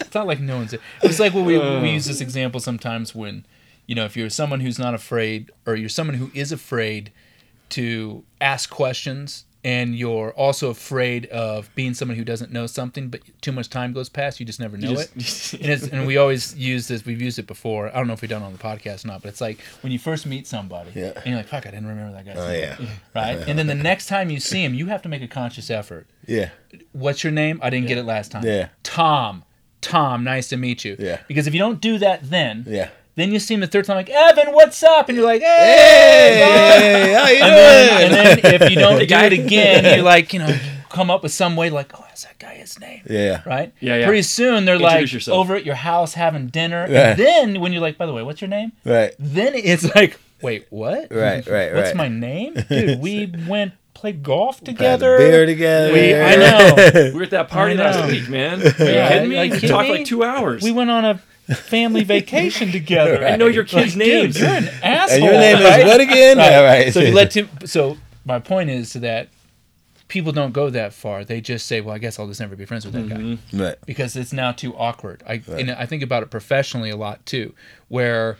It's not like no one's. It's like when we we use this example sometimes when, you know, if you're someone who's not afraid, or you're someone who is afraid to ask questions, and you're also afraid of being someone who doesn't know something, but too much time goes past, you just never know it. and, it's, and we always use this. We've used it before. I don't know if we've done it on the podcast or not, but it's like when you first meet somebody, Yeah. and you're like, "Fuck, I didn't remember that guy's Oh, name." yeah. Right, and then the next time you see him, you have to make a conscious effort. Yeah. What's your name? I didn't get it last time. Yeah. Tom. Tom, nice to meet you. Yeah. Because if you don't do that then, Yeah. Then you see him the third time like, Evan, what's up? And you're like, Hey, hey, how you and doing? then, and then if you don't do guy. it again, you're like, you know, come up with some way like, oh, that's that guy his name. yeah. Right? Yeah, yeah. Pretty soon they're Introduce like yourself. over at your house having dinner. Yeah. And then when you're like, by the way, what's your name? Right. Then it's like, wait, what? Right. Right. What's right. my name? Dude, we went play golf Had a together. beer together. We, I know. We were at that party last week, man. Are you Yeah, kidding me? like, we talked me? like two hours. We went on a family vacation together. I know your kids' Like, names. Dude, you're an asshole. And your name right? is what again? Right. Yeah, right. So you let Tim. So my point is that people don't go that far. They just say, "Well, I guess I'll just never be friends with that guy," mm-hmm. Right. because it's now too awkward. I and I think about it professionally a lot too, where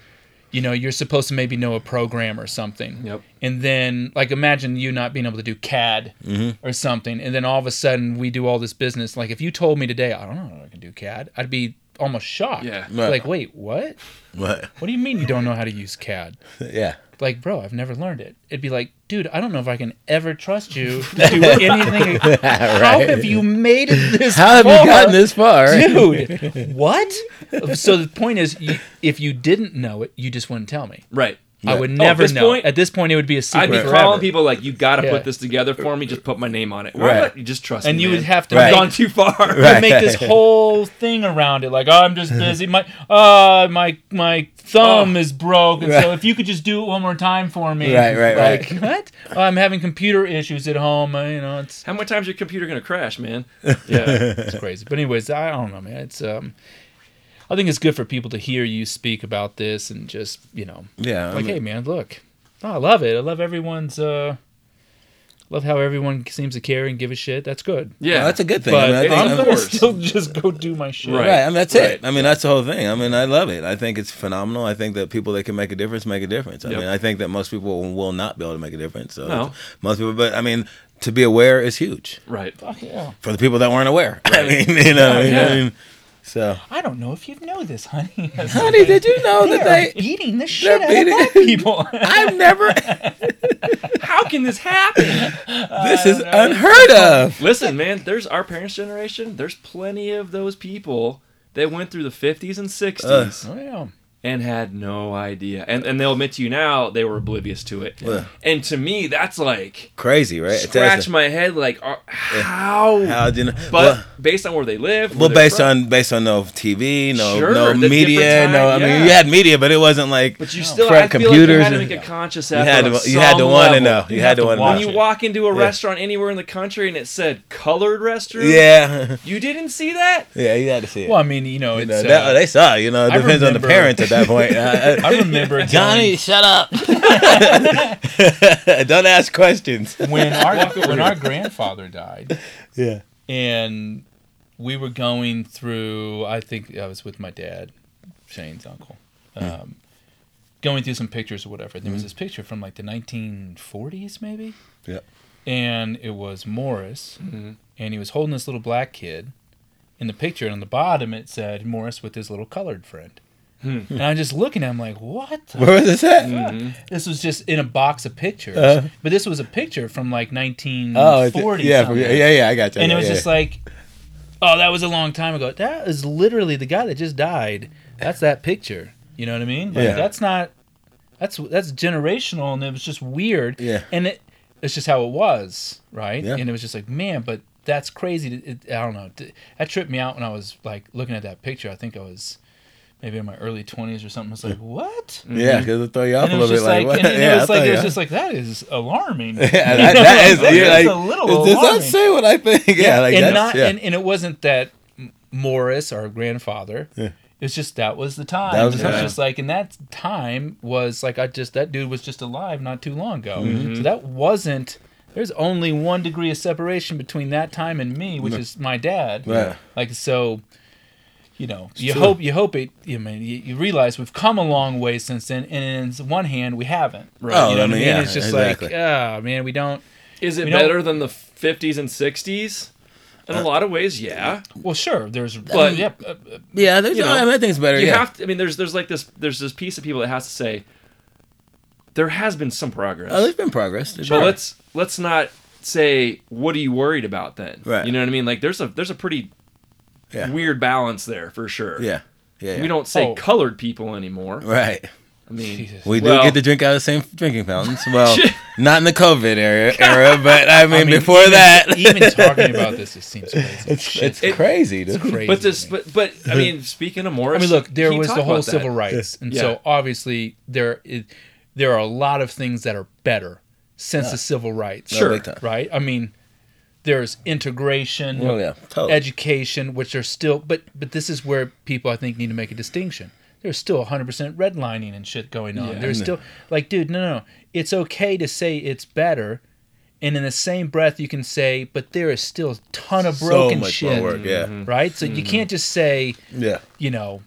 you know you're supposed to maybe know a program or something. Yep. And then, like, imagine you not being able to do CAD mm-hmm. or something, and then all of a sudden we do all this business. Like, if you told me today, I don't know how I can do CAD, I'd be almost shocked. Yeah. Right. Like, wait, what? What? What do you mean you don't know how to use CAD? Yeah. Like, bro, I've never learned it. It'd be like, dude, I don't know if I can ever trust you to do anything. How have you made it this How have far? you gotten this far? Dude, what? So the point is, you, if you didn't know it, you just wouldn't tell me. right. I would Oh, never this know. point- At this point, it would be a secret I'd be forever. calling people like, you got to Yeah. put this together for me. Just put my name on it. Right. You just trust me. and me. you would have to Right. Gone too far. you'd make this whole thing around it. Like, oh, I'm just busy. My uh, my my thumb Oh. is broke, and so if you could just do it one more time for me. Right, right, like, right. what? Oh, I'm having computer issues at home. uh, You know, it's How many times is your computer going to crash, man? Yeah. it's crazy. But anyways, I don't know, man. It's um, I think it's good for people to hear you speak about this and just you know, Yeah. I like, mean- hey, man, look, oh, I love it. I love everyone's uh, love how everyone seems to care and give a shit. That's good. Yeah, Well, that's a good thing. But I mean, I I'm think, of gonna still just go do my shit. Right. Right. I mean, that's Right. it. I mean, that's the whole thing. I mean, I love it. I think it's phenomenal. I think that people that can make a difference make a difference. I Yep. mean, I think that most people will not be able to make a difference. So No. most people, but I mean, to be aware is huge right. Fuck yeah. for the people that weren't aware. I mean, you know, what I mean? Yeah. I mean, so. I don't know if you know this, honey. Honey, did you know that They're they? beating the shit out beating- of black people. I've never. How can this happen? This is unheard of. Listen, man, there's our parents' generation. There's plenty of those people that went through the 50s and 60s Uh. oh yeah. And had no idea. And and they'll admit to you now they were oblivious to it. Yeah. And to me, that's like Crazy, right? scratch my head. Like, uh, how? How did you know? But well, based on where they live, well, based from- on based on no TV, no Sure, no media, different no. I time, mean, you had media, but it wasn't like But you still, front I feel like you had to make a conscious effort. you effort. had to you had to some want to know. You, You had to to want to When you walk into a Yeah. restaurant anywhere in the country and it said colored restroom, Yeah, you didn't see that. yeah, you had to see it. Well, I mean, you know, You it's know, uh, that- they saw. You know, it I depends on the remember- parents at that point. Uh, I remember Johnny, going- shut up. Don't ask questions. when our when our grandfather died, Yeah. and we were going through. I think I was with my dad, Shane's uncle, um, going through some pictures or whatever. There was this picture from like the 1940s, maybe. Yeah. And it was Morris, and he was holding this little black kid. In the picture, and on the bottom it said Morris with his little colored friend. And I'm just looking at him like, what? the Where was this at? This was just in a box of pictures, Uh-huh. but this was a picture from like 1940. Oh, yeah, from- yeah, yeah. I got you. and it was yeah. just like, oh, that was a long time ago. That is literally the guy that just died. That's that picture. You know what I mean? Like, Yeah. That's not. That's that's generational, and it was just weird. Yeah. And it, it's just how it was, right? Yeah. And it was just like, man, but that's crazy. To, it, I don't know. That tripped me out when I was like looking at that picture. I think I was maybe in my early 20s or something. I was like, what? yeah, because it'll throw you off a little bit. Like, like, and it yeah, was I'll like, it was just like that is alarming. Yeah, that, that is. You're it's like, a little does that say what I think? Yeah, like and not yeah. and, and it wasn't that Morris, our grandfather. Yeah. It's just that was the time. That was the it's time. just like, and that time was like I just that dude was just alive not too long ago. Mm-hmm. So that wasn't. There's only one degree of separation between that time and me, which is my dad. Right. Like so, you know, you true. hope you hope it. You mean you, you realize we've come a long way since then, and on one hand we haven't. Right. Oh, you know I what I mean, mean? yeah, it's just exactly. like, ah, man, we don't. Is it better than the 50s and 60s? In a lot of ways, yeah. Well, sure. There's, But- yeah, uh, uh, yeah, there's, you know, I, mean, I think it's better. You yeah. have to. I mean, there's there's like this there's this piece of people that has to say there has been some progress. oh, there's been progress. There's But been- let's let's not say what are you worried about then? Right. You know what I mean? Like there's a there's a pretty Yeah. weird balance there for sure. Yeah. Yeah. yeah. We don't say Oh. colored people anymore. Right. I mean, Jesus. We do Well- get to drink out of the same drinking fountains. Well, not in the COVID era, era but I mean, I mean, before even, that, even talking about this, it seems crazy. it's it's It- crazy, dude. crazy. but this but but I mean, speaking of Morris, I mean, look, there was the whole about that. civil rights, and Yeah. so obviously there is, there are a lot of things that are better since the civil rights. No, Sure. right? I mean, there's integration, Oh yeah, totally. education, which are still, but but this is where people I think need to make a distinction. There's still 100% redlining and shit going on. Yeah. There's still like, dude, no, no, no. It's okay to say it's better, and in the same breath you can say, but there is still a ton of so broken much shit, more work. Yeah, right? So you mm-hmm. can't just say, yeah. you know,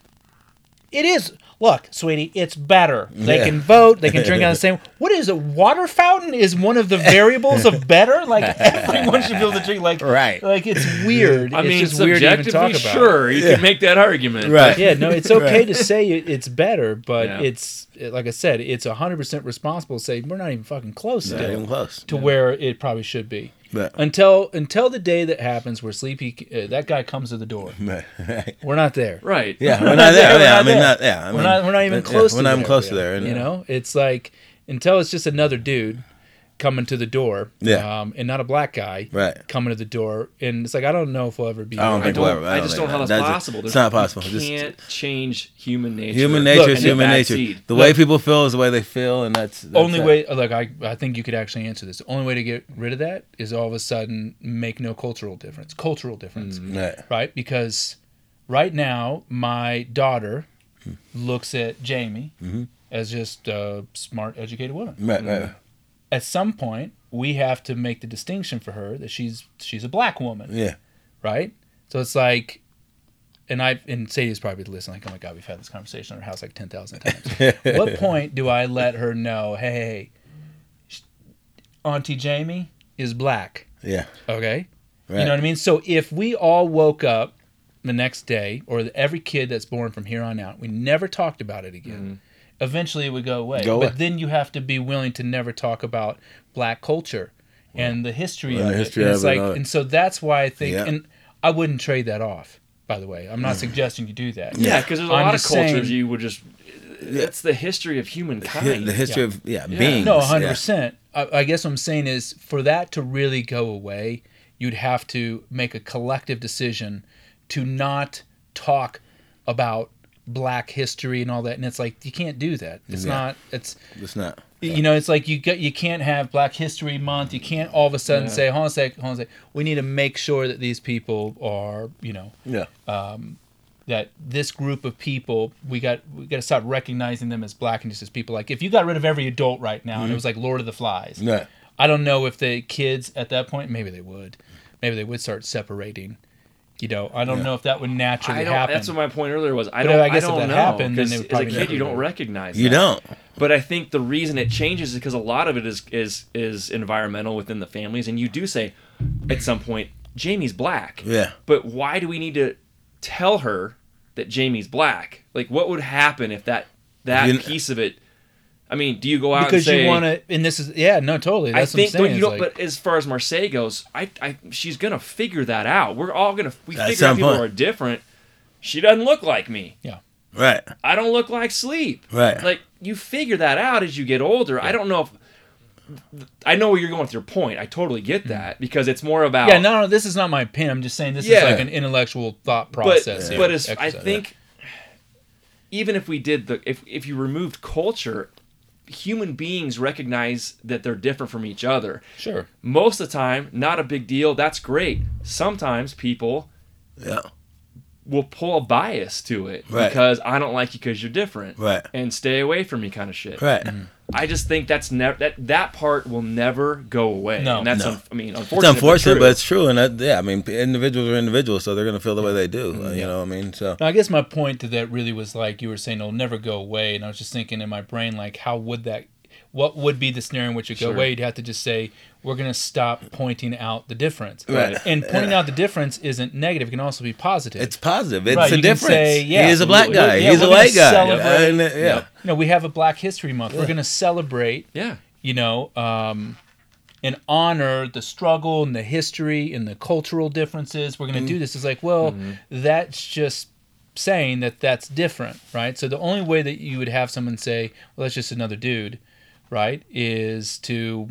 it is. Look, sweetie, it's better. They Yeah. can vote. They can drink out of the same. What is a water fountain? Is one of the variables of better? Like everyone should be able to drink. Like Right. Like it's weird. I it's mean, just weird to even subjectively, talk about. sure, you Yeah. can make that argument. Right. Yeah, no, it's okay to say it's better, but Yeah. it's like I said, it's hundred percent responsible to say we're not even fucking close Not still even close. to where it probably should be. But, Until until the day that happens where Sleepy uh, that guy comes to the door, right. we're not there. Right. Yeah, we're not there. We're Yeah, I mean, there. not yeah. I we're not we're not even yeah, close. We're to not even there close to yet, there. You know, it's like until it's just another dude coming to the door. Yeah. Um, and not a black guy. Right. Coming to the door, and it's like I don't know if we'll ever be. I don't there. think don't- we'll ever- I, I just don't don't know how think that's, that's- possible. it's There's- not possible. You can't change human nature. Human nature and is human nature. seed. The way people feel is the way they feel, and that's, that's only it. way look I, I think you could actually answer this the only way to get rid of that is all of a sudden make no cultural difference cultural difference Right. right because right now my daughter looks at jamie Mm-hmm. as just a smart educated woman Right, right. At some point we have to make the distinction for her that she's she's a black woman, Yeah. right? So it's like, and I and Sadie's probably listening, like, oh my god, we've had this conversation in our house like ten thousand times. what point do I let her know, hey, hey, Auntie Jamie is black, Yeah. okay? Right. You know what I mean? So if we all woke up the next day, or every kid that's born from here on out, we never talked about it again. Mm-hmm. Eventually, it would go away. Go but then you have to be willing to never talk about black culture and the history Well, of the it. history and it's of it, like, uh, and so that's why I think, Yeah. and I wouldn't trade that off. By the way, I'm not suggesting you do that. Yeah, because there's a I'm lot of cultures saying- you would just. It's the history of humankind. the history Yeah. of yeah, Yeah. beings. No, yeah. hundred percent. I, I guess what I'm saying is, for that to really go away, you'd have to make a collective decision to not talk about Black history and all that. And it's like you can't do that. It's Yeah. not. It's It's not. you know, it's like you get you can't have Black History Month. You can't all of a sudden Yeah. say, "Hold on a sec, hold on a sec." We need to make sure that these people are, you know, Yeah. Um, that this group of people we got we got to stop recognizing them as black and just as people. Like if you got rid of every adult right now and it mm-hmm. was like Lord of the Flies, Yeah. I don't know if the kids at that point maybe they would, maybe they would start separating. You know, I don't Yeah. know if that would naturally I don't. happen. That's what my point earlier was. I But don't. I I, guess if don't that know happened, then because would as a kid you don't do recognize. You that. don't. But I think the reason it changes is because a lot of it is is is environmental within the families, and you do say at some point Jamie's black. Yeah. But why do we need to tell her that Jamie's black? Like, what would happen if that that You- piece of it? I mean, do you go out because and say? you want to, and this is yeah, no, totally. I think, what I'm saying. you know, like- but as far as Marseille goes, I, I, she's gonna figure that out. We're all gonna we figure some out people point. are different. She doesn't look like me. Yeah. Right. I don't look like sleep. Right. Like you figure that out as you get older. I don't know if I know where you're going with your point. I totally get mm-hmm. that because it's more about yeah, no, no, this is not my opinion. I'm just saying this Yeah. is like an intellectual thought but process. here, but as I exercise. think even if we did the if if you removed culture, human beings recognize that they're different from each other. sure. Most of the time, not a big deal. That's great. Sometimes people Yeah. will pull a bias to it Right. because I don't like you because you're different, Right. And stay away from me, kind of shit. Right. Mm-hmm. I just think that's never that that part will never go away. No. and that's No. un- I mean, It's unfortunate. unfortunate, true. but it's true, and that, yeah, I mean, individuals are individuals, so they're gonna feel the way they do. uh, you know, what I mean, so No, I guess my point to that really was like you were saying it'll never go away, and I was just thinking in my brain like how would that, what would be the scenario in which it go Sure. away? You'd have to just say we're gonna stop pointing out the difference, Right. And pointing out the difference isn't negative; it can also be positive. it's positive. It's Right, a you can difference. say, yeah, he's a black absolutely. guy. Yeah, he's a white guy. celebrate- And, uh, yeah. you know, we have a Black History Month. We're gonna celebrate yeah, you know, um, and honor the struggle and the history and the cultural differences. We're going to do this. It's like, well, that's just saying that that's different, right? So the only way that you would have someone say, well, that's just another dude, right, is to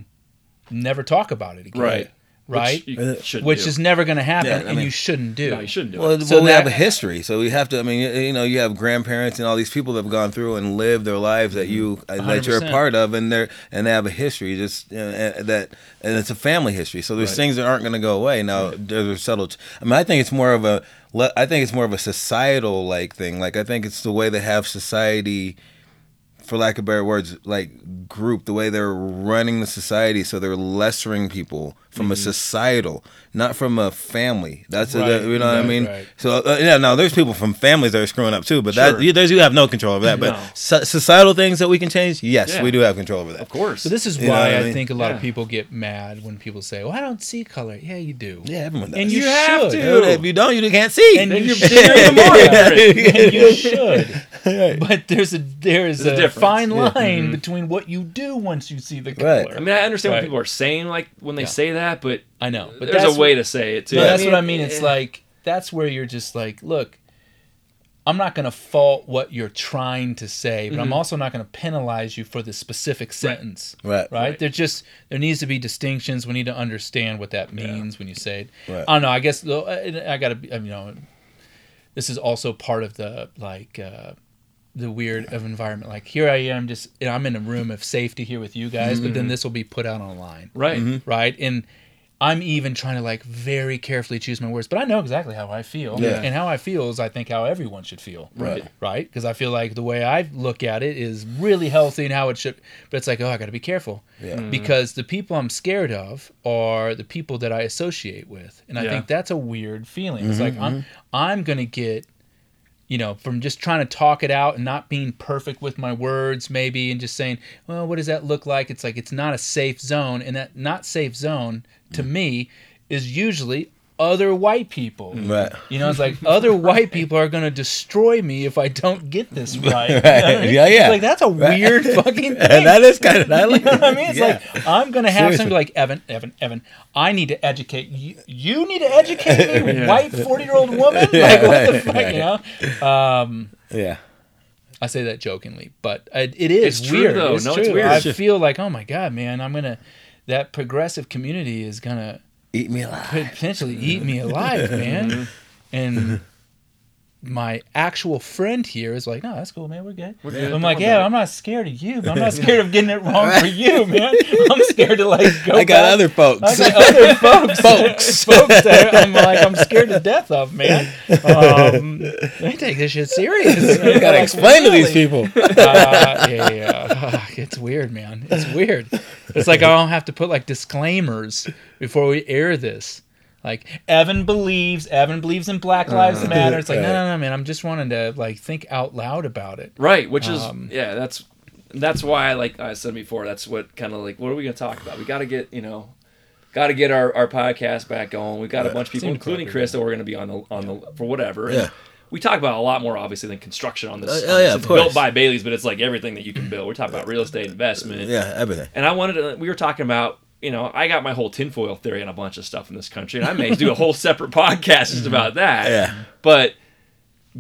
never talk about it again, Right. Right? Which, Uh, you Which do. is never going to happen, Yeah, I and mean- you shouldn't do. no, you shouldn't do Well, it. So well, we have a history, so we have to. I mean, you, you know, you have grandparents and all these people that have gone through and lived their lives that you uh, that you're a part of, and they're and they have a history. Just you know, uh, that, and it's a family history. So there's Right. things that aren't going to go away. Now there's a settled. I mean, I think it's more of a. I think it's more of a societal like thing. Like I think it's the way they have society. For lack of better words, like group, the way they're running the society, so they're lessering people from a societal, not from a family. That's a, Right, you know what I mean. right. So uh, yeah, now there's people from families that are screwing up too, but that Sure. you, there's you have no control over that. But No. so, societal things that we can change, yes, Yeah. we do have control over that. of course. So this is You why I I, mean? think a lot of people get mad when people say, "Well, I don't see color." Yeah, you do. Yeah, everyone does. And you, You have should. to. If you don't, you can't see. And then you you're, should. then more ignorant. and you should. But there's a there's, There's a a, difference. fine Yeah. line between what you do once you see the Right. color. I mean, I understand Right. what people are saying, like when they Yeah. say that, but I know, but there's a way to say it too. No, that's mean, what I mean. It's like that's where you're just like, look, I'm not going to fault what you're trying to say, but Mm-hmm. I'm also not going to penalize you for the specific sentence. Right. Right. Right. There just there needs to be distinctions. We need to understand what that means when you say it. Right. I don't know. I guess though, I, I got to be. You know, this is also part of the like. uh the weird of environment like here i am just you know, i'm in a room of safety here with you guys but Mm-hmm. then this will be put out online right. Mm-hmm. right? And I'm even trying to like very carefully choose my words, but I know exactly how I feel, Yeah. and how I feel is I think how everyone should feel, Right. Right? Because I feel like the way I look at it is really healthy and how it should, but it's like, oh, I got to be careful, Yeah. because the people I'm scared of are the people that I associate with, and I Yeah. think that's a weird feeling. It's like I'm I'm gonna get you know, from just trying to talk it out and not being perfect with my words, maybe, and just saying, well, what does that look like? It's like it's not a safe zone. And that not safe zone to mm. me is usually other white people. Right. You know, it's like other white people are going to destroy me if I don't get this right. You know I mean? Yeah, yeah. It's like, that's a weird fucking thing. That is kind of I like You know what I mean? It's yeah. like I'm gonna have Seriously. somebody like Evan, Evan, Evan. I need to educate you. You need to educate me, Yeah. white forty year old woman. Like what the fuck, you know? Um, yeah. I say that jokingly, but I, it is It's true, weird. though. It's No, true. it's weird. I feel like, oh my god, man, I'm gonna. That progressive community is gonna Eat me alive. potentially eat me alive, man. And my actual friend here is like, no, that's cool, man. We're good. We're good. I'm like, yeah, I'm not scared of you, but I'm not scared of getting it wrong for you, man. I'm scared to like go. I got back- other folks. I got other folks, folks, folks that I'm like I'm scared to death of, man. Um, they take this shit serious. I gotta Like, explain to these people. Uh, yeah, yeah. Ugh, it's weird, man. It's weird. It's like I don't have to put like disclaimers before we air this. Like Evan believes, Evan believes in Black Lives Matter. It's like no, no, no, man. I'm just wanting to like think out loud about it. Right, which is Um, yeah, that's that's why like I said before, that's what kind of like what are we gonna talk about? We got to get you know, got to get our, our podcast back going. We've got a bunch of people, including appropriate. Chris, that we're gonna be on the on the for whatever. And Yeah. We talk about a lot more obviously than construction on this. Uh, oh, this. yeah, of It's course. built by Bailey's, but it's like everything that you can build. We're talking about real estate investment. Yeah, everything. And I wanted to, we were talking about, you know, I got my whole tinfoil theory on a bunch of stuff in this country, and I may do a whole separate podcast just about that. Yeah. But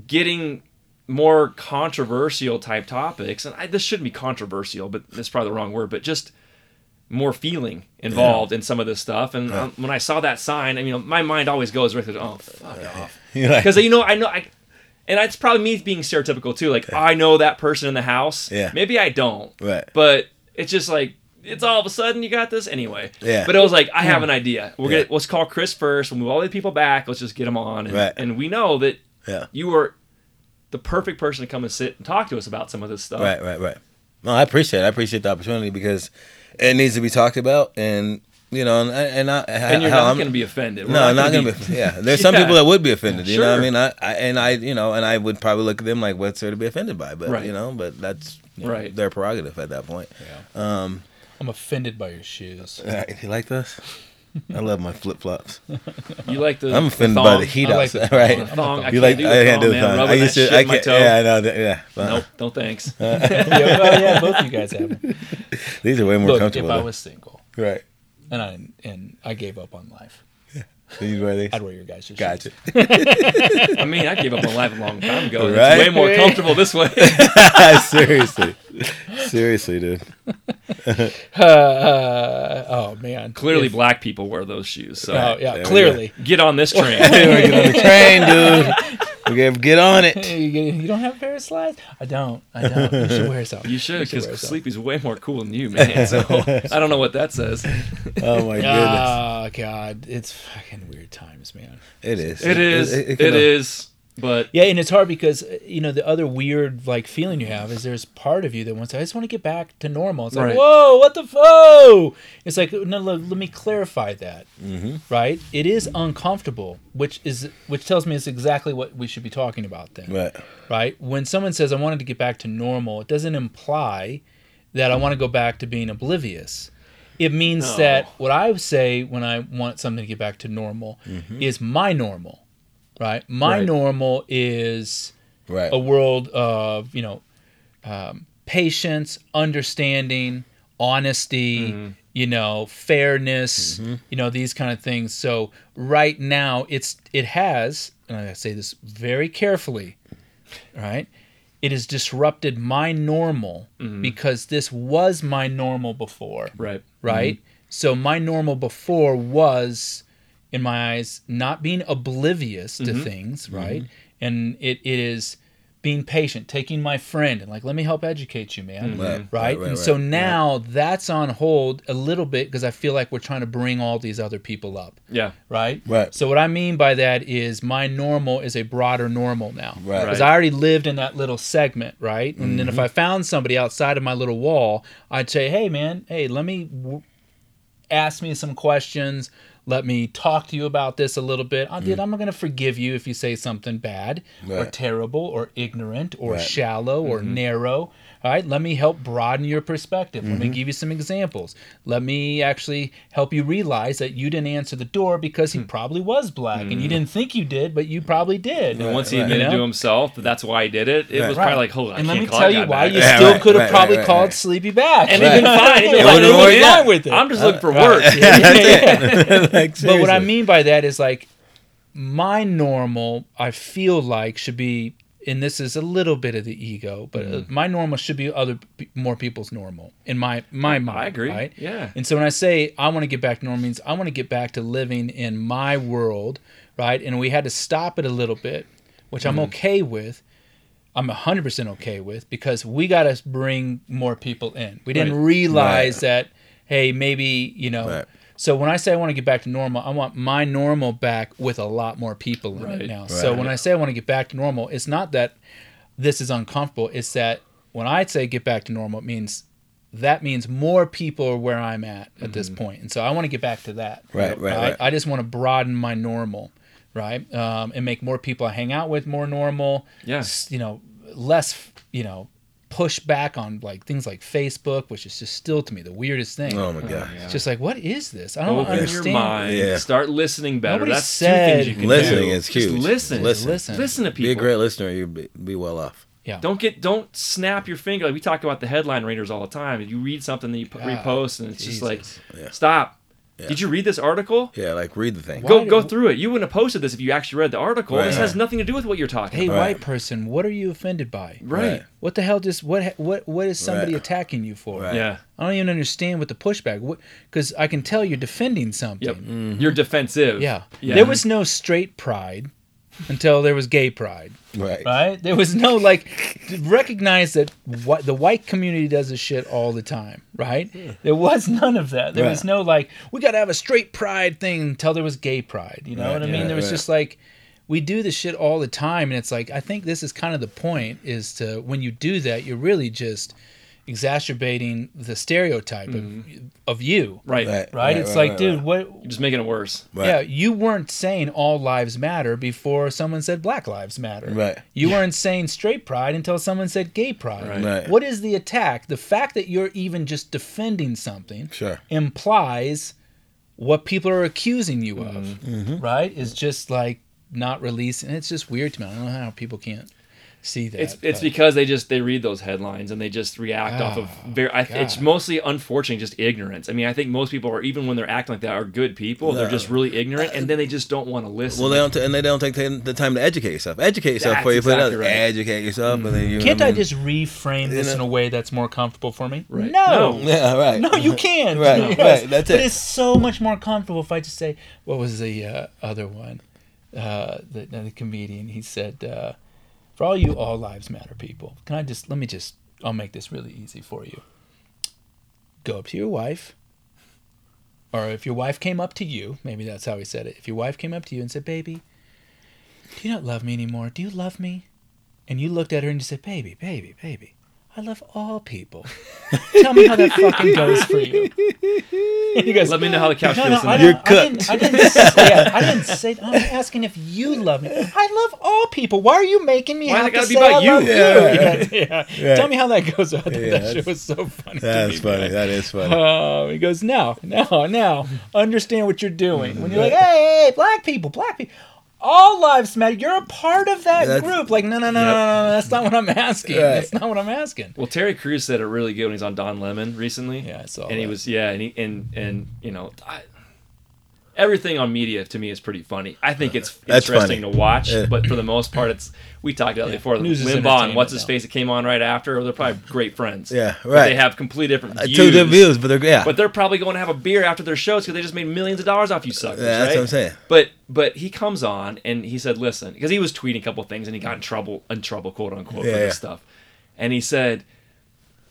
getting more controversial type topics, and I, this shouldn't be controversial, but that's probably the wrong word, but just more feeling involved in some of this stuff. And um, when I saw that sign, I mean, my mind always goes right to, oh, fuck off. You're like, Because, you know, I know, I, and it's probably me being stereotypical too. Like, I know that person in the house. Yeah. Maybe I don't. Right. But it's just like, it's all of a sudden you got this anyway. Yeah. But it was like, I have an idea. We're Yeah. gonna let's call Chris first. We'll move all the people back. Let's just get them on. And, Right. and we know that Yeah. you are the perfect person to come and sit and talk to us about some of this stuff. Right, right, right. No, I appreciate it. I appreciate the opportunity because it needs to be talked about, and you know, and and I, And you're not going to be offended. We're No, I'm not gonna gonna be. Yeah, there's some Yeah. people that would be offended. You know what I mean? I, I and I, you know, and I would probably look at them like, "What's there to be offended by?" But Right. you know, but that's you know, Right. their prerogative at that point. Yeah. Um, I'm offended by your shoes. uh, you like this? I love my flip flops. You like the I'm the offended by the heat I like outside, the right? The thong. I You can't like? do I the can't do thong, the man. thong. I used that to. I can't. toe. Yeah, I know. Yeah. uh-uh. Nope. No thanks. yeah, well, yeah, both you guys have. it. These are way more Look, if comfortable. I was single right. and I and I gave up on life, So you wear these? I'd wear your guys' shoes. Gotcha. I mean, I gave up on life a long time ago. Right? It's way more comfortable this way. Seriously. Seriously, dude. Uh, uh, oh man, Clearly, If- black people wear those shoes. So Oh yeah, There clearly. get on this train. We're on the train, dude. We gotta get on it. Hey, you, you don't have a pair of slides? I don't. I don't. You should wear some. You should, because. Sleepy's way more cool than you, man. So oh I don't know what that says. Oh my ah, goodness. Oh god, it's fucking weird times, man. It is. It is. it It can- uh, is. But Yeah, and it's hard because you know the other weird like feeling you have is there's part of you that wants to, I just want to get back to normal. It's like Right. whoa, what the whoa? It's like no, let, let me clarify that. Mm-hmm. Right? It is uncomfortable, which is which tells me it's exactly what we should be talking about then. Right. right? When someone says I wanted to get back to normal, it doesn't imply that I want to go back to being oblivious. It means No. that what I say when I want something to get back to normal is my normal, right? My Right. normal is Right. a world of you know um, patience, understanding, honesty, mm-hmm. you know, fairness, mm-hmm. you know, these kind of things. So right now, it's it has, and I say this very carefully, right? It has disrupted my normal mm-hmm. because this was my normal before right. right? So my normal before was, in my eyes, not being oblivious to mm-hmm. things, mm-hmm. right? And it, it is being patient, taking my friend, and like, let me help educate you, man. Mm-hmm. Right, Right. right, right, and so right. now that's on hold a little bit because I feel like we're trying to bring all these other people up. Yeah. Right. Right. So what I mean by that is my normal is a broader normal now. Right. Because Right. I already lived in that little segment, right? And then if Mm-hmm. I found somebody outside of my little wall, I'd say, "Hey, man, hey, let me w- ask me some questions. Let me talk to you about this a little bit. I did. I'm going to forgive you if you say something bad or Mm. Terrible or ignorant or Right. Mm-hmm. shallow or narrow. All right. Let me help broaden your perspective. Let Mm-hmm. me give you some examples. Let me actually help you realize that you didn't answer the door because Hmm. he probably was black and you didn't think you did, but you probably did. And once he right. admitted You know? to himself that that's why he did it, it was Right. probably like, hold on, I and let can't me call tell you why back. you Yeah, still right, could have right, probably right, called right. Sleepy back. and he'd been fine. It like, would've "Oh, yeah, with it." I'm just looking for Right. work. like, But what I mean by that is like my normal, I feel like should be, and this is a little bit of the ego, but uh, Mm. my normal should be other more people's normal in my my mind. I agree. Right? Yeah. And so when I say I want to get back to normal, means I want to get back to living in my world, right? And we had to stop it a little bit, which I'm okay with. I'm 100% okay with because we got to bring more people in. We didn't Right. realize Right. that, hey, maybe, you know. Right. So when I say I want to get back to normal, I want my normal back with a lot more people in Right. it now. So when I say I want to get back to normal, it's not that this is uncomfortable. It's that when I say get back to normal, it means that means more people are where I'm at at this point. And so I want to get back to that. Right, right, right. I just want to broaden my normal, right? Um, and make more people I hang out with more normal. Yeah. You know, less, you know, push back on like things like Facebook, which is just still to me the weirdest thing. Oh my god. It's just like, what is this? I don't Open understand. your mind. Yeah. Start listening better. Nobody That's said- two things you can Listening do. is Just huge. listen. Listen. Listen. Listen to people. Be a great listener. You'll be, be well off. Yeah. Don't get don't snap your finger. Like we talk about the headline readers all the time. You read something that you p- God, repost, and it's just like, Yeah. stop. Yeah. Did you read this article? Yeah, like read the thing. Why Go do- go through it. You wouldn't have posted this if you actually read the article. Right. This has nothing to do with what you're talking Hey, about. Right. white person, what are you offended by? Right. Right. What the hell? Just what? what? What is somebody Right. attacking you for? Right. Yeah. I don't even understand what the pushback. What? Because I can tell you're defending something. Yep. Mm-hmm. You're defensive. Yeah. Yeah. There was no straight pride until there was gay pride. Right. Right? There was no like recognize that what the white community does this shit all the time, right? There was none of that. There was no like we got to have a straight pride thing until there was gay pride. You know Right, what I mean? yeah, there was right. just like we do this shit all the time and it's like I think this is kind of the point is to when you do that you're really just exacerbating the stereotype of, of you. right. Right. Right? it's like, right, dude, right. what You're just making it worse. Right. yeah, you weren't saying all lives matter before someone said black lives matter. Right. You weren't saying straight pride until someone said gay pride. Right. Right. What is the attack? The fact that you're even just defending something Sure. implies what people are accusing you of. Mm-hmm. Right? Is just like not releasing. It's just weird to me. I don't know how people can't see that. It's it's but- because they just they read those headlines and they just react off of Oh, very. I, it's mostly unfortunately just ignorance. I mean, I think most people are even when they're acting like that are good people. They're just really ignorant and then they just don't want to listen. Well, they don't, t- and they don't take the the time to educate yourself. Educate yourself That's before you put it out. right. Educate yourself, and then you. Can't I, I just reframe this know- in a way that's more comfortable for me? Right. No. No. Yeah. Right. No, you can't. Right, Yes. right, that's but it. it's so much more comfortable if I just say, what was the uh, other one? Uh, the, the comedian, he said, uh, for all you all lives matter people, can I just, let me just, I'll make this really easy for you. Go up to your wife, or if your wife came up to you, maybe that's how he said it. If your wife came up to you and said, baby, do you not love me anymore? Do you love me? And you looked at her and you said, baby, baby, baby, I love all people. Tell me how that fucking goes for you. And he goes, Let me know how the couch no, feels no, I, tonight. You're don't, I didn't. I didn't, say, yeah, I didn't say. I'm asking if you love me. I love all people. Why are you making me Why have to say be I about love you? you? Yeah, Yeah, yeah. Tell me how that goes. I thought Yeah, that shit was so funny. to That's me, funny. man. That is funny. Oh, he goes, now, now, now, understand what you're doing. When you're like, hey, hey, hey, black people, black people, all lives matter. You're a part of that That's- group. Like, no, no, no, Yep. no, no, no, that's not what I'm asking. Right. That's not what I'm asking. Well, Terry Crews said it really good when he's on Don Lemon recently. Yeah, I saw And he was yeah, and he and and you know, I, everything on media to me is pretty funny. I think uh, it's That's interesting funny. to watch, Yeah. but for the most part, it's we talked about it before. News Limbaugh and what's his face that came on right after, they're probably great friends. Yeah, right. they have completely different Uh, views. Two different views, but they're yeah. But they're probably going to have a beer after their shows because they just made millions of dollars off you suckers. Yeah, that's right? what I'm saying. But but he comes on and he said, listen, because he was tweeting a couple things and he got in trouble, in trouble, quote unquote, Yeah, for this yeah. stuff. And he said,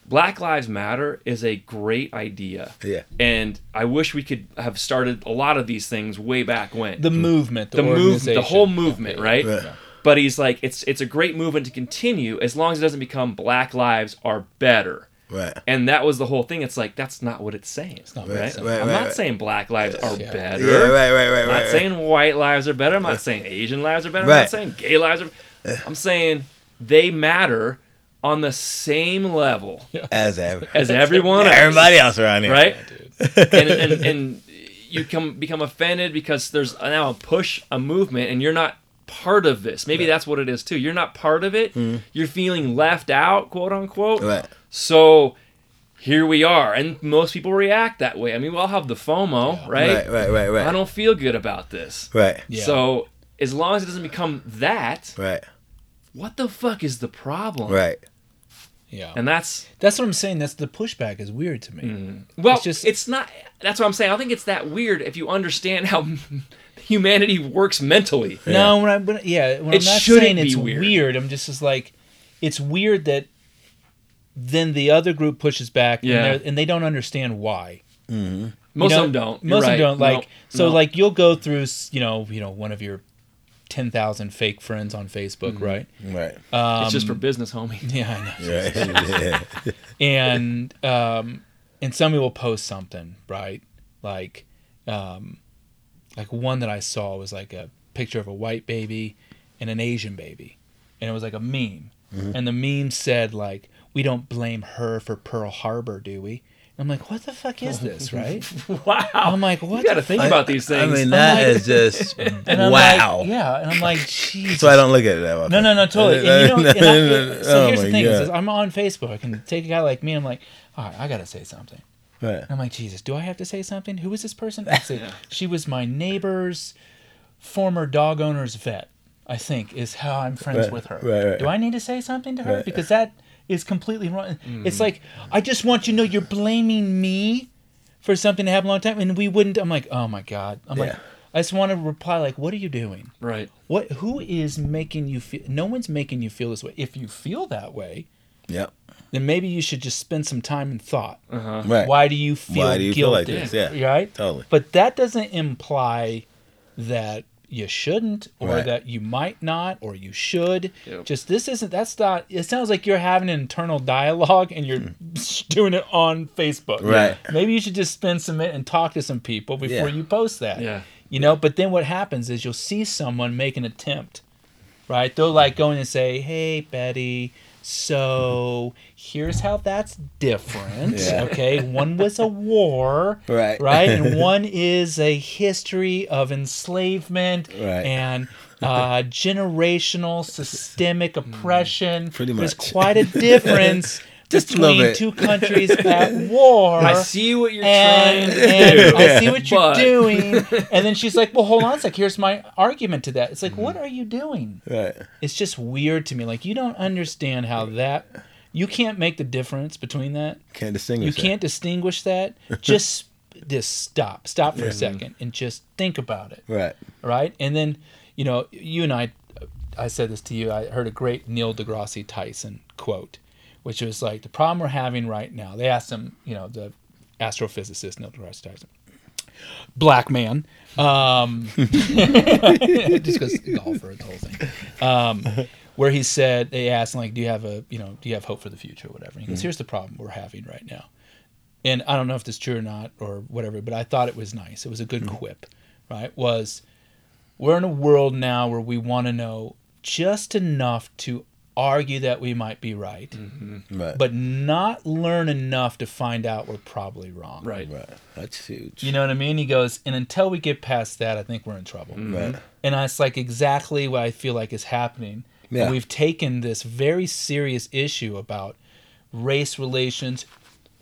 Black Lives Matter is a great idea. Yeah. And I wish we could have started a lot of these things way back when. The movement, the, the move, the whole movement, right? Right. But he's like, it's it's a great movement to continue as long as it doesn't become Black Lives are better. right. And that was the whole thing. It's like that's not what it's saying. It's not right? what it's saying. Right, I'm right, not right. saying black lives are Yeah. better. Yeah, right, right, right, I'm right. not right. saying white lives are better. I'm not saying Asian lives are better. I'm not saying gay lives are. I'm saying they matter on the same level as ever. as everyone else. Everybody else around here. right? and, and and you come become offended because there's now a push, a movement, and you're not part of this. Maybe that's what it is too. You're not part of it. Mm-hmm. You're feeling left out, quote unquote. Right. So here we are, and most people react that way. I mean, we all have the FOMO, right? Right, right, right, right. I don't feel good about this. Right. Yeah. So as long as it doesn't become that, Right. what the fuck is the problem? Right. Yeah. And that's That's what I'm saying. That's the pushback is weird to me. Mm-hmm. Well, It's just it's, not. That's what I'm saying. I think it's that weird if you understand how humanity works mentally. No, when I when, yeah, when It I'm not shouldn't saying be it's weird. weird. I'm just as like, it's weird that then the other group pushes back, Yeah. and, they're- and they don't understand why. Most You of them don't. You're Most right. of them don't. Like No, so, no. like you'll go through, you know, you know, one of your ten thousand fake friends on Facebook, Mm-hmm. right? Right. Um, it's just for business, homie. yeah, I know. Right. yeah. and um, and somebody will post something, right? Like, um, like one that I saw was like a picture of a white baby and an Asian baby, and it was like a meme, mm-hmm. and the meme said like, "We don't blame her for Pearl Harbor, do we?" And I'm like, what the fuck is this, right? Wow. I'm like, what? you got to think fuck? about these things. mean, I'm that like- is just And I'm wow. Like, yeah, and I'm like, Jesus. So I don't look at it that way. No, no, no, totally. And you know, and I, so Oh here's my the thing: is I'm on Facebook, and take a guy like me. I'm like, all right, I gotta say something. Right. I'm like, Jesus, do I have to say something? Who is this person? Said, she was my neighbor's former dog owner's vet. I think is how I'm friends Right, with her. right. Do I need to say something to her because that is completely wrong? Mm. It's like I just want you to know you're blaming me for something that happened a long time, and we wouldn't. I'm like, oh my god. I'm like, I just want to reply like, what are you doing? right. What? Who is making you feel? No one's making you feel this way. If you feel that way, Yep. Then maybe you should just spend some time and thought. Uh-huh. Right. Why do you feel Why do you feel like guilty? this? Yeah. Right. Totally. But that doesn't imply that you shouldn't, or Right. that you might not, or you should. Yep. Just this isn't. That's not. It sounds like you're having an internal dialogue and you're doing it on Facebook. Right. Maybe you should just spend some minute and talk to some people before Yeah. you post that. Yeah. You know, but then what happens is you'll see someone make an attempt, right? They'll like go in and say, "Hey, Betty, so here's how that's different. Yeah. Okay, one was a war, Right. right, and one is a history of enslavement Right. and uh, generational systemic oppression. Pretty There's much. quite a difference." Just a little Between bit. two countries at war, I see what you're and, trying to and do. I see what you're but- doing. And then she's like, "Well, hold on a sec. Here's my argument to that." It's like, what Mm-hmm. are you doing? Right. It's just weird to me. Like you don't understand how that. You can't make the difference between that. Can't distinguish. You can't distinguish that. Just just stop. Stop for a second and just think about it. Right. Right? And then, you know, you and I I said this to you. I heard a great Neil deGrasse Tyson quote, which was like the problem we're having right now. They asked him, you know, the astrophysicist Neil deGrasse Tyson, black man, um, just because golfer, the whole thing, um, where he said they asked him like, do you have a, you know, do you have hope for the future or whatever? And he goes, here's the problem we're having right now, and I don't know if this is true or not or whatever, but I thought it was nice. It was a good quip, right? Was we're in a world now where we want to know just enough to argue that we might be right, mm-hmm. Right. but not learn enough to find out we're probably wrong. Right. Right. That's huge. You know what I mean? He goes, and until we get past that, I think we're in trouble. Mm-hmm. Right. And that's like exactly what I feel like is happening. Yeah. We've taken this very serious issue about race relations,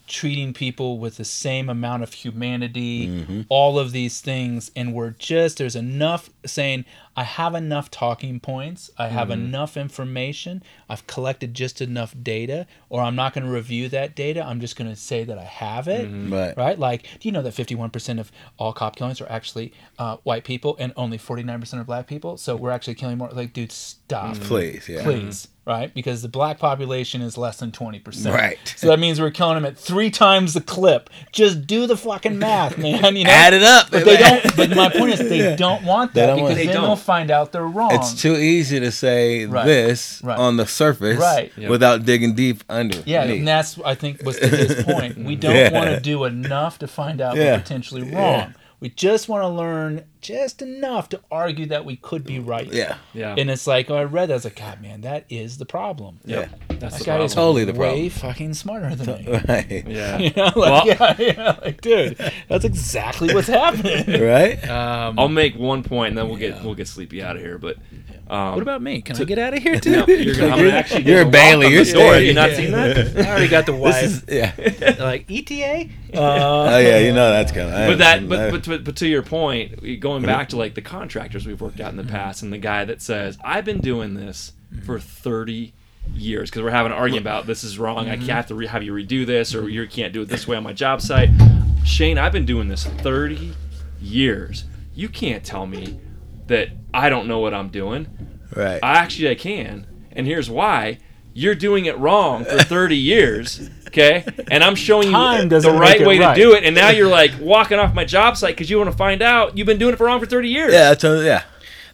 treating people with the same amount of humanity, Mm-hmm. all of these things, and we're just there's enough saying I have enough talking points, I have Mm-hmm. enough information, I've collected just enough data, or I'm not going to review that data. I'm just going to say that I have it, Right. right? Like, do you know that 51% of all cop killings are actually uh, white people, and only 49% are black people? So we're actually killing more. Like, dude, stop, Please, yeah. please, right? Because the black population is less than 20%. Right. So that means we're killing them at three times the clip. Just do the fucking math, man. You know? Add it up. But they don't. But my point is, they don't want that don't because want- They then don't. they'll find out they're wrong. It's too easy to say Right. this Right. on the surface Right. Yep. without digging deep under. yeah, and that's I think was to his point. We don't Yeah. want to do enough to find out Yeah. we're potentially wrong. We just want to learn just enough to argue that we could be right. yeah. Yeah. And it's like, oh, I read that. I was like, God, man, that is the problem. Yep. That's That the guy problem. is Totally the way problem. fucking smarter than me. Right. Yeah. You know, like, Well- yeah, yeah, like, dude, that's exactly what's happening. Right? Um, I'll make one point and then we'll get we'll get sleepy out of here. But um, what about me? Can I get out of here too? no, you're gonna, I'm gonna actually You're a Bailey, you're the door. staying. You not seen that? I already got the This wife. is yeah. like ETA. Uh, Oh yeah, you know that's coming. but that but, but but but to your point going back to like the contractors we've worked out in the past and the guy that says i've been doing this for 30 years because we're having an argument about this is wrong i have to re- have you redo this or you can't do it this way on my job site shane i've been doing this 30 years you can't tell me that i don't know what i'm doing right. I actually I can, and here's why. You're doing it wrong for 30 years, okay? And I'm showing Time you the right way right. to do it, and now you're like walking off my job site because you want to find out you've been doing it for wrong for 30 years. yeah, that's a, yeah.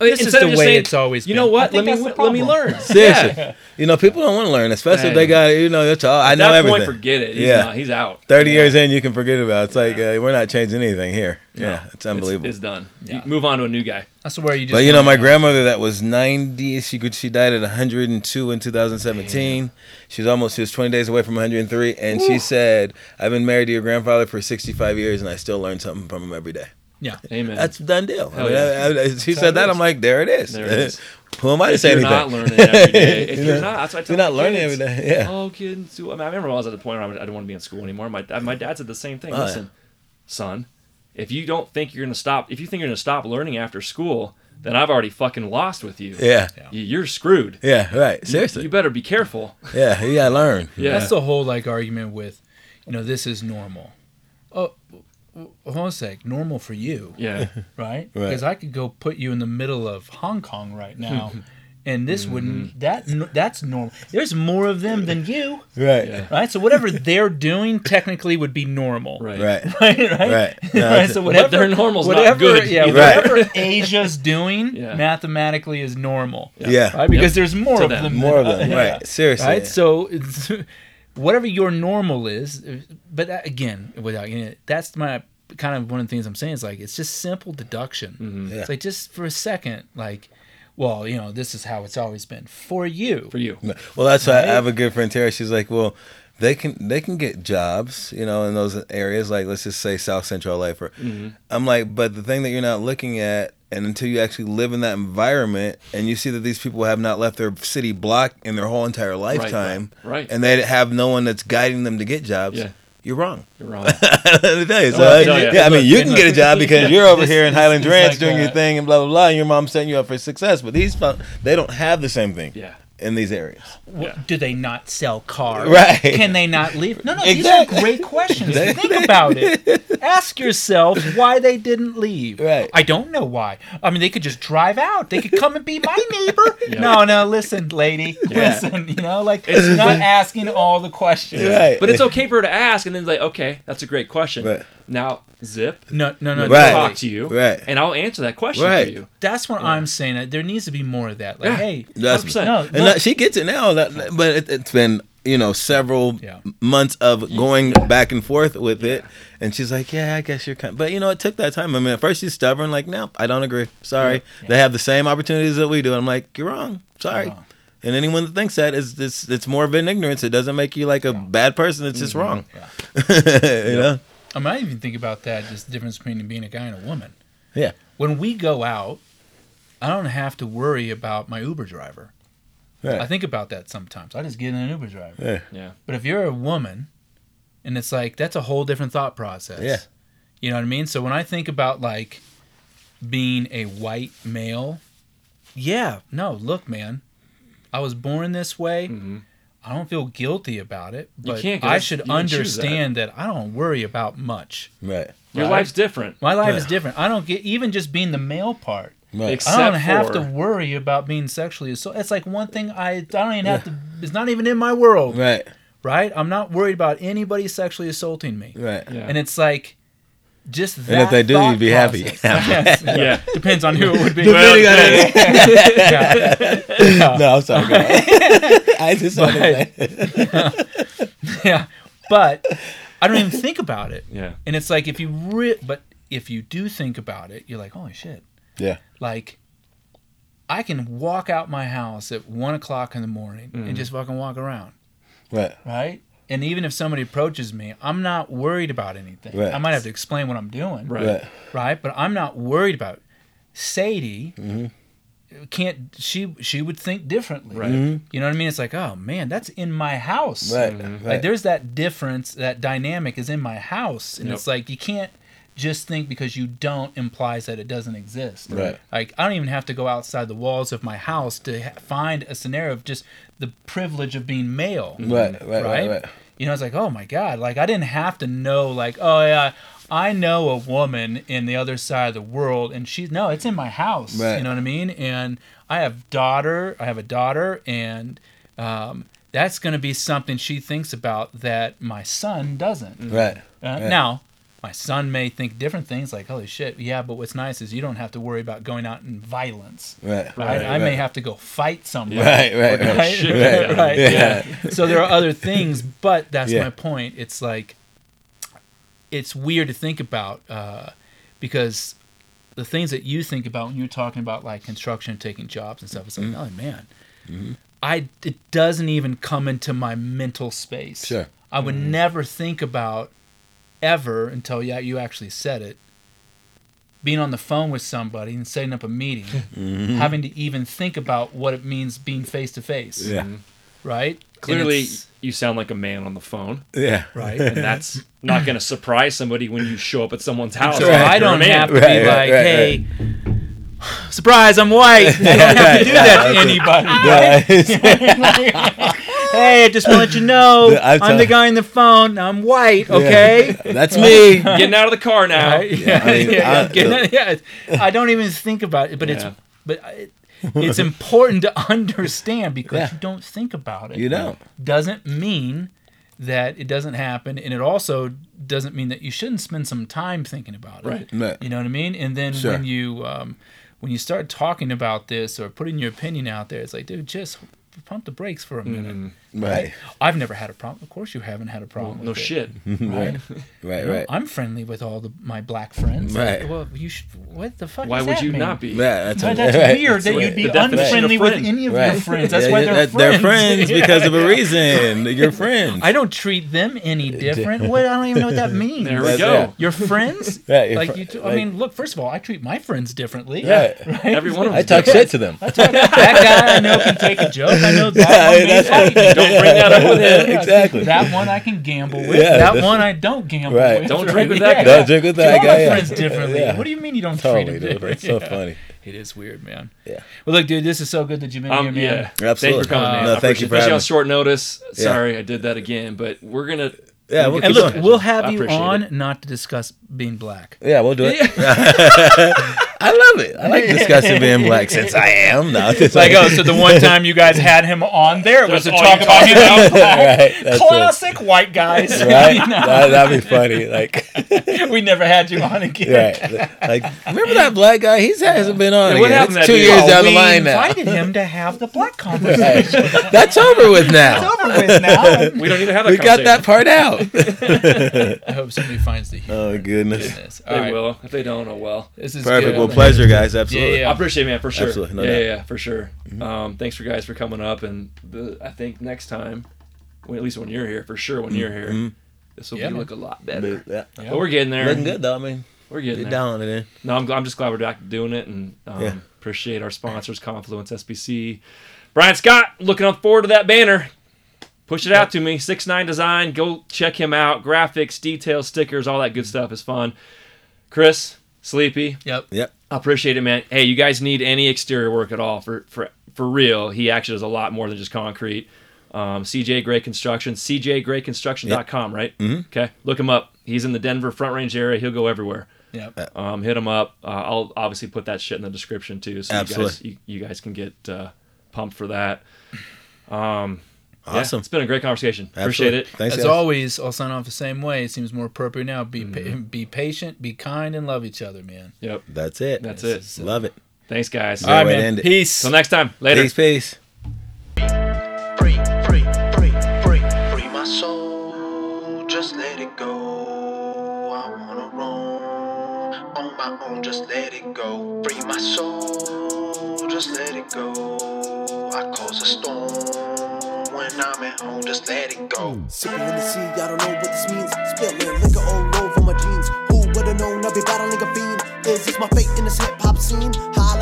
This is Instead of the just way saying, it's always You know I what? Let me let me learn. Seriously. Yeah. You know, people don't want to learn, especially if they Hey. got you know. That's all. I know that everything. point, forget it. He's Yeah. not, he's out. Thirty years in, you can forget about. it. It's like uh, we're not changing anything here. Yeah, it's unbelievable. It's, it's done. You Yeah. move on to a new guy. That's where you just. But you know, wanna my grandmother that was 90, she could, she died at 102 in 2017. She was almost she was 20 days away from 103 and she said, "I've been married to your grandfather for 65 years and I still learn something from him every day." Yeah. Amen. That's a done deal. I mean, yeah. I- I- she said that I'm like, "There it is." There it is. Who am I to if say you're anything? not learning every day, if You're you're not- not, that's what I You're not my learning kids. every day. Yeah. Oh, kids. I, mean, I remember when I was at the point where I didn't want to be in school anymore. My my dad said the same thing. Oh, yeah. Listen, son, if you don't think you're gonna stop, if you think you're gonna stop learning after school, then I've already fucking lost with you. Yeah. You- You're screwed. Yeah. Right. Seriously. you better be careful. Yeah. You gotta learn. Yeah. That's the whole like argument with, you know, this is normal. Oh, w- hold on a sec. Normal for you, Yeah. right? Right. Because I could go put you in the middle of Hong Kong right now, and this Mm-hmm. wouldn't. That that's normal. There's more of them than you, Right. Yeah. right? So whatever they're doing technically would be normal. Right. Right. Right, right, Right. No, right. So whatever their normal's not whatever, good Yeah. Right. whatever Asia's doing Yeah. mathematically is normal, Yeah. right? Because there's more To of them. them. More of than- them. yeah. Right. Seriously. Right. So it's, whatever your normal is, but that, again, without you know, that's my kind of one of the things I'm saying is like it's just simple deduction. Mm-hmm. Yeah. It's like just for a second, like, well, you know, this is how it's always been for you. For you. Well, that's why I have a good friend Terry. She's like, well, they can they can get jobs, you know, in those areas. Like let's just say South Central LA. For Mm-hmm. I'm like, but the thing that you're not looking at, and until you actually live in that environment, and you see that these people have not left their city block in their whole entire lifetime, right, right. and they have no one that's guiding them to get jobs. Yeah. You're wrong. You're wrong. Me tell you. So, like, uh, tell ya. yeah, I mean, you can get a job because you're over This- here in Highlands Ranch like doing your thing and blah blah blah, and your mom's setting you up for success. But these, they don't have the same thing Yeah. In these areas. Wh- Do they not sell cars? Right. Can they not leave? No, no. Exactly. These are great questions. Think about it. Ask yourself why they didn't leave. Right. I don't know why. I mean, they could just drive out. They could come and be my neighbor. Yeah. No, no. Listen, lady. Yeah. Listen. You know, like it's not asking all the questions. Right. But it's okay for her to ask, and then like, okay, that's a great question. Right. Now, zip. No, no, no. Right. talk to you, Right. and I'll answer that question Right. for you. That's what I'm saying. That there needs to be more of that. Like, Yeah. hey, That's 100%. no, and look, that, she gets it now. That, but it, it's been you know several Yeah. months of going back and forth with it, and she's like, "Yeah, I guess you're kind." But you know, it took that time. I mean, at first she's stubborn, like, "No, I don't agree. Sorry, they have the same opportunities that we do." I'm like, "You're wrong. Sorry." wrong. And anyone that thinks that is it's it's more of an ignorance. It doesn't make you like a bad person. It's just mm-hmm. wrong. you know? I mean, I even think about that. Just the difference between being a guy and a woman. Yeah. When we go out, I don't have to worry about my Uber driver. Right. I think about that sometimes. I just get in an Uber driver. Yeah. Yeah. But if you're a woman, And it's like that's a whole different thought process. Yeah. You know what I mean? So when I think about like being a white male, yeah, no, look, man, I was born this way. Mm-hmm. I don't feel guilty about it, You but can't, 'cause I should you understand that. I don't worry about much. Right. Your Right. life's different. My life is different. I don't get even just being the male part. Right. Except I don't have for, to worry about being sexually assaulted. It's like one thing I, I don't even have to. It's not even in my world, Right. right? I'm not worried about anybody sexually assaulting me. Right. Yeah. And it's like just that. And if they do, you'd be happy. process. Yes. Yeah. Depends on who it would be. Depending on Yeah. no, I'm sorry. go ahead. I just want to yeah. But I don't even think about it. Yeah. And it's like if you re- but if you do think about it, you're like, holy shit. Yeah. Like I can walk out my house at one o'clock in the morning Mm. and just fucking walk around, Right. right? And even if somebody approaches me, I'm not worried about anything. Right. I might have to explain what I'm doing, Right. Right. right? But I'm not worried about it. Sadie Mm-hmm. Can't she she would think differently. Right. Mm-hmm. You know what I mean? It's like, oh man, that's in my house. Right. Mm-hmm. Like Right. there's that difference, that dynamic is in my house. And Yep. it's like you can't just think because you don't implies that it doesn't exist. Right. Like I don't even have to go outside the walls of my house to ha- find a scenario of just the privilege of being male. Right. Right. Right. Right. You know, it's like, oh my God. Like, I didn't have to know, like, oh, yeah, I know a woman in the other side of the world, and she's, no, it's in my house. Right. You know what I mean? And I have daughter, I have a daughter, and um, that's going to be something she thinks about that my son doesn't. Right. Uh, Yeah. Now, my son may think different things, like, holy shit, yeah, but what's nice is you don't have to worry about going out in violence. Right. Right? I may have to go fight somebody. Right. Right. Right. Right, right, right, Yeah. yeah. So there are other things, but that's Yeah. my point. It's like it's weird to think about uh, because the things that you think about when you're talking about like construction, taking jobs and stuff. It's like, Mm-hmm. oh man, I it doesn't even come into my mental space. Sure. I would never think about ever until yeah you actually said it. Being on the phone with somebody and setting up a meeting, Mm-hmm. having to even think about what it means being face to face Yeah. right? And Clearly, you sound like a man on the phone, Yeah. right? and that's not going to surprise somebody when you show up at someone's house. so Right. I don't have to be Right, like, right, right, hey, surprise, I'm white. I don't have to do that to anybody. Right? hey, I just want to let you know, I'm I'm, the guy on the phone. I'm white, okay? That's me. Getting out of the car now. Right? Yeah, I mean, yeah, I- yeah, I don't even think about it, but Yeah. it's but it, it's important to understand because Yeah. you don't think about it. You don't. doesn't mean that it doesn't happen, and it also doesn't mean that you shouldn't spend some time thinking about it. Right. You know what I mean? And then Sure. when you um, when you start talking about this or putting your opinion out there, it's like, dude, just pump the brakes for a minute. Right. I've never had a problem. Of course, you haven't had a problem. No with it, shit. Right. Right. Know, Right. I'm friendly with all the, my black friends. Right. Well, you should. What the fuck? Why does would that you mean? not be? Yeah, that's, Why, that's right. weird that what- you'd be the definition of unfriendly with any of Right. your friends. That's Yeah, why they're that- friends. They're friends because of a Yeah. reason. You're friends. I don't treat them any different. What? I don't even know what that means. There we That's go. it. Your friends? Yeah, you're like fr- you. T- I like- mean, look. First of all, I treat my friends differently. Right. Right. Every one of them. I talk shit to them. that guy I know can take a joke. I know that Yeah, one may that's- fight me. Don't bring that up with him. Yeah, Exactly. That one I can gamble with. Yeah, that one I don't gamble Right. with. Don't drink with that guy. Don't drink with that Treat all guy. my yeah. friends differently. Yeah. What do you mean you don't Totally, treat them dude. That's differently? so Yeah. funny. It is weird, man. Yeah. Well, look, dude, this is so good that you've been Um, here, man. yeah. Absolutely. Thank you for coming, Uh, man. No, thank you appreciate- for especially having on short notice. Yeah. Sorry, I did that again, but we're gonna. Yeah, we'll we'll And look, going. we'll have you on not to discuss being black. Yeah, we'll do it. I love it. I like discussing being black since I am. No, it's Like, oh, so the one time you guys had him on there was That's to talk about him being black. right. That's it. Classic white guys. Right? You know? That, that'd be funny. Like, we never had you on again. right. Like, remember that black guy? He hasn't been on Yeah, what again. happened It's two that years dude? down the line now. We invited him to have the black conversation. Right. That's over with now. It's over with now. We don't need to have that. We got that part out. I hope somebody finds the oh, humor. Oh goodness. Goodness. All They right. will. If they don't, oh well. This is Perfect. good, Well, pleasure, guys. Absolutely. Yeah, I appreciate it, man, for sure. Absolutely, no yeah, yeah, yeah, for sure. Um, thanks for guys for coming up, and the, I think next time, well, at least when you're here, for sure, when you're here, this will Yeah, be look a lot better. But, yeah. But we're getting there. Looking good though. I mean, We're getting get there. down it. In. No, I'm, I'm just glad we're back doing it, and um, Yeah. appreciate our sponsors, Confluence, SBC, Brian Scott. Looking forward to that banner. Push it out to me. Six Nine Design. Go check him out. Graphics, details, stickers, all that good stuff is fun. Chris, Sleepy, Yep. Yep. I appreciate it, man. Hey, you guys need any exterior work at all for for for real? He actually does a lot more than just concrete. Um, CJ Gray Construction, CJGrayConstruction.com, right? Mm-hmm. Okay, look him up. He's in the Denver Front Range area. He'll go everywhere. Yep. Um, hit him up. Uh, I'll obviously put that shit in the description too, so you guys you, you guys can get uh, pumped for that. Um, yeah, Awesome. it's been a great conversation. Appreciate it. Thanks, As guys. always, I'll sign off the same way. It seems more appropriate now. Be Mm-hmm. be patient, be kind, and love each other, man. Yep. That's it. That's This it. is- Love it. Thanks, guys. All right, man. end it. Peace. Till next time. Later. Peace, peace. Free, free, free, free, free my soul. Just let it go. I wanna roam on my own. Just let it go. Free my soul. Just let it go. I cause a storm when I'm at home. Just let it go. Hmm. Sipping in the sea, I don't know what this means. Spilling liquor all over my jeans. Who would've known I'd be battling a fiend? This is this my fate in this hip hop scene? High